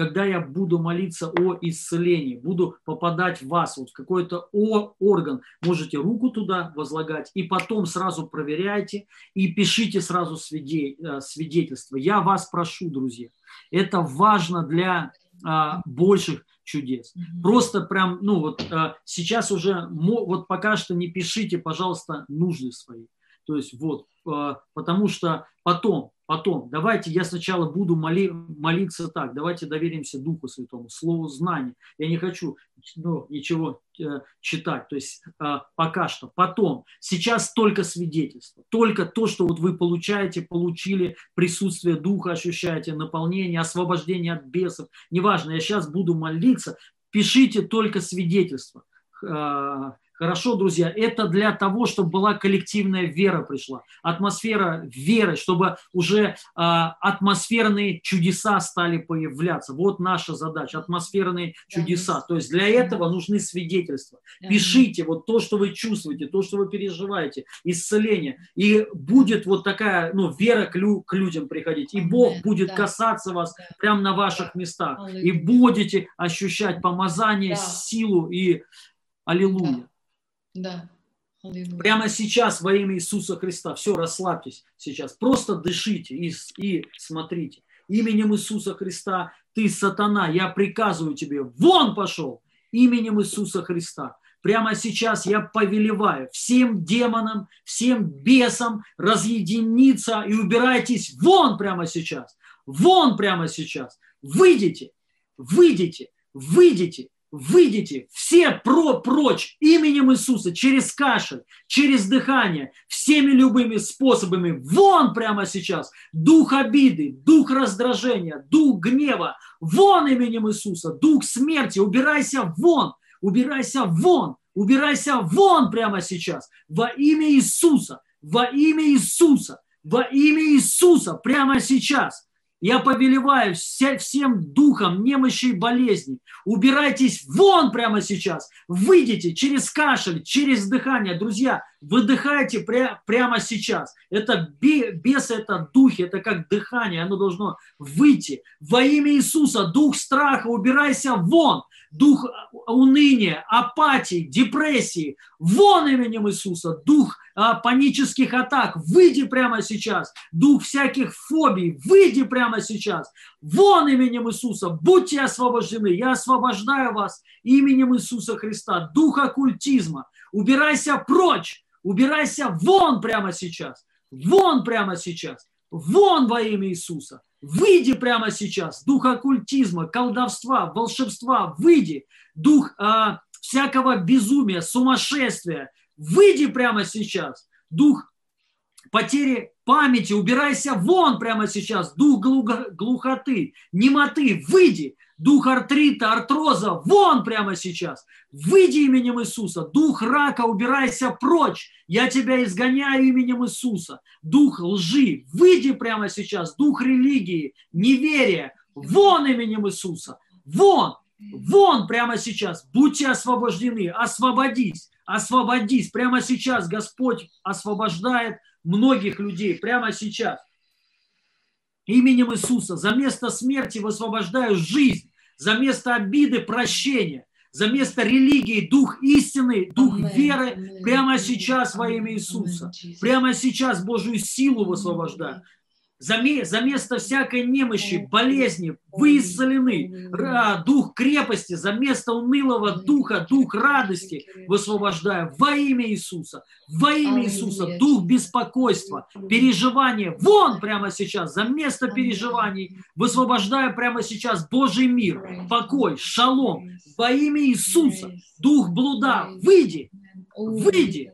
когда я буду молиться о исцелении, буду попадать в вас, вот в какой-то орган, можете руку туда возлагать, и потом сразу проверяйте и пишите сразу э, свидетельство. Я вас прошу, друзья, это важно для а, больших чудес. Просто прям, ну вот а, сейчас уже, вот пока что не пишите, пожалуйста, нужды свои. То есть вот, потому что потом, потом, давайте я сначала буду моли, молиться так, давайте доверимся Духу Святому, Слову знания. Я не хочу ну, ничего э, читать, то есть э, пока что. Потом, сейчас только свидетельство, только то, что вот вы получаете, получили присутствие Духа, ощущаете наполнение, освобождение от бесов. Неважно, я сейчас буду молиться, пишите только свидетельство э, Хорошо, друзья, это для того, чтобы была коллективная вера пришла, атмосфера веры, чтобы уже а, атмосферные чудеса стали появляться. Вот наша задача, атмосферные чудеса. То есть для этого нужны свидетельства. Пишите вот то, что вы чувствуете, то, что вы переживаете, исцеление. И будет вот такая ну, вера к, лю, к людям приходить. И Бог будет касаться вас прямо на ваших местах. И будете ощущать помазание, силу и Аллилуйя. Да. Прямо сейчас во имя Иисуса Христа. Все, расслабьтесь сейчас. Просто дышите и, и смотрите. Именем Иисуса Христа ты, сатана, я приказываю тебе, вон пошел. Именем Иисуса Христа. Прямо сейчас я повелеваю всем демонам, всем бесам разъединиться и убирайтесь вон прямо сейчас. Вон прямо сейчас. Выйдите, выйдите, выйдите, выйдите все про, прочь именем Иисуса, через кашель, через дыхание, всеми любыми способами, вон прямо сейчас, дух обиды, дух раздражения, дух гнева, вон именем Иисуса, дух смерти, убирайся вон, убирайся вон, убирайся вон прямо сейчас, во имя Иисуса, во имя Иисуса, во имя Иисуса, прямо сейчас – я повелеваю всем духом немощи и болезни. Убирайтесь вон прямо сейчас. Выйдите через кашель, через дыхание. Друзья, выдыхайте пря, прямо сейчас. Это бес, это духи, это как дыхание. Оно должно выйти. Во имя Иисуса, дух страха, убирайся вон дух уныния, апатии, депрессии, вон именем Иисуса, дух а, панических атак, выйди прямо сейчас, дух всяких фобий, выйди прямо сейчас, вон именем Иисуса, будьте освобождены, я освобождаю вас именем Иисуса Христа, дух оккультизма, убирайся прочь, убирайся вон прямо сейчас, вон прямо сейчас, вон во имя Иисуса, Выйди прямо сейчас, дух оккультизма, колдовства, волшебства, выйди, дух а, всякого безумия, сумасшествия, выйди прямо сейчас, дух потери памяти, убирайся вон прямо сейчас, дух глухоты, немоты, выйди, дух артрита, артроза, вон прямо сейчас. Выйди именем Иисуса. Дух рака, убирайся прочь. Я тебя изгоняю именем Иисуса. Дух лжи, выйди прямо сейчас. Дух религии, неверия, вон именем Иисуса. Вон, вон прямо сейчас. Будьте освобождены, освободись, освободись. Прямо сейчас Господь освобождает многих людей. Прямо сейчас. Именем Иисуса. За место смерти высвобождаю жизнь. За место обиды прощения, за место религии дух истины, дух веры прямо сейчас во имя Иисуса. Прямо сейчас Божью силу высвобождаю за, за место всякой немощи, болезни, вы исцелены. Дух крепости, за место унылого духа, дух радости высвобождаю во имя Иисуса. Во имя Иисуса. Дух беспокойства, переживания. Вон прямо сейчас, за место переживаний высвобождаю прямо сейчас Божий мир, покой, шалом. Во имя Иисуса. Дух блуда, выйди, выйди,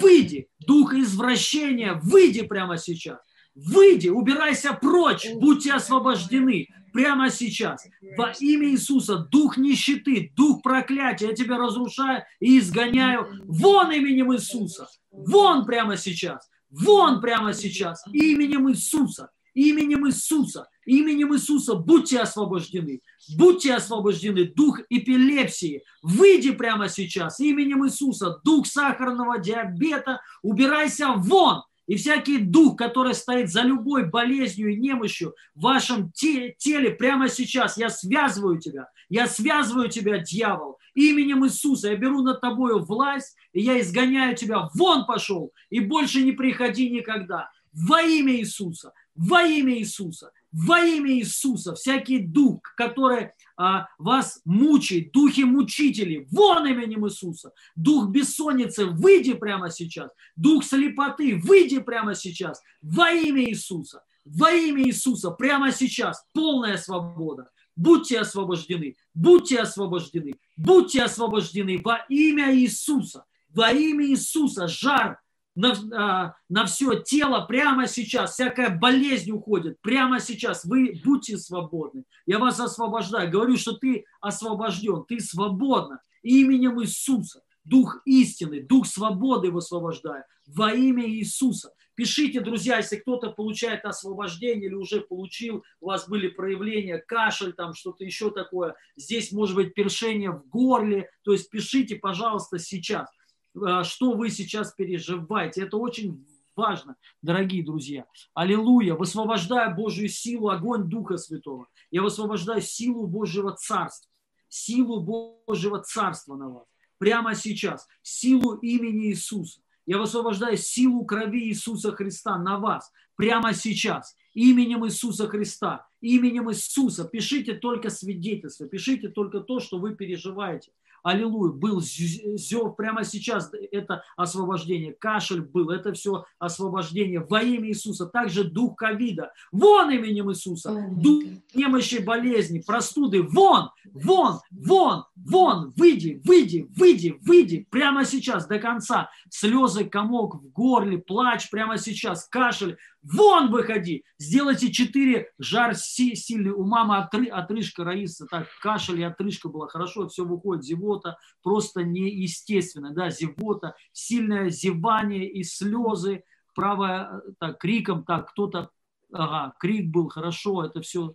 выйди. Дух извращения, выйди прямо сейчас. Выйди, убирайся прочь, будьте освобождены прямо сейчас. Во имя Иисуса, дух нищеты, дух проклятия, я тебя разрушаю и изгоняю. Вон именем Иисуса, вон прямо сейчас, вон прямо сейчас, именем Иисуса, именем Иисуса, именем Иисуса, будьте освобождены, будьте освобождены. Дух эпилепсии, выйди прямо сейчас, именем Иисуса, дух сахарного диабета, убирайся вон, и всякий дух, который стоит за любой болезнью и немощью в вашем те, теле прямо сейчас, я связываю тебя, я связываю тебя, дьявол, именем Иисуса. Я беру над тобою власть, и я изгоняю тебя. Вон пошел, и больше не приходи никогда. Во имя Иисуса, во имя Иисуса, во имя Иисуса, всякий дух, который а, вас мучает, духи мучителей, вон именем Иисуса, дух бессонницы, выйди прямо сейчас, дух слепоты, выйди прямо сейчас, во имя Иисуса, во имя Иисуса, прямо сейчас, полная свобода. Будьте освобождены, будьте освобождены, будьте освобождены во имя Иисуса, во имя Иисуса, жар, на, а, на все тело прямо сейчас, всякая болезнь уходит прямо сейчас. Вы будьте свободны. Я вас освобождаю. Говорю, что ты освобожден, ты свободна именем Иисуса. Дух истины, дух свободы высвобождаю во имя Иисуса. Пишите, друзья, если кто-то получает освобождение или уже получил, у вас были проявления, кашель, там что-то еще такое, здесь может быть першение в горле, то есть пишите, пожалуйста, сейчас. А, что вы сейчас переживаете. Это очень важно, дорогие друзья. Аллилуйя. Высвобождаю Божью силу, огонь Духа Святого. Я высвобождаю силу Божьего Царства. Силу Божьего Царства на вас. Прямо сейчас. Силу имени Иисуса. Я высвобождаю силу крови Иисуса Христа на вас. Прямо сейчас. Именем Иисуса Христа. Именем Иисуса. Пишите только свидетельство. Пишите только то, что вы переживаете аллилуйя, был зев прямо сейчас, это освобождение, кашель был, это все освобождение во имя Иисуса, также дух ковида, вон именем Иисуса, дух немощи, болезни, простуды, вон, вон, вон, вон, выйди, выйди, выйди, выйди, прямо сейчас до конца, слезы, комок в горле, плач прямо сейчас, кашель, Вон выходи! Сделайте четыре жар сильный. У мамы отры, отрыжка Раиса, так, кашель и отрыжка была. Хорошо, все выходит. Зевота просто неестественно. Да, зевота, сильное зевание и слезы. Правая, так, криком, так, кто-то, ага, крик был, хорошо, это все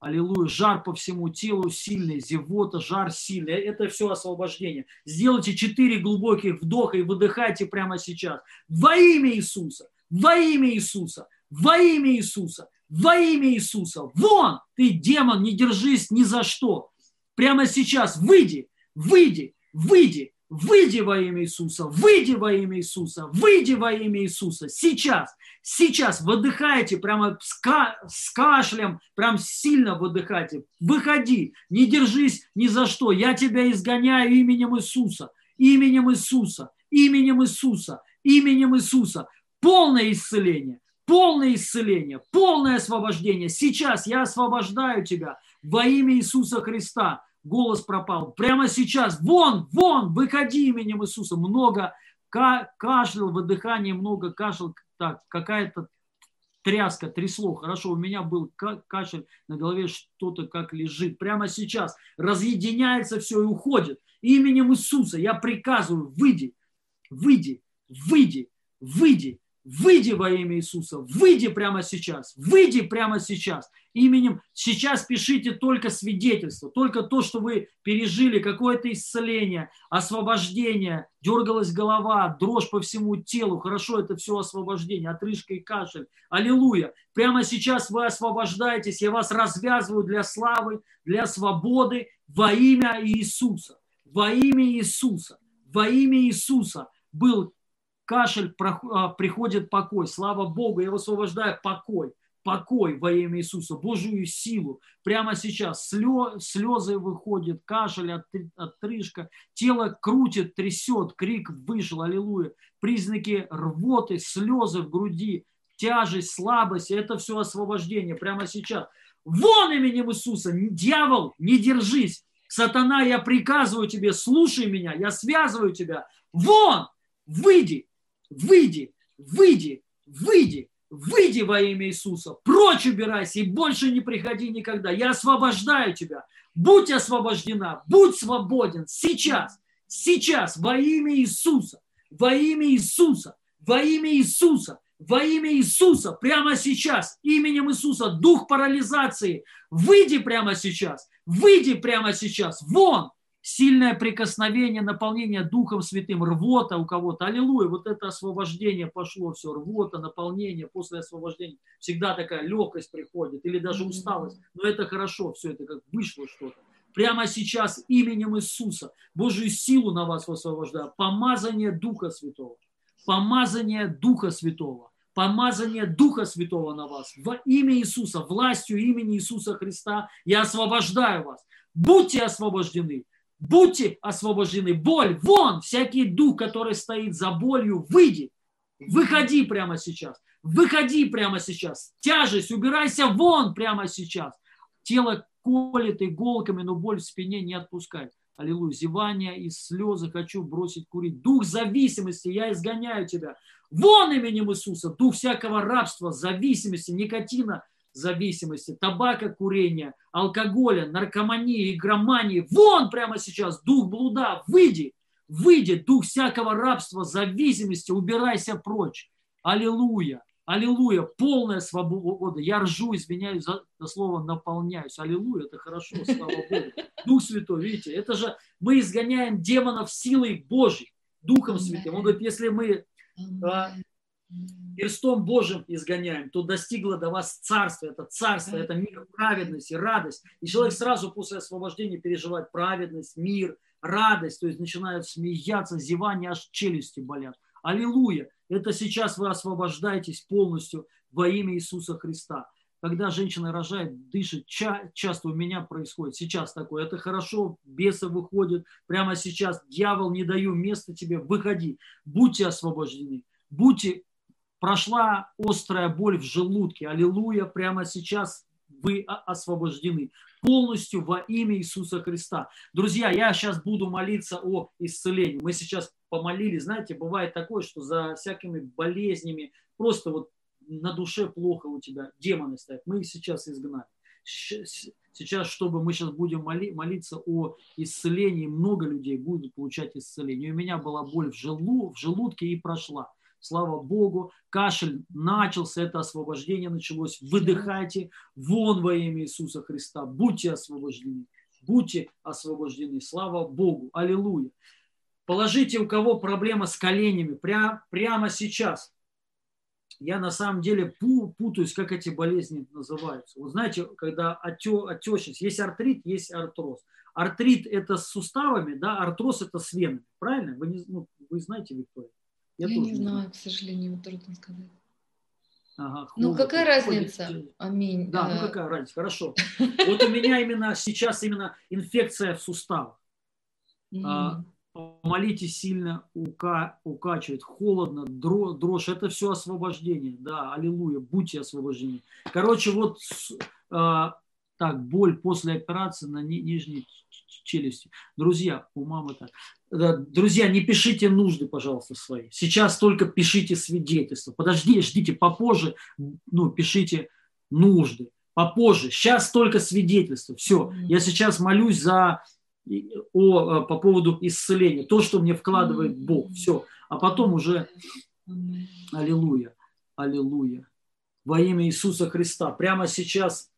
Аллилуйя, жар по всему телу сильный, зевота, жар сильный. Это все освобождение. Сделайте четыре глубоких вдоха и выдыхайте прямо сейчас. Во имя Иисуса во имя Иисуса, во имя Иисуса, во имя Иисуса. Вон, ты демон, не держись ни за что. Прямо сейчас выйди, выйди, выйди, выйди во имя Иисуса, выйди во имя Иисуса, выйди во имя Иисуса. Сейчас, сейчас выдыхайте, прямо с, ка- с кашлем, прям сильно выдыхайте. Выходи, не держись ни за что. Я тебя изгоняю именем Иисуса, именем Иисуса, именем Иисуса, именем Иисуса полное исцеление, полное исцеление, полное освобождение. Сейчас я освобождаю тебя во имя Иисуса Христа. Голос пропал. Прямо сейчас. Вон, вон, выходи именем Иисуса. Много кашлял, выдыхание, много кашлял. Так, какая-то тряска, трясло. Хорошо, у меня был кашель на голове, что-то как лежит. Прямо сейчас разъединяется все и уходит. Именем Иисуса я приказываю, выйди, выйди, выйди, выйди, Выйди во имя Иисуса, выйди прямо сейчас, выйди прямо сейчас. Именем сейчас пишите только свидетельство, только то, что вы пережили, какое-то исцеление, освобождение, дергалась голова, дрожь по всему телу. Хорошо, это все освобождение, отрыжка и кашель. Аллилуйя. Прямо сейчас вы освобождаетесь, я вас развязываю для славы, для свободы во имя Иисуса. Во имя Иисуса. Во имя Иисуса был кашель, а, приходит покой. Слава Богу, я высвобождаю покой. Покой во имя Иисуса, Божию силу. Прямо сейчас слезы выходят, кашель, отрыжка, тело крутит, трясет, крик вышел, аллилуйя. Признаки рвоты, слезы в груди, тяжесть, слабость, это все освобождение прямо сейчас. Вон именем Иисуса, дьявол, не держись. Сатана, я приказываю тебе, слушай меня, я связываю тебя. Вон, выйди, выйди, выйди, выйди, выйди во имя Иисуса, прочь убирайся и больше не приходи никогда. Я освобождаю тебя. Будь освобождена, будь свободен сейчас, сейчас во имя Иисуса, во имя Иисуса, во имя Иисуса, во имя Иисуса, прямо сейчас, именем Иисуса, дух парализации, выйди прямо сейчас, выйди прямо сейчас, вон, сильное прикосновение, наполнение Духом Святым, рвота у кого-то, аллилуйя, вот это освобождение пошло, все, рвота, наполнение, после освобождения всегда такая легкость приходит, или даже усталость, но это хорошо, все это как вышло что-то. Прямо сейчас именем Иисуса Божью силу на вас высвобождаю, помазание Духа Святого, помазание Духа Святого, помазание Духа Святого на вас. Во имя Иисуса, властью имени Иисуса Христа я освобождаю вас. Будьте освобождены. Будьте освобождены. Боль, вон, всякий дух, который стоит за болью, выйди. Выходи прямо сейчас. Выходи прямо сейчас. Тяжесть, убирайся вон прямо сейчас. Тело колет иголками, но боль в спине не отпускает. Аллилуйя. Зевание и слезы хочу бросить курить. Дух зависимости, я изгоняю тебя. Вон именем Иисуса. Дух всякого рабства, зависимости, никотина, зависимости, табака, курения, алкоголя, наркомании, игромании. Вон прямо сейчас дух блуда. Выйди. Выйди, дух всякого рабства, зависимости, убирайся прочь. Аллилуйя. Аллилуйя, полная свобода. Я ржу, извиняюсь за, за слово наполняюсь. Аллилуйя, это хорошо, слава Богу. Дух Святой, видите, это же мы изгоняем демонов силой Божьей, Духом Святым. Он говорит, если мы а, перстом Божьим изгоняем, то достигло до вас царство. Это царство, это мир, праведность и радость. И человек сразу после освобождения переживает праведность, мир, радость, то есть начинают смеяться, зевание, аж челюсти болят. Аллилуйя. Это сейчас вы освобождаетесь полностью во имя Иисуса Христа. Когда женщина рожает, дышит, ча- часто у меня происходит сейчас такое. Это хорошо, бесы выходят прямо сейчас. Дьявол, не даю места тебе, выходи. Будьте освобождены. Будьте, прошла острая боль в желудке. Аллилуйя, прямо сейчас вы освобождены полностью во имя Иисуса Христа. Друзья, я сейчас буду молиться о исцелении. Мы сейчас помолились, знаете, бывает такое, что за всякими болезнями, просто вот на душе плохо у тебя, демоны стоят. Мы их сейчас изгнали. Сейчас, чтобы мы сейчас будем моли, молиться о исцелении, много людей будут получать исцеление. У меня была боль в, желу, в желудке и прошла слава Богу, кашель начался, это освобождение началось. Выдыхайте вон во имя Иисуса Христа, будьте освобождены, будьте освобождены, слава Богу, аллилуйя. Положите, у кого проблема с коленями, пря, прямо сейчас. Я на самом деле путаюсь, как эти болезни называются. Вот знаете, когда отечность, есть артрит, есть артроз. Артрит – это с суставами, да, артроз – это с венами, правильно? Вы, не, ну, вы знаете, Виктория? Я, Я не знаю, к сожалению, трудно сказать. Ага, ну, какая разница? Аминь. Да, ну какая разница, хорошо. Вот у меня именно сейчас именно инфекция в суставах. Mm. Помолитесь сильно, ука, укачивает, холодно, дрожь, это все освобождение, да, аллилуйя, будьте освобождены. Короче, вот а, так, боль после операции на нижней челюсти. Друзья, у мамы так. Друзья, не пишите нужды, пожалуйста, свои. Сейчас только пишите свидетельства. Подожди, ждите попозже, ну, пишите нужды. Попозже. Сейчас только свидетельства. Все. Я сейчас молюсь за о, по поводу исцеления. То, что мне вкладывает Бог. Все. А потом уже Аллилуйя. Аллилуйя. Во имя Иисуса Христа. Прямо сейчас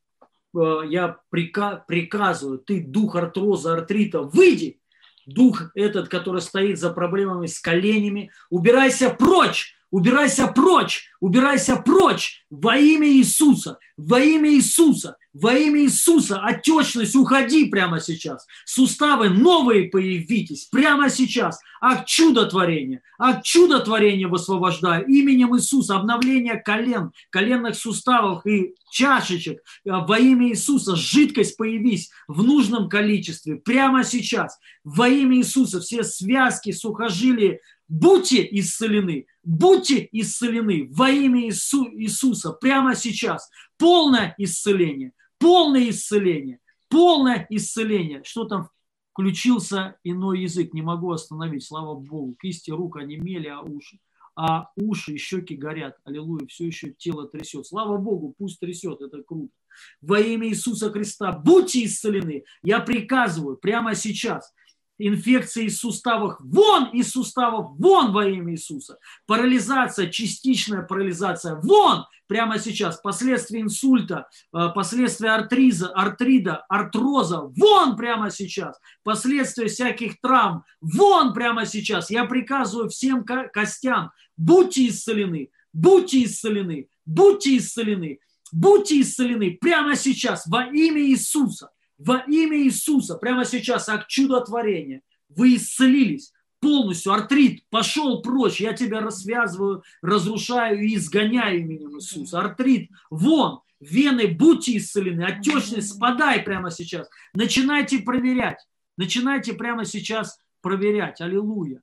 Э, я приказываю, ты дух артроза, артрита, выйди, дух этот, который стоит за проблемами с коленями, убирайся прочь, убирайся прочь, убирайся прочь во имя Иисуса, во имя Иисуса, во имя Иисуса, отечность, уходи прямо сейчас. Суставы новые появитесь прямо сейчас. Ак чудотворение, ак чудотворение высвобождаю именем Иисуса. Обновление колен, коленных суставов и чашечек во имя Иисуса. Жидкость появись в нужном количестве прямо сейчас. Во имя Иисуса все связки, сухожилия, будьте исцелены, будьте исцелены во имя Иису, Иисуса прямо сейчас. Полное исцеление – полное исцеление, полное исцеление. Что там включился иной язык, не могу остановить, слава Богу. Кисти рук онемели, а уши, а уши и щеки горят. Аллилуйя, все еще тело трясет. Слава Богу, пусть трясет, это круто. Во имя Иисуса Христа будьте исцелены. Я приказываю прямо сейчас – инфекции из суставов, вон из суставов, вон во имя Иисуса. Парализация, частичная парализация, вон прямо сейчас. Последствия инсульта, э, последствия артриза, артрида, артроза, вон прямо сейчас. Последствия всяких травм, вон прямо сейчас. Я приказываю всем костям, будьте исцелены, будьте исцелены, будьте исцелены, будьте исцелены прямо сейчас во имя Иисуса во имя Иисуса, прямо сейчас, как чудотворение, вы исцелились полностью, артрит, пошел прочь, я тебя развязываю, разрушаю и изгоняю именем Иисуса. Артрит, вон, вены, будьте исцелены, отечность, спадай прямо сейчас. Начинайте проверять, начинайте прямо сейчас проверять. Аллилуйя.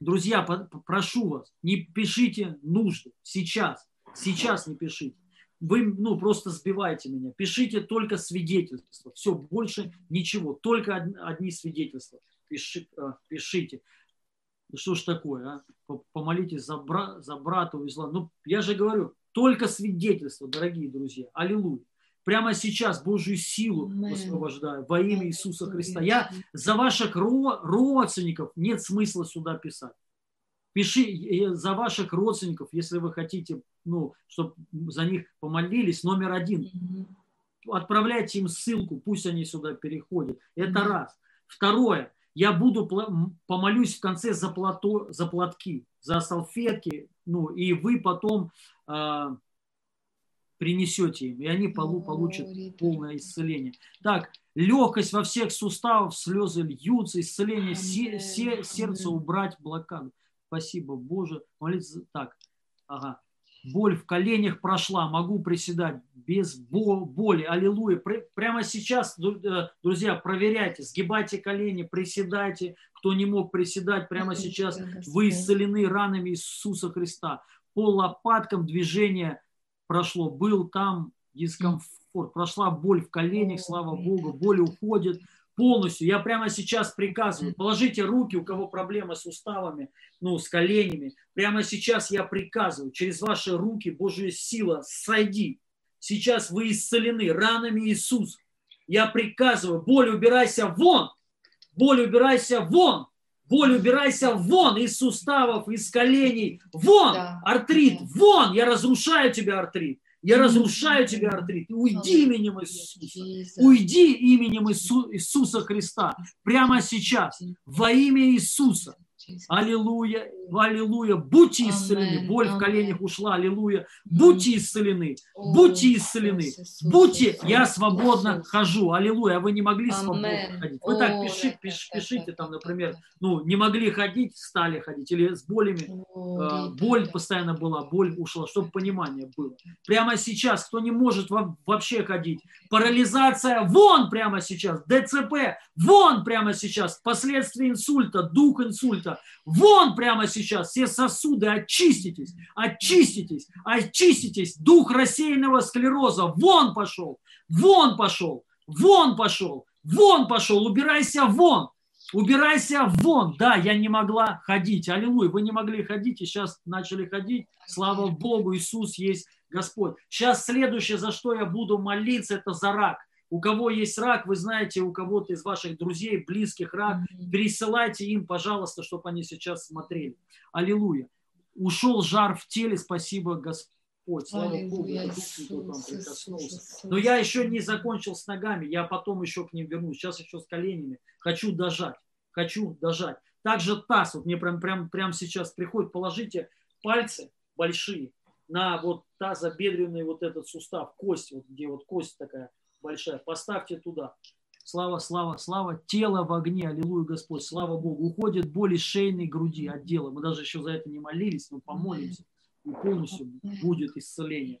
Друзья, прошу вас, не пишите нужды сейчас, сейчас не пишите. Вы ну, просто сбиваете меня. Пишите только свидетельства. Все, больше ничего. Только одни свидетельства. Пиши, э, пишите. Что ж такое, а? Помолитесь за, бра, за брата увезла. Ну, я же говорю, только свидетельство, дорогие друзья. Аллилуйя. Прямо сейчас Божью силу высвобождаю во имя Иисуса Христа. Я за ваших родственников нет смысла сюда писать. Пиши за ваших родственников, если вы хотите, ну, чтобы за них помолились, номер один. Отправляйте им ссылку, пусть они сюда переходят. Это раз. Второе. Я буду помолюсь в конце за, плато, за платки, за салфетки, ну, и вы потом э, принесете им, и они полу, получат полное исцеление. Так, легкость во всех суставах, слезы льются, исцеление се, се, сердца убрать блокаду. Спасибо, Боже. Молиться так. Ага. Боль в коленях прошла, могу приседать без боли. Аллилуйя. Прямо сейчас, э, друзья, проверяйте, сгибайте колени, приседайте. Кто не мог приседать, прямо сейчас вы исцелены ранами Иисуса Христа. По лопаткам движение прошло. Был там дискомфорт, прошла боль в коленях, слава Богу, боль уходит полностью. Я прямо сейчас приказываю, положите руки, у кого проблемы с суставами, ну, с коленями. Прямо сейчас я приказываю, через ваши руки Божья сила, сойди. Сейчас вы исцелены ранами Иисуса. Я приказываю, боль убирайся вон, боль убирайся вон, боль убирайся вон из суставов, из коленей, вон, да. артрит, вон, я разрушаю тебя артрит. Я разрушаю тебя, артрит. Уйди именем Иисуса. Уйди именем Иисуса Христа. Прямо сейчас. Во имя Иисуса. Аллилуйя, аллилуйя. Будьте исцелены. Боль в коленях ушла. Аллилуйя. Будьте исцелены. Будьте исцелены. Будьте, я свободно хожу. Аллилуйя. А вы не могли свободно ходить. Вы так пишите, пиш, пишите там, например, ну, не могли ходить, стали ходить. Или с болями. Э, боль постоянно была, боль ушла, чтобы понимание было. Прямо сейчас, кто не может вообще ходить. Парализация вон прямо сейчас. ДЦП вон прямо сейчас. Последствия инсульта, дух инсульта Вон прямо сейчас все сосуды, очиститесь, очиститесь, очиститесь. Дух рассеянного склероза, вон пошел, вон пошел, вон пошел, вон пошел, убирайся вон. Убирайся вон. Да, я не могла ходить. Аллилуйя. Вы не могли ходить и сейчас начали ходить. Слава Богу, Иисус есть Господь. Сейчас следующее, за что я буду молиться, это за рак. У кого есть рак, вы знаете, у кого-то из ваших друзей, близких рак, пересылайте им, пожалуйста, чтобы они сейчас смотрели. Аллилуйя. Ушел жар в теле, спасибо Господь. Слава Богу, вам прикоснулся. Но я еще не закончил с ногами, я потом еще к ним вернусь. Сейчас еще с коленями. Хочу дожать, хочу дожать. Также таз, вот мне прям, прям, прям сейчас приходит, положите пальцы большие на вот тазобедренный вот этот сустав, кость, вот где вот кость такая, большая. Поставьте туда. Слава, слава, слава. Тело в огне. Аллилуйя, Господь. Слава Богу. Уходит боль из шейной груди отдела. Мы даже еще за это не молились, но помолимся. И полностью будет исцеление.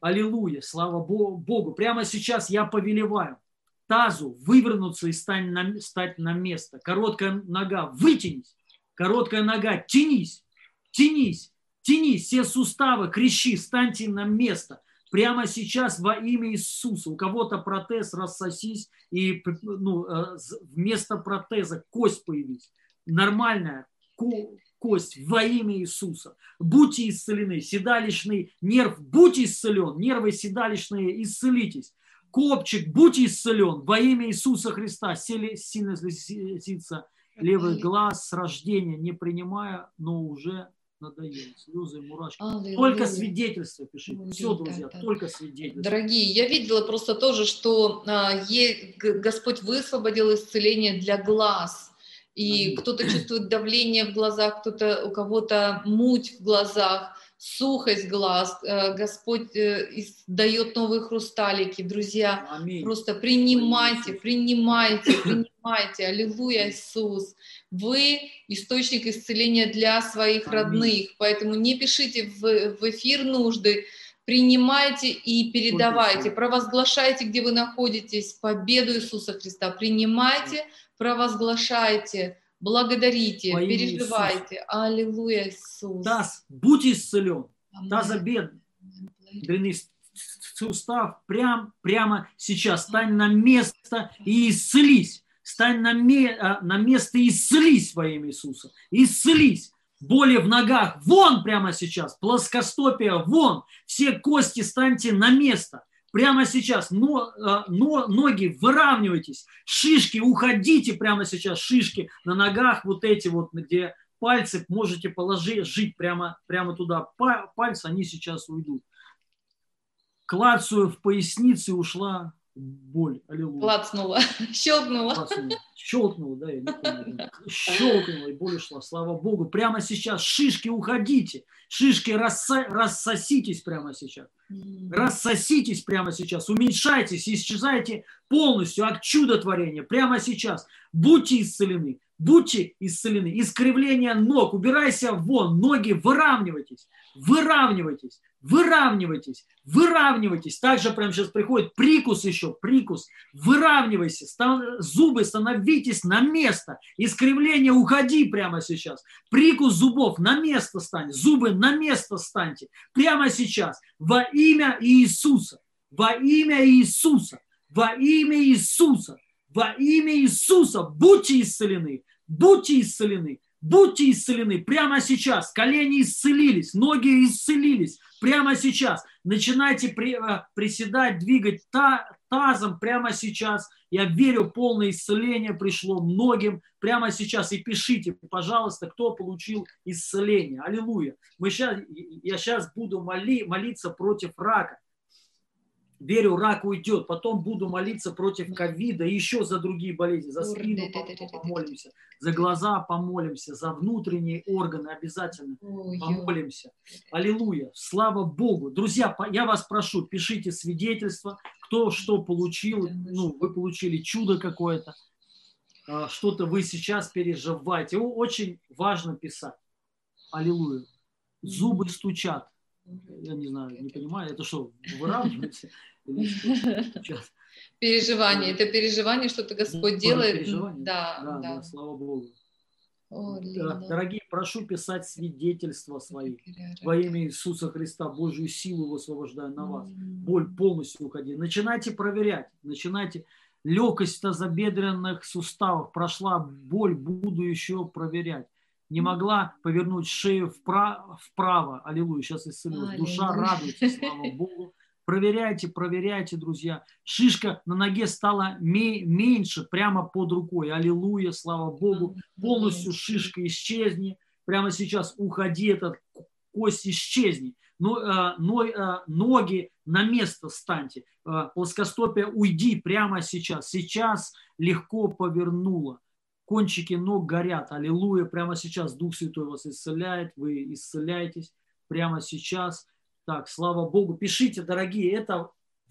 Аллилуйя. Слава Богу. Прямо сейчас я повелеваю тазу вывернуться и стать на, стать на место. Короткая нога, вытянись. Короткая нога, тянись, тянись, тянись. Все суставы, крещи, станьте на место прямо сейчас во имя Иисуса. У кого-то протез рассосись, и ну, э, вместо протеза кость появись. Нормальная кость во имя Иисуса. Будьте исцелены. Седалищный нерв, будь исцелен. Нервы седалищные, исцелитесь. Копчик, будь исцелен во имя Иисуса Христа. Сели, сильно слезится левый глаз с рождения, не принимая, но уже надоело. Слезы, мурашки. Аллилуйя. Только свидетельства пишите. Аллилуйя. Все, друзья, да, только свидетельства. Дорогие, я видела просто тоже, что а, е, Господь высвободил исцеление для глаз. и кто-то чувствует давление в глазах, кто-то у кого-то муть в глазах, сухость глаз, э, Господь э, дает новые хрусталики, друзья, Аминь. просто принимайте, принимайте, принимайте, аллилуйя, Иисус, вы источник исцеления для своих Аминь. родных, поэтому не пишите в, в эфир нужды, принимайте и передавайте, провозглашайте, где вы находитесь, победу Иисуса Христа, принимайте, провозглашайте, благодарите, Во переживайте. Иисуса. Аллилуйя, Иисус. Таз, будь исцелен. Тазобедренный сустав прям, прямо сейчас стань на место и исцелись. Стань на, ме, а, на место и исцелись во имя Иисуса. Исцелись боли в ногах, вон прямо сейчас, плоскостопие, вон, все кости станьте на место. Прямо сейчас но, а, но, ноги выравнивайтесь, шишки, уходите прямо сейчас, шишки на ногах, вот эти вот, где пальцы можете положить, жить прямо, прямо туда. Пальцы, они сейчас уйдут. Клацаю в пояснице ушла боль. Аллилуйя. Клацнула, щелкнула. Клацнула. Щелкнула, да, я не помню. Щелкнула, и боль ушла. Слава Богу. Прямо сейчас шишки уходите. Шишки расса, рассоситесь прямо сейчас. Рассоситесь прямо сейчас. Уменьшайтесь, исчезайте полностью от чудотворения. Прямо сейчас. Будьте исцелены. Будьте исцелены. Искривление ног. Убирайся вон. Ноги выравнивайтесь. Выравнивайтесь выравнивайтесь, выравнивайтесь. Также прямо сейчас приходит прикус еще, прикус. Выравнивайся, стан, зубы становитесь на место. Искривление уходи прямо сейчас. Прикус зубов на место стань, зубы на место станьте. Прямо сейчас. Во имя Иисуса. Во имя Иисуса. Во имя Иисуса. Во имя Иисуса. Будьте исцелены. Будьте исцелены. Будьте исцелены прямо сейчас. Колени исцелились, ноги исцелились прямо сейчас. Начинайте э, приседать, двигать та, тазом прямо сейчас. Я верю, полное исцеление пришло многим прямо сейчас. И пишите, пожалуйста, кто получил исцеление. Аллилуйя. Мы сейчас, я сейчас буду моли, молиться против рака верю, рак уйдет, потом буду молиться против ковида, еще за другие болезни, за спину помолимся, за глаза помолимся, за внутренние органы обязательно помолимся. Аллилуйя, слава Богу. Друзья, я вас прошу, пишите свидетельства, кто что получил, ну, вы получили чудо какое-то, а, что-то вы сейчас переживаете. Очень важно писать. Аллилуйя. Зубы стучат, я не знаю, не понимаю, это что, выравнивается? Переживание, это переживание, что-то Господь делает. Да, да, да, слава Богу. О, Дорогие, прошу писать свидетельства свои. Во имя Иисуса Христа Божью силу высвобождаю на вас. Боль полностью уходи. Начинайте проверять. Начинайте. Легкость тазобедренных суставов прошла. Боль буду еще проверять не могла повернуть шею вправо, вправо. Аллилуйя, сейчас исцелилась. Душа радуется, слава Богу. Проверяйте, проверяйте, друзья. Шишка на ноге стала меньше, прямо под рукой. Аллилуйя, слава Богу. Полностью шишка исчезни. Прямо сейчас уходи, этот кость исчезни. Но, э, но, э, ноги на место станьте. Э, плоскостопие уйди прямо сейчас. Сейчас легко повернула кончики ног горят. Аллилуйя. Прямо сейчас Дух Святой вас исцеляет. Вы исцеляетесь прямо сейчас. Так, слава Богу. Пишите, дорогие, это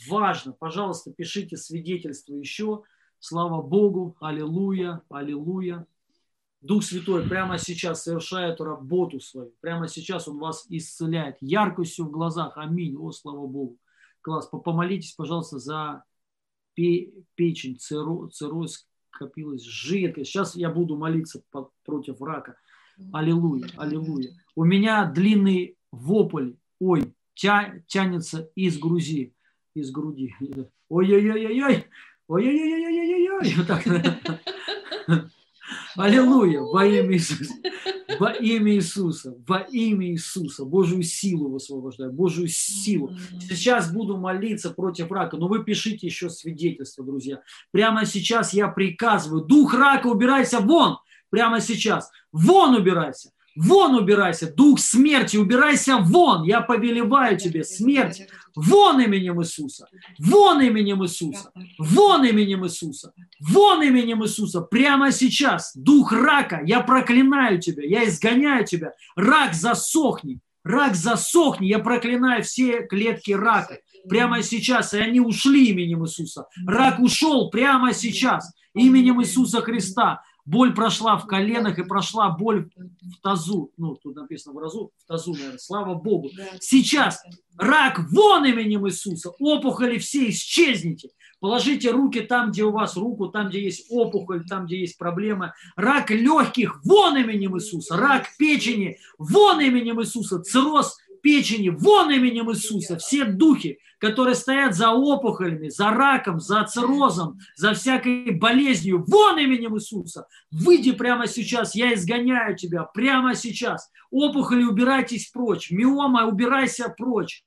важно. Пожалуйста, пишите свидетельство еще. Слава Богу. Аллилуйя. Аллилуйя. Дух Святой прямо сейчас совершает работу свою. Прямо сейчас Он вас исцеляет. Яркостью в глазах. Аминь. О, слава Богу. Класс. Помолитесь, пожалуйста, за печень, цирроз копилась жидкость. Сейчас я буду молиться против рака. Аллилуйя, аллилуйя. У меня длинный вопль, ой, тя, тянется из грузи, из груди. Ой-ой-ой-ой-ой, ой-ой-ой-ой-ой-ой. Аллилуйя, во имя Иисуса. Во имя Иисуса, во имя Иисуса, Божью силу высвобождаю, Божью силу. Сейчас буду молиться против рака, но вы пишите еще свидетельство, друзья. Прямо сейчас я приказываю, дух рака, убирайся вон, прямо сейчас. Вон убирайся, Вон убирайся, дух смерти, убирайся вон. Я повелеваю тебе, смерть, вон именем Иисуса, вон именем Иисуса, вон именем Иисуса, вон именем Иисуса. Прямо сейчас, дух рака, я проклинаю тебя, я изгоняю тебя. Рак, засохни, рак, засохни. Я проклинаю все клетки рака прямо сейчас, и они ушли именем Иисуса. Рак ушел прямо сейчас именем Иисуса Христа. Боль прошла в коленах и прошла боль в тазу. Ну, тут написано в разу, в тазу, наверное. Слава Богу. Сейчас рак вон именем Иисуса. Опухоли все исчезните. Положите руки там, где у вас руку, там, где есть опухоль, там, где есть проблемы. Рак легких вон именем Иисуса. Рак печени вон именем Иисуса. Цирроз печени, вон именем Иисуса, все духи, которые стоят за опухолями, за раком, за циррозом, за всякой болезнью, вон именем Иисуса, выйди прямо сейчас, я изгоняю тебя, прямо сейчас. Опухоли убирайтесь прочь, миома убирайся прочь,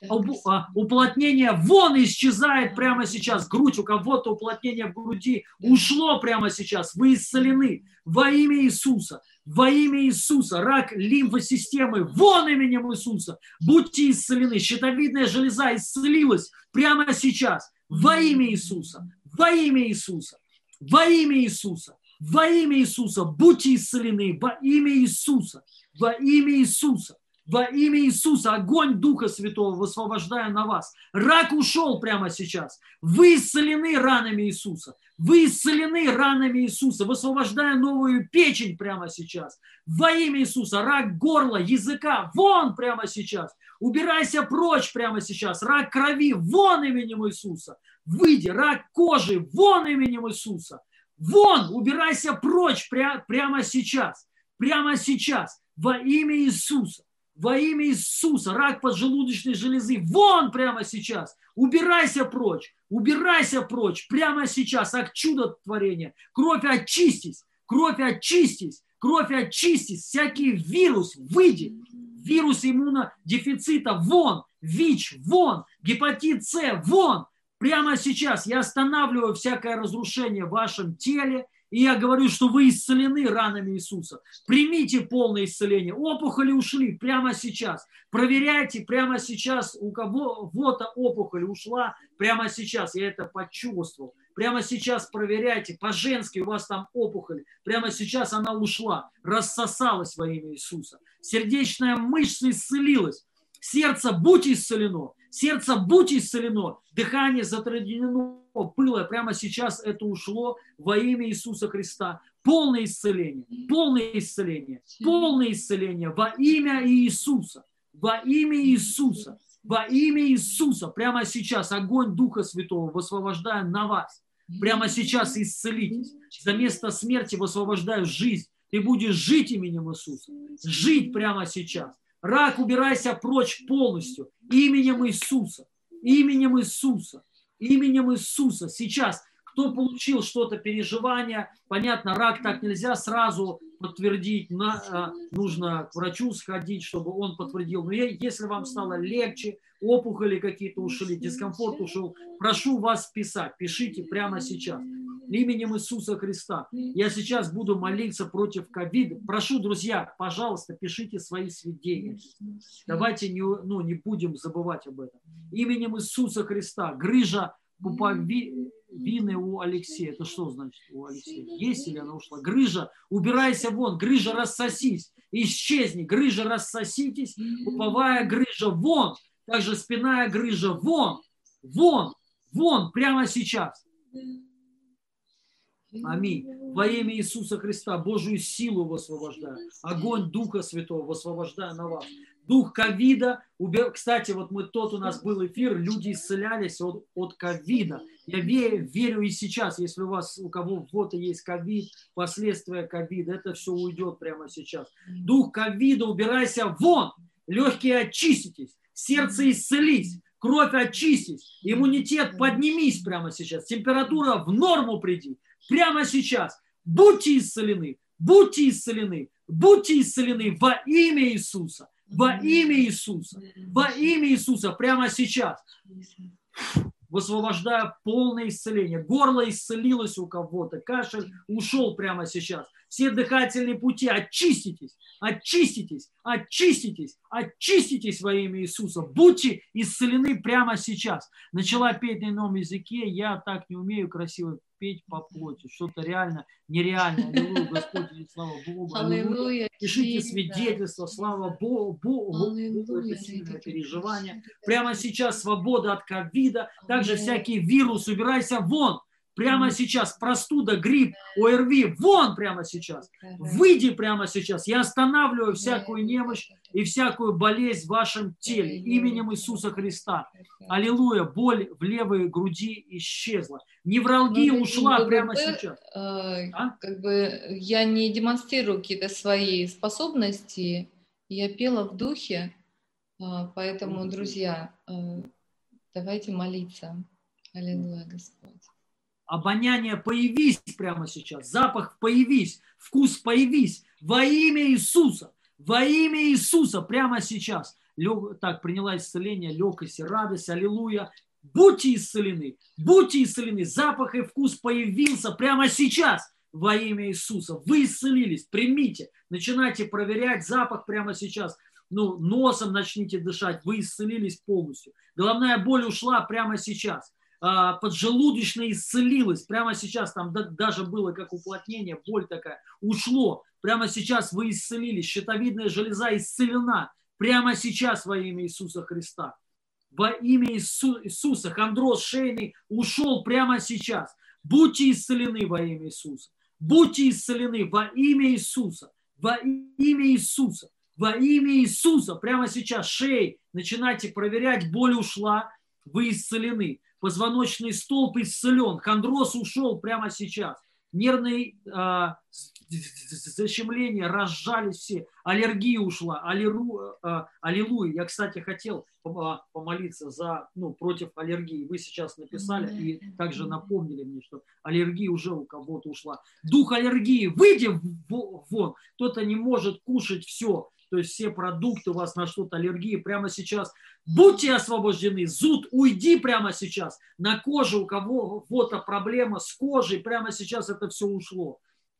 уплотнение вон исчезает прямо сейчас. Грудь, у кого-то уплотнение в груди ушло прямо сейчас. Вы исцелены во имя Иисуса. Во имя Иисуса, рак лимфосистемы, вон именем Иисуса, будьте исцелены. Щитовидная железа исцелилась прямо сейчас. Во имя Иисуса, во имя Иисуса, во имя Иисуса, во имя Иисуса, будьте исцелены во имя Иисуса, во имя Иисуса. Во имя Иисуса огонь Духа Святого высвобождаю на вас. Рак ушел прямо сейчас. Вы исцелены ранами Иисуса. Вы исцелены ранами Иисуса. Высвобождаю новую печень прямо сейчас. Во имя Иисуса. Рак горла, языка. Вон прямо сейчас. Убирайся прочь прямо сейчас. Рак крови. Вон именем Иисуса. Выйди. Рак кожи. Вон именем Иисуса. Вон. Убирайся прочь пря- прямо сейчас. Прямо сейчас. Во имя Иисуса во имя Иисуса, рак поджелудочной железы, вон прямо сейчас, убирайся прочь, убирайся прочь, прямо сейчас, как чудо творения, кровь очистись, кровь очистись, кровь очистись, всякий вирус, выйди, вирус иммунодефицита, вон, ВИЧ, вон, гепатит С, вон, прямо сейчас я останавливаю всякое разрушение в вашем теле, и я говорю, что вы исцелены ранами Иисуса. Примите полное исцеление. Опухоли ушли прямо сейчас. Проверяйте прямо сейчас, у кого вот опухоль ушла прямо сейчас. Я это почувствовал. Прямо сейчас проверяйте, по-женски у вас там опухоль. Прямо сейчас она ушла, рассосалась во имя Иисуса. Сердечная мышца исцелилась. Сердце будь исцелено. Сердце будь исцелено. Дыхание затруднено было. Прямо сейчас это ушло во имя Иисуса Христа. Полное исцеление. Полное исцеление. Полное исцеление во имя Иисуса. Во имя Иисуса. Во имя Иисуса. Прямо сейчас огонь Духа Святого высвобождаю на вас. Прямо сейчас исцелитесь. За место смерти высвобождаю жизнь. Ты будешь жить именем Иисуса. Жить прямо сейчас. Рак, убирайся прочь полностью. Именем Иисуса. Именем Иисуса. Именем Иисуса. Сейчас, кто получил что-то, переживание, понятно, рак так нельзя сразу подтвердить, на, а, нужно к врачу сходить, чтобы он подтвердил. Но если вам стало легче, опухоли какие-то ушли, дискомфорт ушел, прошу вас писать, пишите прямо сейчас. Именем Иисуса Христа. Я сейчас буду молиться против ковида. Прошу, друзья, пожалуйста, пишите свои сведения. Давайте не, ну, не будем забывать об этом. Именем Иисуса Христа. Грыжа пуповины у Алексея. Это что значит у Алексея? Есть или она ушла? Грыжа, убирайся вон, грыжа рассосись, исчезни, грыжа рассоситесь, пуповая грыжа вон, также спинная грыжа вон, вон, вон, прямо сейчас. Аминь. Во имя Иисуса Христа Божию силу высвобождаю. Огонь Духа Святого высвобождаю на вас. Дух ковида. Кстати, вот мы тот у нас был эфир, люди исцелялись от, от ковида. Я верю, верю и сейчас, если у вас, у кого вот есть ковид, последствия ковида, это все уйдет прямо сейчас. Дух ковида, убирайся вон, легкие очиститесь, сердце исцелись, кровь очистись, иммунитет поднимись прямо сейчас, температура в норму приди, прямо сейчас. Будьте исцелены, будьте исцелены, будьте исцелены во имя Иисуса, во имя Иисуса, во имя Иисуса, прямо сейчас. Высвобождая полное исцеление. Горло исцелилось у кого-то, кашель ушел прямо сейчас. все дыхательные пути, очиститесь, очиститесь, очиститесь, очиститесь во имя Иисуса. Будьте исцелены прямо сейчас. Начала петь на ином языке, я так не умею красиво петь по плоти, что-то реально нереально. Аллилуйя, Господь, слава Богу. Аллилуйя. Пишите свидетельство, слава Богу, Богу, это сильное переживание. Прямо сейчас свобода от ковида, также всякий вирус, убирайся вон. Прямо сейчас простуда, грипп, ОРВИ, вон прямо сейчас. Выйди прямо сейчас. Я останавливаю всякую немощь и всякую болезнь в вашем теле именем Иисуса Христа. Аллилуйя. Боль в левой груди исчезла. Невралгия ну, ушла прямо сейчас. Э, а? Как бы я не демонстрирую какие-то свои способности. Я пела в духе. А, поэтому, друзья, э, давайте молиться. Аллилуйя, Господь обоняние появись прямо сейчас, запах появись, вкус появись во имя Иисуса, во имя Иисуса прямо сейчас. Лег, так, приняла исцеление, легкость и радость, аллилуйя. Будьте исцелены, будьте исцелены. Запах и вкус появился прямо сейчас во имя Иисуса. Вы исцелились, примите, начинайте проверять запах прямо сейчас. Ну, носом начните дышать, вы исцелились полностью. Головная боль ушла прямо сейчас. А, поджелудочная исцелилась. Прямо сейчас там даже было как уплотнение, боль такая. Ушло. Прямо сейчас вы исцелились. Щитовидная железа исцелена. Прямо сейчас во имя Иисуса Христа. Во имя Иису, Иисуса. Хондроз шейный ушел прямо сейчас. Будьте исцелены во имя Иисуса. Будьте исцелены во имя Иисуса. Во имя Иисуса. Во имя Иисуса. Прямо сейчас шеи начинайте проверять. Боль ушла. Вы исцелены позвоночный столб исцелен, хондроз ушел прямо сейчас, нервные э, защемления разжались все, аллергия ушла, аллеру, э, аллилуйя. Я, кстати, хотел помолиться за, ну, против аллергии. Вы сейчас написали и также напомнили мне, что аллергия уже у кого-то ушла. Дух аллергии, выйди вон. Кто-то не может кушать все то есть все продукты, у вас на что-то аллергии прямо сейчас. Будьте освобождены, зуд, уйди прямо сейчас. На коже у кого-то проблема с кожей, прямо сейчас это все ушло.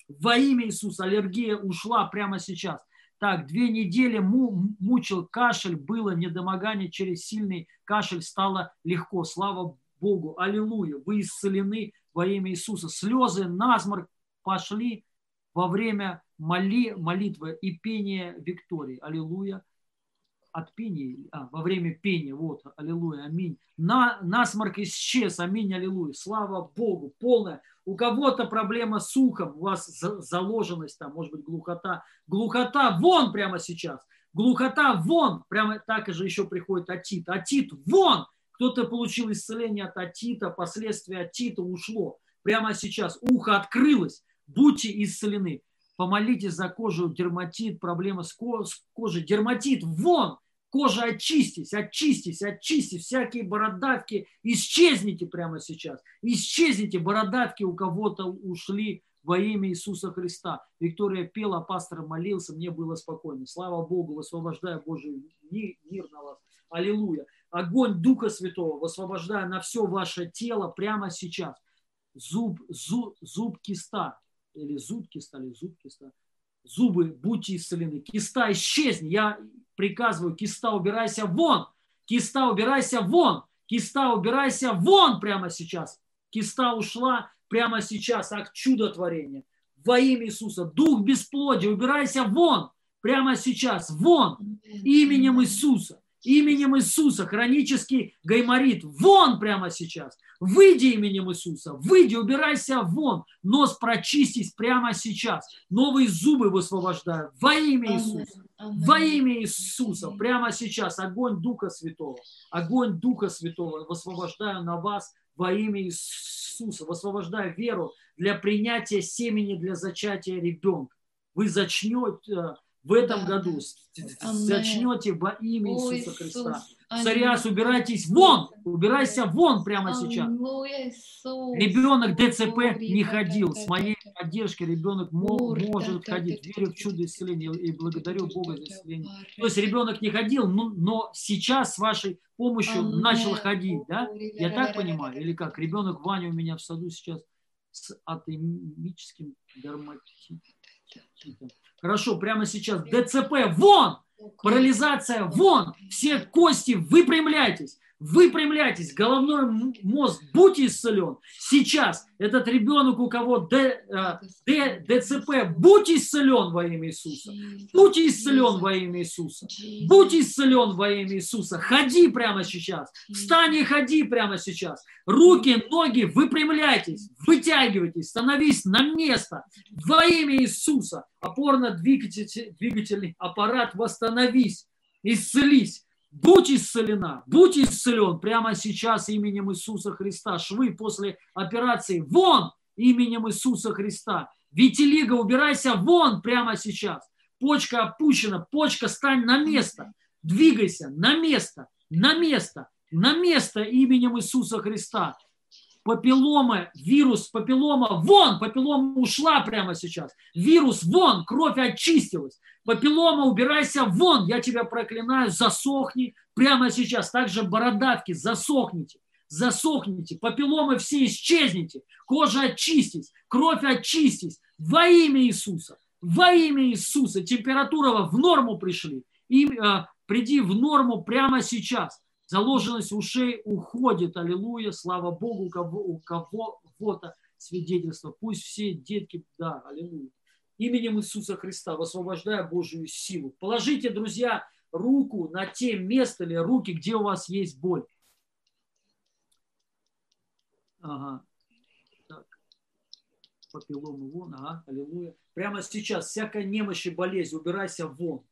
Во имя Иисуса аллергия ушла прямо сейчас. Так, две недели мучил кашель, было недомогание через сильный кашель, стало легко. Слава Богу, аллилуйя, вы исцелены во имя Иисуса. Слезы, насморк пошли во время моли, молитвы и пения Виктории. Аллилуйя. От пения, а, во время пения, вот, аллилуйя, аминь. На, насморк исчез, аминь, аллилуйя. Слава Богу, полная. У кого-то проблема с ухом, у вас заложенность там, может быть, глухота. Глухота вон прямо сейчас. Глухота вон, прямо так же еще приходит атит. Атит вон. Кто-то получил исцеление от атита, последствия атита ушло. Прямо сейчас ухо открылось. Будьте исцелены помолитесь за кожу, дерматит, проблема с кожей, дерматит, вон, кожа очистись, очистись, очистись, всякие бородавки, исчезните прямо сейчас, исчезните, бородавки у кого-то ушли во имя Иисуса Христа. Виктория пела, пастор молился, мне было спокойно. Слава Богу, высвобождая Божий мир на вас. Аллилуйя. Огонь Духа Святого, высвобождая на все ваше тело прямо сейчас. Зуб, зуб, зуб киста, или зубки стали, зубки стали. Зубы, будьте исцелены. Киста, исчезни. Я приказываю, киста, убирайся вон. Киста, убирайся вон. Киста, убирайся вон прямо сейчас. Киста ушла прямо сейчас. Акт чудотворения. Во имя Иисуса. Дух бесплодия, убирайся вон. Прямо сейчас. Вон. Именем Иисуса именем Иисуса, хронический гайморит, вон прямо сейчас. Выйди именем Иисуса, выйди, убирайся вон, нос прочистись прямо сейчас. Новые зубы высвобождаю во имя Иисуса. Во имя Иисуса, прямо сейчас, огонь Духа Святого, огонь Духа Святого. Высвобождаю на вас во имя Иисуса, высвобождаю веру для принятия семени для зачатия ребенка. Вы зачнете, в этом году зачнете во имя Иисуса Христа. Царяс, убирайтесь вон, убирайся вон прямо сейчас. Ребенок ДЦП не ходил. С моей поддержки ребенок может ходить. Верю в чудо исцеления и благодарю Бога за исцеление. То есть ребенок не ходил, но сейчас с вашей помощью начал ходить, да? Я так понимаю? Или как? Ребенок Ваня у меня в саду сейчас с атемическим дерматитом Хорошо, прямо сейчас ДЦП вон! Парализация вон! Все кости выпрямляйтесь! Выпрямляйтесь, головной мозг, будьте исцелен. Сейчас этот ребенок, у кого Д, э, Д, ДЦП, будь исцелен во имя Иисуса. Будь исцелен во имя Иисуса. Будь исцелен во имя Иисуса. Ходи прямо сейчас. Встань и ходи прямо сейчас. Руки, ноги, выпрямляйтесь, вытягивайтесь, становись на место. Во имя Иисуса. Опорно-двигательный аппарат восстановись, исцелись Будь исцелена, будь исцелен прямо сейчас именем Иисуса Христа. Швы после операции вон именем Иисуса Христа. Витилиго, убирайся вон прямо сейчас. Почка опущена, почка стань на место. Двигайся на место, на место, на место именем Иисуса Христа. Папиллома, вирус, папиллома, вон, папиллома ушла прямо сейчас. Вирус, вон, кровь очистилась. Папиллома, убирайся вон, я тебя проклинаю, засохни прямо сейчас. Также бородавки, засохните, засохните. Папилломы все исчезните, кожа очистись, кровь очистись. Во имя Иисуса, во имя Иисуса. Температура в норму пришли. И, э, приди в норму прямо сейчас. Заложенность ушей уходит. Аллилуйя. Слава Богу, у кого, у кого-то свидетельство. Пусть все детки, да, аллилуйя. Именем Иисуса Христа высвобождая Божию силу. Положите, друзья, руку на те места или руки, где у вас есть боль. Ага. Так. Папиллому вон, ага, аллилуйя. Прямо сейчас всякая немощь и болезнь, убирайся вон.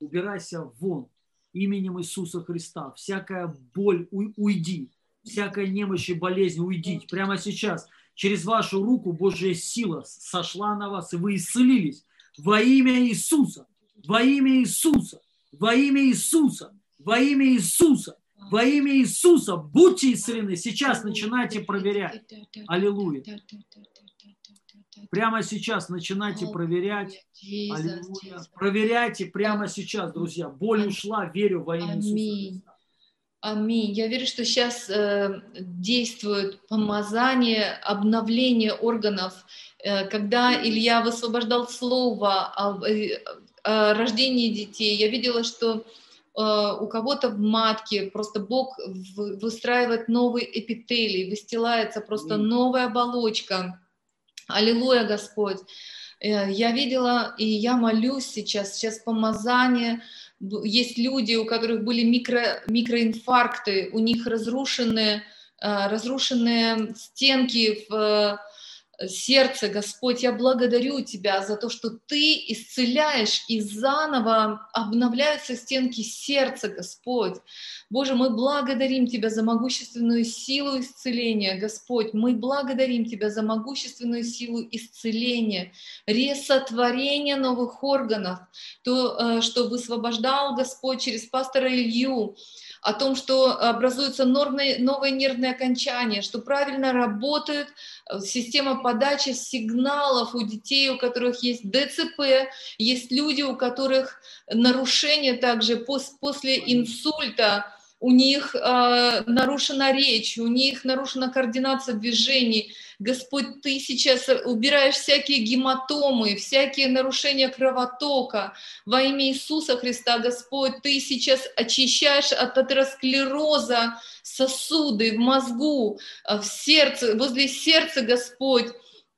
Убирайся вон именем Иисуса Христа. Всякая боль уйди, всякая немощь и болезнь уйдите. Прямо сейчас через вашу руку Божья сила сошла на вас, и вы исцелились во имя Иисуса, во имя Иисуса, во имя Иисуса, во имя Иисуса, во имя Иисуса. Будьте исцелены. Сейчас начинайте проверять. Аллилуйя. Прямо сейчас начинайте проверять. Аллилуйя. Проверяйте прямо сейчас, друзья. Боль ушла, верю во имя Иисуса Аминь. Я верю, что сейчас э, действует помазание, обновление органов. Э, когда Илья высвобождал слово о, э, о рождении детей, я видела, что э, у кого-то в матке просто Бог выстраивает новый эпителий, выстилается просто новая оболочка Аллилуйя, Господь. Э, я видела, и я молюсь сейчас, сейчас помазание. Есть люди, у которых были микро, микроинфаркты, у них разрушенные, э, разрушенные стенки в сердце, Господь, я благодарю Тебя за то, что Ты исцеляешь и заново обновляются стенки сердца, Господь. Боже, мы благодарим Тебя за могущественную силу исцеления, Господь. Мы благодарим Тебя за могущественную силу исцеления, ресотворения новых органов, то, э, что высвобождал Господь через пастора Илью, о том, что образуются новые, новые нервные окончания, что правильно работает э, система подачи сигналов у детей, у которых есть ДЦП, есть люди, у которых нарушения также после инсульта, у них э, нарушена речь, у них нарушена координация движений. Господь, Ты сейчас убираешь всякие гематомы, всякие нарушения кровотока. Во имя Иисуса Христа, Господь, Ты сейчас очищаешь от атеросклероза сосуды в мозгу, э, в сердце, возле сердца, Господь.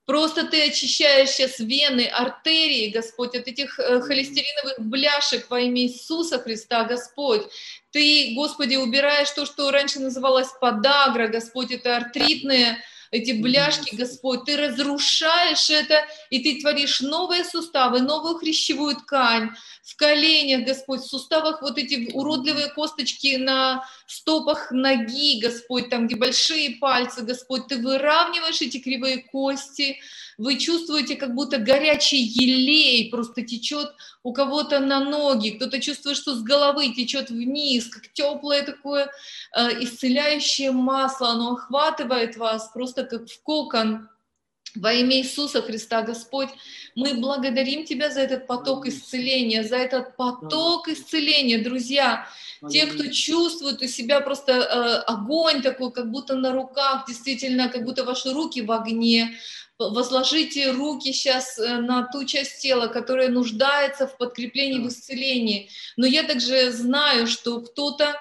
Просто ты очищаешь сейчас вены, артерии, Господь, от этих э, холестериновых бляшек во имя Иисуса Христа, Господь. Ты, Господи, убираешь то, что раньше называлось подагра, Господь, это артритные эти бляшки, Господь, ты разрушаешь это, и ты творишь новые суставы, новую хрящевую ткань в коленях, Господь, в суставах вот эти уродливые косточки на стопах ноги, Господь, там, где большие пальцы, Господь, ты выравниваешь эти кривые кости, вы чувствуете, как будто горячий елей просто течет у кого-то на ноги, кто-то чувствует, что с головы течет вниз, как теплое такое э, исцеляющее масло, оно охватывает вас просто как в кокон. Во имя Иисуса Христа, Господь, мы благодарим Тебя за этот поток исцеления, за этот поток исцеления, друзья. Те, кто чувствует у себя просто э, огонь такой, как будто на руках, действительно, как будто ваши руки в огне, возложите руки сейчас э, на ту часть тела, которая нуждается в подкреплении, в исцелении. Но я также знаю, что кто-то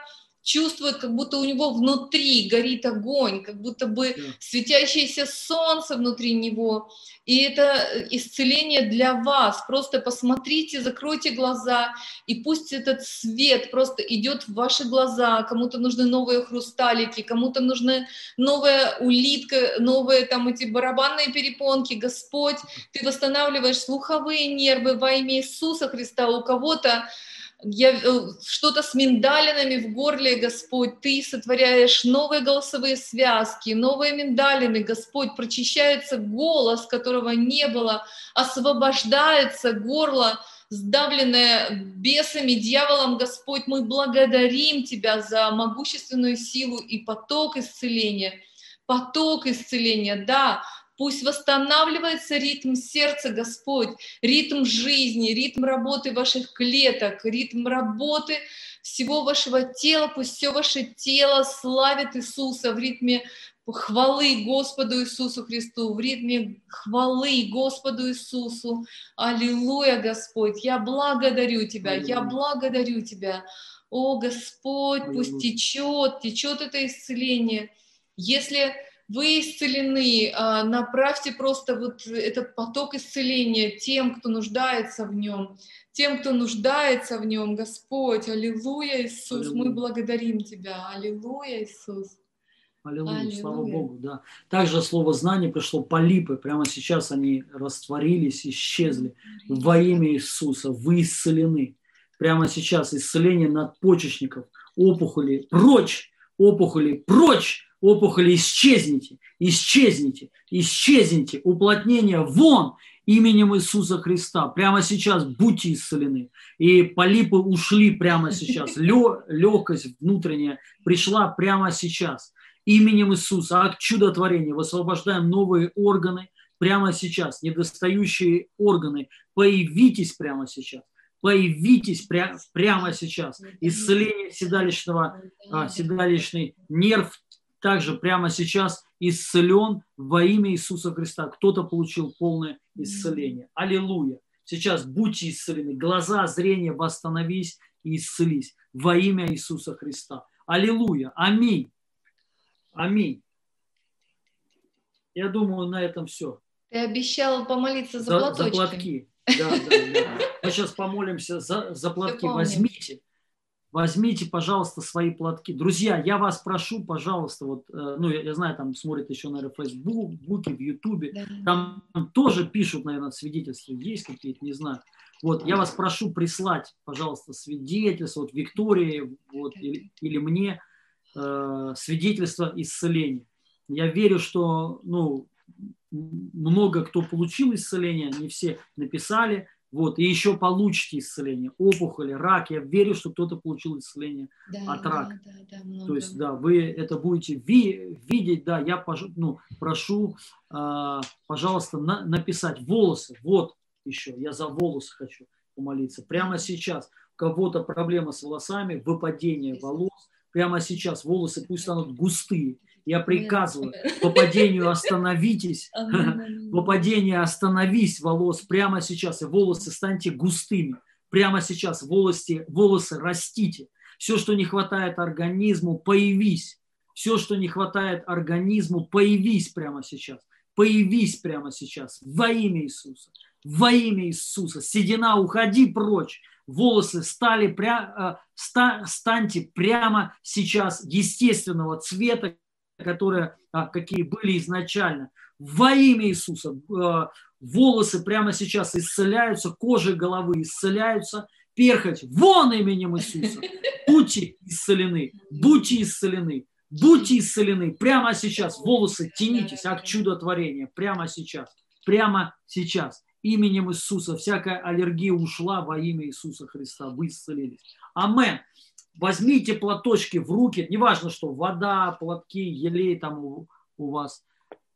чувствует, как будто у него внутри горит огонь, как будто бы светящееся солнце внутри него. И это исцеление для вас. Просто посмотрите, закройте глаза, и пусть этот свет просто идет в ваши глаза. Кому-то нужны новые хрусталики, кому-то нужны новая улитка, новые там эти барабанные перепонки. Господь, ты восстанавливаешь слуховые нервы во имя Иисуса Христа. У кого-то я, э, что-то с миндалинами в горле, Господь, Ты сотворяешь новые голосовые связки, новые миндалины, Господь, прочищается голос, которого не было, освобождается горло, сдавленное бесами, дьяволом, Господь, мы благодарим Тебя за могущественную силу и поток исцеления, поток исцеления, да, Пусть восстанавливается ритм сердца, Господь, ритм жизни, ритм работы ваших клеток, ритм работы всего вашего тела. Пусть все ваше тело славит Иисуса в ритме хвалы Господу Иисусу Христу, в ритме хвалы Господу Иисусу. Аллилуйя, Господь, я благодарю Тебя, я благодарю Тебя. О, Господь, пусть течет, течет это исцеление. Если вы исцелены, а, направьте просто вот этот поток исцеления тем, кто нуждается в нем, тем, кто нуждается в нем, Господь, аллилуйя, Иисус, аллилуйя. мы благодарим Тебя, аллилуйя, Иисус. Аллилуйя, аллилуйя, слава Богу, да. Также слово знание пришло полипы, прямо сейчас они растворились, исчезли. Во имя Иисуса вы исцелены. Прямо сейчас исцеление надпочечников, опухоли, прочь, опухоли, прочь, опухоли, исчезните, исчезните, исчезните, уплотнение вон именем Иисуса Христа. Прямо сейчас будьте исцелены. И полипы ушли прямо сейчас. Легкость внутренняя пришла прямо сейчас. Именем Иисуса, акт чудотворения, высвобождаем новые органы прямо сейчас, недостающие органы. Появитесь прямо сейчас появитесь пря- прямо сейчас. Исцеление седалищного, а, седалищный нерв также прямо сейчас исцелен во имя Иисуса Христа. Кто-то получил полное исцеление. Аллилуйя. Сейчас будьте исцелены. Глаза, зрение восстановись и исцелись во имя Иисуса Христа. Аллилуйя. Аминь. Аминь. Я думаю, на этом все. Ты обещал помолиться за, за платочки. За платки. Да, да, да. Мы сейчас помолимся за, за платки. Возьмите возьмите, пожалуйста, свои платки. Друзья, я вас прошу, пожалуйста, вот, э, ну, я, я знаю, там смотрят еще, наверное, в Фейсбуке, в Ютубе, там, там тоже пишут, наверное, свидетельства, есть какие-то, не знаю. Вот, я вас прошу прислать, пожалуйста, свидетельства, вот Виктории, вот, или, или мне, э, свидетельство исцеления. Я верю, что, ну, много кто получил исцеление, не все написали, вот, и еще получите исцеление. Опухоли, рак. Я верю, что кто-то получил исцеление да, от рака. Да, да, да, То есть, да, вы это будете ви- видеть, да, я ну, прошу, э, пожалуйста, на- написать волосы. Вот еще, я за волосы хочу помолиться. Прямо сейчас у кого-то проблема с волосами, выпадение волос, прямо сейчас волосы пусть станут густые, я приказываю, по падению остановитесь, по падению остановись волос прямо сейчас, и волосы станьте густыми. Прямо сейчас волосы, волосы растите. Все, что не хватает организму, появись. Все, что не хватает организму, появись прямо сейчас. Появись прямо сейчас во имя Иисуса. Во имя Иисуса. Седина, уходи прочь волосы стали пря... Э, станьте прямо сейчас естественного цвета, которые, а, какие были изначально. Во имя Иисуса а, волосы прямо сейчас исцеляются, кожа головы исцеляются, перхоть вон именем Иисуса. Будьте исцелены, будьте исцелены, будьте исцелены. Прямо сейчас волосы тянитесь от чудотворения, прямо сейчас, прямо сейчас. Именем Иисуса всякая аллергия ушла во имя Иисуса Христа. Вы исцелились. Амен возьмите платочки в руки, неважно что, вода, платки, елей там у, у вас.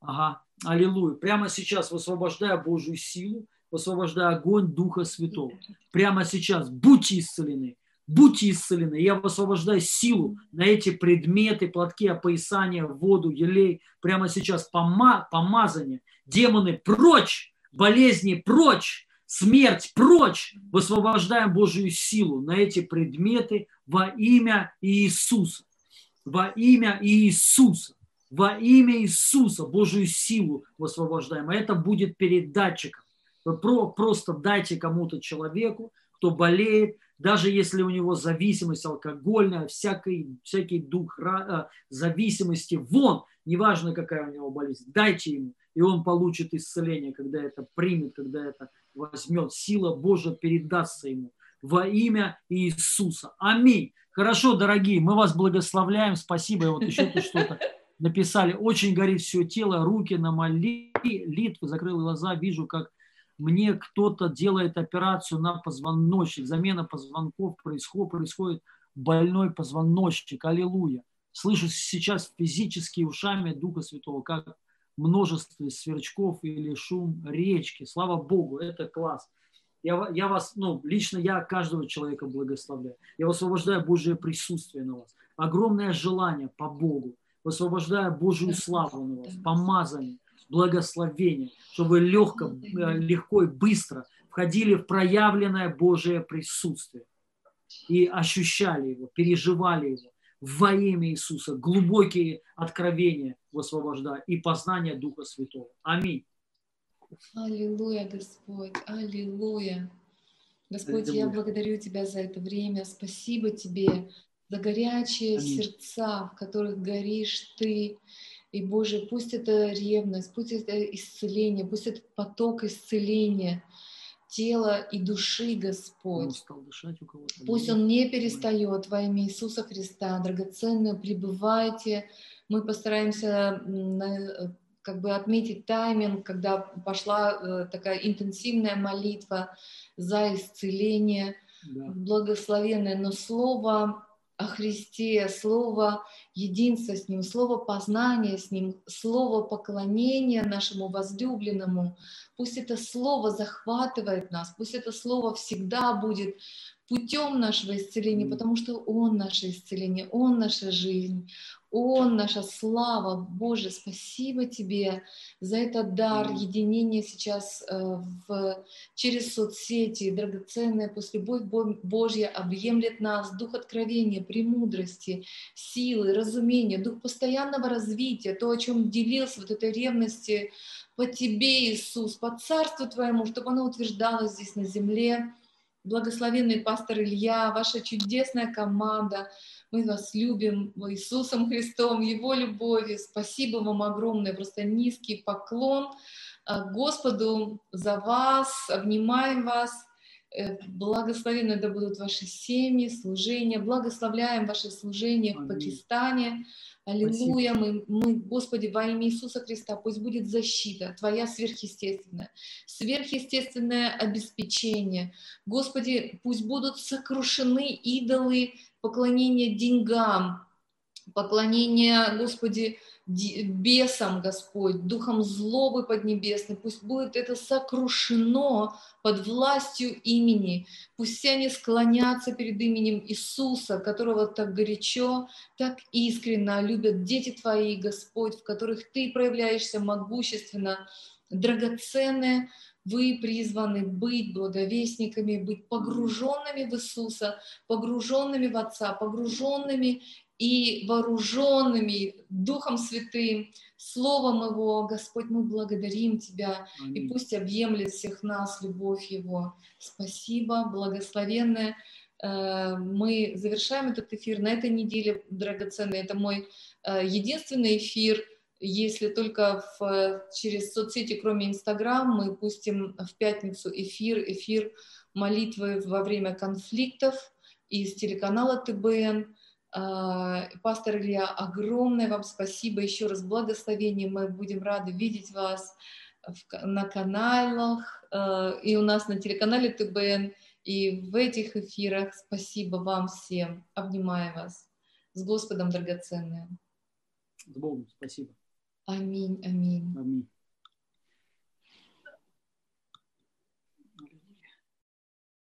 Ага, аллилуйя. Прямо сейчас высвобождаю Божью силу, высвобождаю огонь Духа Святого. Прямо сейчас будьте исцелены, Будьте исцелены. Я высвобождаю силу на эти предметы, платки, опоясания, воду, елей. Прямо сейчас пома помазание. Демоны прочь, болезни прочь, смерть прочь. Высвобождаем Божию силу на эти предметы во имя Иисуса. Во имя Иисуса. Во имя Иисуса Божию силу высвобождаем. А это будет передатчиком. Вы просто дайте кому-то человеку, кто болеет, даже если у него зависимость алкогольная, всякий, всякий дух э, зависимости, вон, неважно, какая у него болезнь, дайте ему, и он получит исцеление, когда это примет, когда это возьмет. Сила Божия передастся ему во имя Иисуса. Аминь. Хорошо, дорогие, мы вас благословляем. Спасибо. И вот еще тут что-то написали. Очень горит все тело, руки на молитвы. Закрыл глаза, вижу, как мне кто-то делает операцию на позвоночник, замена позвонков происходит, происходит больной позвоночник, аллилуйя. Слышу сейчас физически ушами Духа Святого, как множество сверчков или шум речки. Слава Богу, это класс. Я, я вас, ну, лично я каждого человека благословляю. Я высвобождаю Божье присутствие на вас. Огромное желание по Богу. Высвобождаю Божью славу на вас, помазание благословение, чтобы легко, э, легко и быстро входили в проявленное Божие присутствие и ощущали его, переживали его во имя Иисуса, глубокие откровения высвобождая и познание Духа Святого. Аминь. Аллилуйя, Господь, аллилуйя. Господь, аллилуйя. я благодарю Тебя за это время. Спасибо Тебе за горячие Аминь. сердца, в которых горишь Ты. И, Боже, пусть это ревность, пусть это исцеление, пусть это поток исцеления тела и души, Господь. Пусть он не перестает во имя Иисуса Христа. Драгоценные, пребывайте. Мы постараемся как бы отметить тайминг, когда пошла э, такая интенсивная молитва за исцеление, да. благословенное, но слово о Христе, слово единства с Ним, слово познания с Ним, слово поклонения нашему возлюбленному. Пусть это слово захватывает нас, пусть это слово всегда будет путем нашего исцеления, потому что Он наше исцеление, Он наша жизнь, Он наша слава. Боже, спасибо Тебе за этот дар единения сейчас э, в, через соцсети, драгоценная, пусть любовь Божья объемлет нас, дух откровения, премудрости, силы, разумения, дух постоянного развития, то, о чем делился, вот этой ревности по Тебе, Иисус, по Царству Твоему, чтобы оно утверждалось здесь на земле, благословенный пастор Илья, ваша чудесная команда. Мы вас любим Иисусом Христом, Его любовью. Спасибо вам огромное, просто низкий поклон а, Господу за вас. Обнимаем вас. Э, благословенны да будут ваши семьи, служения. Благословляем ваше служение в Пакистане. Аллилуйя, мы, мы, Господи, во имя Иисуса Христа, пусть будет защита Твоя сверхъестественная, сверхъестественное обеспечение. Господи, пусть будут сокрушены идолы поклонения деньгам, поклонения, Господи, бесам, Господь, духом злобы поднебесной, пусть будет это сокрушено под властью имени, пусть все они склонятся перед именем Иисуса, которого так горячо, так искренно любят дети Твои, Господь, в которых Ты проявляешься могущественно, драгоценные, вы призваны быть благовестниками, быть погруженными в Иисуса, погруженными в Отца, погруженными и вооруженными Духом Святым, Словом Его, Господь, мы благодарим Тебя, Аминь. и пусть объемлет всех нас любовь Его. Спасибо, благословенное. Э, мы завершаем этот эфир на этой неделе, драгоценный. Это мой э, единственный эфир, если только в, через соцсети, кроме Инстаграм, мы пустим в пятницу эфир, эфир молитвы во время конфликтов из телеканала ТБН. А, пастор Илья, огромное вам спасибо, еще раз благословение, мы будем рады видеть вас на каналах а, и у нас на телеканале ТБН, и в этих эфирах. Спасибо вам всем, обнимаю вас. С Господом, драгоценные. С Богом, спасибо. Аминь, аминь. Аминь.